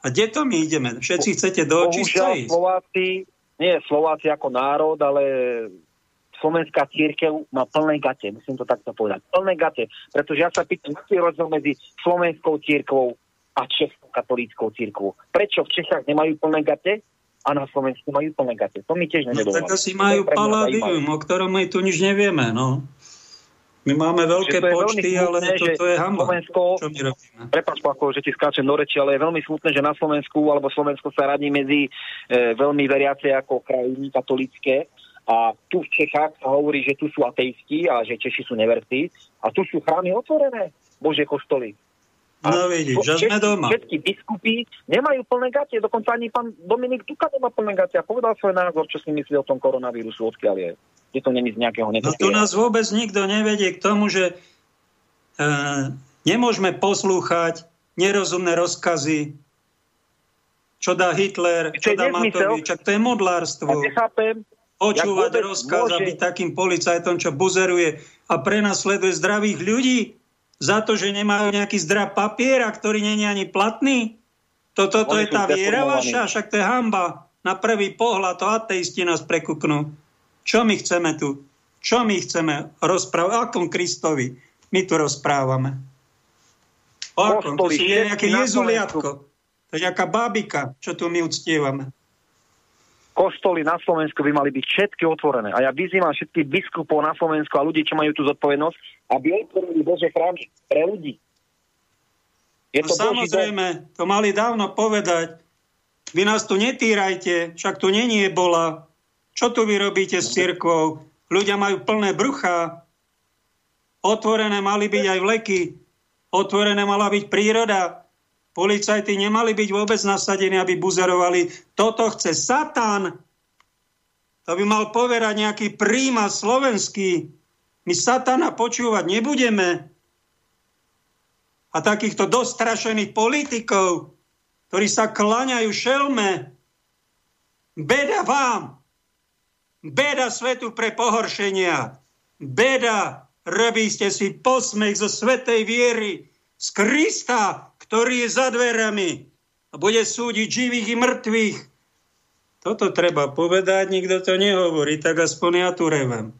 Speaker 1: A kde to my ideme? Všetci chcete do očistca ísť?
Speaker 9: Slováci, nie Slováci ako národ, ale slovenská církev má plné gate. Musím to takto povedať. Plné gate. Pretože ja sa pýtam, aký je rozdiel medzi slovenskou církvou a českou katolíckou církvou. Prečo v Čechách nemajú plné gate a na Slovensku majú plné gate. To mi tiež
Speaker 1: No, tak asi majú paládium, o ktorom my tu nič nevieme. No. My máme veľké počty, smutné, ale toto je hamba. Slovensko?
Speaker 9: Prepač, Pako, že ti skáčem do reči, ale je veľmi smutné, že na Slovensku, alebo Slovensko sa radí medzi e, veľmi veriace ako krajiny katolické a tu v Čechách sa hovorí, že tu sú ateisti a že Češi sú neverci a tu sú chrámy otvorené, Bože kostoly.
Speaker 1: No vidíš, že sme doma.
Speaker 9: Všetky biskupy nemajú plné gate, dokonca ani pán Dominik Duka nemá plné gate a povedal svoj názor, čo si myslí o tom koronavírusu, odkiaľ je. Je to není z nejakého
Speaker 1: No tu nás vôbec nikto nevedie k tomu, že e, nemôžeme poslúchať nerozumné rozkazy, čo dá Hitler, čo dá Matovič, to je modlárstvo.
Speaker 9: Ja nechápem,
Speaker 1: Počúvať rozkaz môže... a byť takým policajtom, čo buzeruje a prenasleduje zdravých ľudí za to, že nemajú nejaký zdrav papiera, ktorý je ani platný. Toto to je tá viera vaša, však to je hamba. Na prvý pohľad to ateisti nás prekuknú. Čo my chceme tu? Čo my chceme rozprávať? Akom Kristovi my tu rozprávame? O akom? To je nejaké jezuliatko. To je nejaká bábika, čo tu my uctievame
Speaker 9: kostoly na Slovensku by mali byť všetky otvorené. A ja vyzývam všetkých biskupov na Slovensku a ľudí, čo majú tú zodpovednosť, aby otvorili Bože chrámy pre ľudí.
Speaker 1: Je no to samozrejme, to mali dávno povedať. Vy nás tu netýrajte, však tu není bola. Čo tu vy robíte s cirkvou? Ľudia majú plné brucha. Otvorené mali byť aj vleky. Otvorené mala byť príroda. Policajti nemali byť vôbec nasadení, aby buzerovali. Toto chce Satan. To by mal povedať nejaký príma slovenský. My Satana počúvať nebudeme. A takýchto dostrašených politikov, ktorí sa klaňajú šelme. Beda vám. Beda svetu pre pohoršenia. Beda. Robí ste si posmech zo svetej viery z Krista, ktorý je za dverami a bude súdiť živých i mŕtvych. Toto treba povedať, nikto to nehovorí, tak aspoň ja tu revem.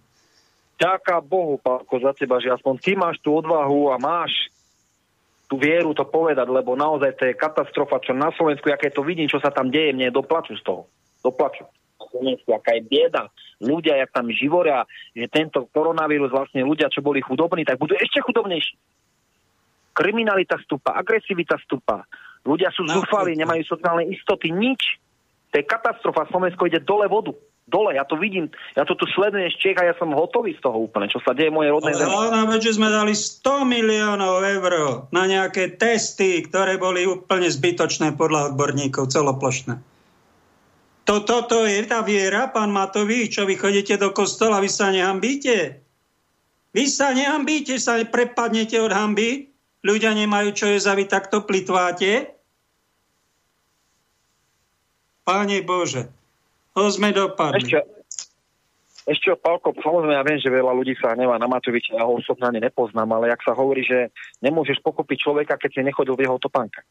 Speaker 9: Ďaká Bohu, Pálko, za teba, že aspoň ty máš tú odvahu a máš tú vieru to povedať, lebo naozaj to je katastrofa, čo na Slovensku, aké to vidím, čo sa tam deje, mne doplaču z toho. Doplaču. Na Slovensku, aká je bieda. Ľudia, jak tam živoria, že tento koronavírus vlastne ľudia, čo boli chudobní, tak budú ešte chudobnejší kriminalita stúpa, agresivita stúpa, ľudia sú zúfali, nemajú sociálne istoty, nič. To je katastrofa, Slovensko ide dole vodu. Dole, ja to vidím, ja to tu sledujem z Čech a ja som hotový z toho úplne, čo sa deje v mojej rodnej zemi.
Speaker 1: Ale že sme dali 100 miliónov eur na nejaké testy, ktoré boli úplne zbytočné podľa odborníkov, celoplošné. To, toto je tá viera, pán Matovič, čo vy chodíte do kostola, vy sa nehambíte. Vy sa nehambíte, sa prepadnete od hamby, ľudia nemajú čo jesť a vy takto plitváte? Páne Bože, ho sme dopadli.
Speaker 9: Ešte, ešte Pálko, samozrejme ja viem, že veľa ľudí sa hnevá na Matoviča, ja ho osobne ani nepoznám, ale jak sa hovorí, že nemôžeš pokopiť človeka, keď si nechodil v jeho topánkach.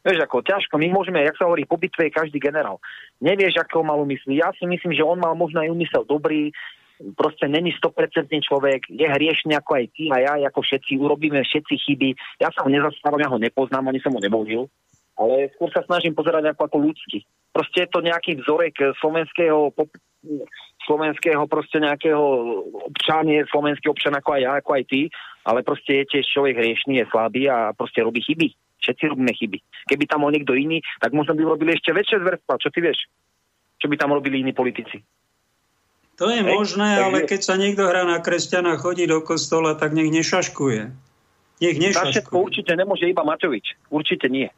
Speaker 9: Vieš, ako ťažko, my môžeme, jak sa hovorí, po bitve je každý generál. Nevieš, ako mal umysly. Ja si myslím, že on mal možno aj umysel dobrý, proste není 100% človek, je hriešný ako aj ty a ja, ako všetci, urobíme všetci chyby. Ja sa ho nezastávam, ja ho nepoznám, ani som ho nevolil, ale skôr sa snažím pozerať ako, ako ľudský. Proste je to nejaký vzorek slovenského slovenského proste nejakého občan je slovenský občan ako aj ja, ako aj ty, ale proste je tiež človek hriešný, je slabý a proste robí chyby. Všetci robíme chyby. Keby tam bol niekto iný, tak možno by robili ešte väčšie zverstva. Čo ty vieš? Čo by tam robili iní politici?
Speaker 1: To je Hej, možné, ale keď sa niekto hrá na kresťana, chodí do kostola, tak nech nešaškuje. Nech nešaškuje.
Speaker 9: všetko určite nemôže iba Matovič. Určite nie.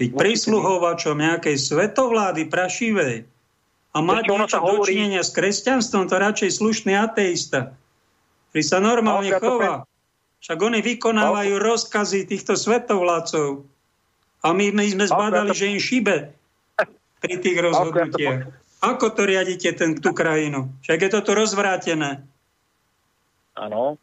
Speaker 1: Byť prísluhovačom nejakej svetovlády prašivej a mať Ešte niečo dočinenia s kresťanstvom, to radšej slušný ateista, ktorý sa normálne Alka, chová. Však oni vykonávajú Alka. rozkazy týchto svetovládcov. A my, my sme zbadali, Alka, že im šibe pri tých rozhodnutiach. Ako to riadite ten, tú krajinu? Však je toto rozvrátené.
Speaker 9: Áno.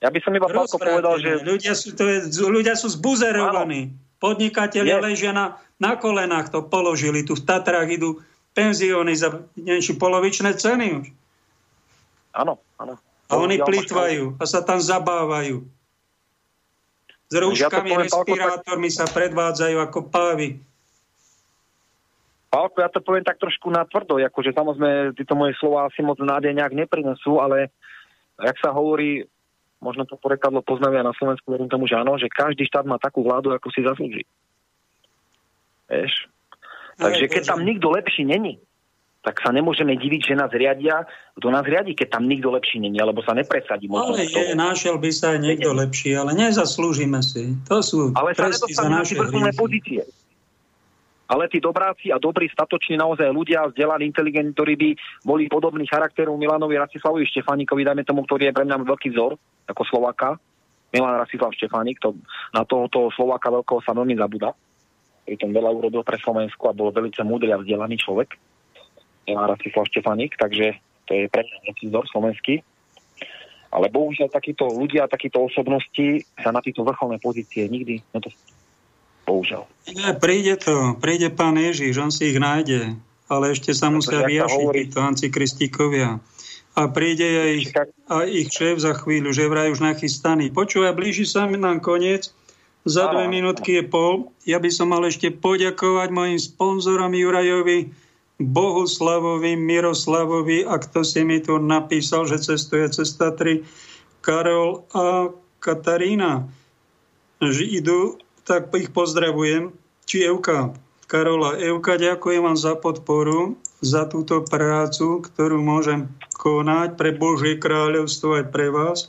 Speaker 9: Ja by som iba Pálko povedal, že...
Speaker 1: Ľudia sú, to je, ľudia sú zbuzerovaní. Podnikatelia ležia na, na kolenách, to položili. Tu v Tatrách idú penzióny za neviem, polovičné ceny už.
Speaker 9: Áno, áno.
Speaker 1: A oni plýtvajú a sa tam zabávajú. S rúškami, ja respirátormi sa predvádzajú ako pávy.
Speaker 9: Pálko, ja to poviem tak trošku na tvrdo, akože samozrejme tieto moje slova asi moc nádej nejak neprinesú, ale jak sa hovorí, možno to porekadlo poznajú na Slovensku, verím tomu, že áno, že každý štát má takú vládu, ako si zaslúži. Vieš? Takže keď tam nikto lepší není, tak sa nemôžeme diviť, že nás riadia. Kto nás riadi, keď tam nikto lepší není, alebo sa nepresadí.
Speaker 1: Ale je, našiel by sa aj niekto lepší, ale nezaslúžime si. To sú
Speaker 9: ale sa za naše pozície. Ale tí dobráci a dobrí, statoční naozaj ľudia, vzdelaní, inteligentní, ktorí by boli podobní charakteru Milanovi Rastislavovi Štefánikovi, dajme tomu, ktorý je pre mňa veľký vzor, ako Slováka, Milan Rastislav Štefánik, to, na tohoto Slováka veľkého sa veľmi zabúda. Pritom veľa urobil pre Slovensku a bol veľmi múdry a vzdelaný človek. Milan Rastislav Štefanik, takže to je pre mňa veľký vzor slovenský. Ale bohužiaľ takíto ľudia, takíto osobnosti sa na tieto vrcholné pozície nikdy nedostanú bohužiaľ.
Speaker 1: Nie, príde to, príde pán Ježiš, on si ich nájde, ale ešte sa musia vyjašiť hovorí... títo antikristíkovia. A príde aj ich, aj ich šéf za chvíľu, že vraj už nachystaný. Počúvaj, blíži sa mi nám koniec, za dve minútky je pol. Ja by som mal ešte poďakovať mojim sponzorom Jurajovi, Bohuslavovi, Miroslavovi a kto si mi tu napísal, že cestuje cez Tatry, Karol a Katarína. Že idú tak ich pozdravujem. Či Evka, Karola. Evka, ďakujem vám za podporu, za túto prácu, ktorú môžem konať pre Božie kráľovstvo aj pre vás.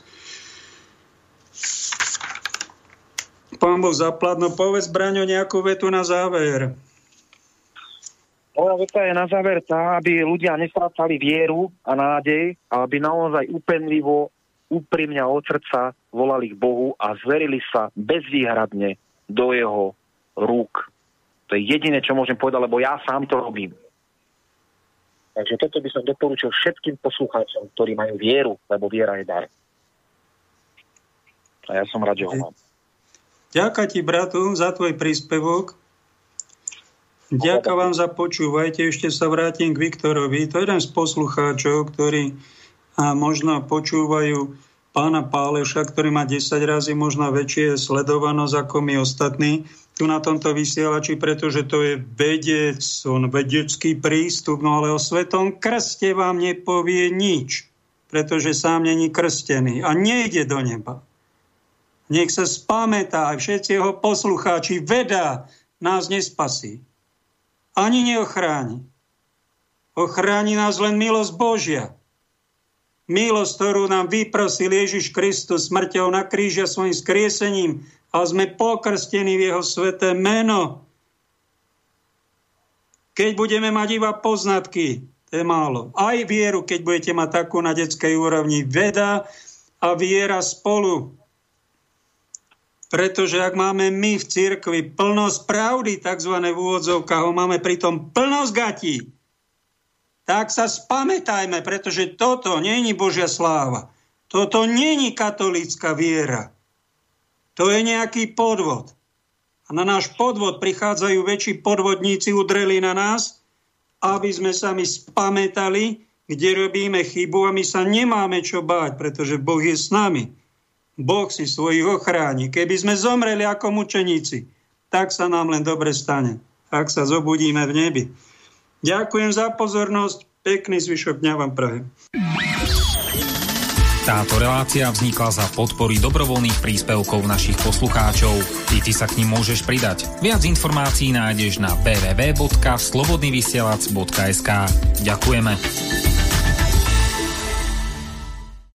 Speaker 1: Pán Boh zaplat, no povedz Braňo nejakú vetu na záver.
Speaker 9: Moja veta je na záver tá, aby ľudia nestrácali vieru a nádej a aby naozaj úpenlivo, úprimne od srdca volali k Bohu a zverili sa bezvýhradne do jeho rúk. To je jediné, čo môžem povedať, lebo ja sám to robím. Takže toto by som doporučil všetkým poslucháčom, ktorí majú vieru, lebo viera je dar. A ja som rád, že ho mám.
Speaker 1: Ďakujem ti, bratu, za tvoj príspevok. Ďakujem vám za počúvajte. Ešte sa vrátim k Viktorovi. To je jeden z poslucháčov, ktorí možno počúvajú pána Páleša, ktorý má 10 razy možno väčšie sledovanosť ako my ostatní tu na tomto vysielači, pretože to je vedec, on vedecký prístup, no ale o svetom krste vám nepovie nič, pretože sám není krstený a nejde do neba. Nech sa spamätá, všetci jeho poslucháči, veda nás nespasí. Ani neochráni. Ochráni nás len milosť Božia milosť, ktorú nám vyprosil Ježiš Kristus smrťou na kríži a svojim skriesením a sme pokrstení v jeho sveté meno. Keď budeme mať iba poznatky, to je málo. Aj vieru, keď budete mať takú na detskej úrovni. Veda a viera spolu. Pretože ak máme my v cirkvi plnosť pravdy, tzv. v úvodzovkách, ho máme pritom plnosť gatí, tak sa spamätajme, pretože toto není Božia sláva. Toto není katolícka viera. To je nejaký podvod. A na náš podvod prichádzajú väčší podvodníci, udreli na nás, aby sme sa my spamätali, kde robíme chybu a my sa nemáme čo báť, pretože Boh je s nami. Boh si svojich ochráni. Keby sme zomreli ako mučeníci, tak sa nám len dobre stane, ak sa zobudíme v nebi. Ďakujem za pozornosť. Pekný zvyšok dňa vám prajem.
Speaker 10: Táto relácia vznikla za podpory dobrovoľných príspevkov našich poslucháčov. I ty sa k ním môžeš pridať. Viac informácií nájdeš na www.slobodnyvysielac.sk Ďakujeme.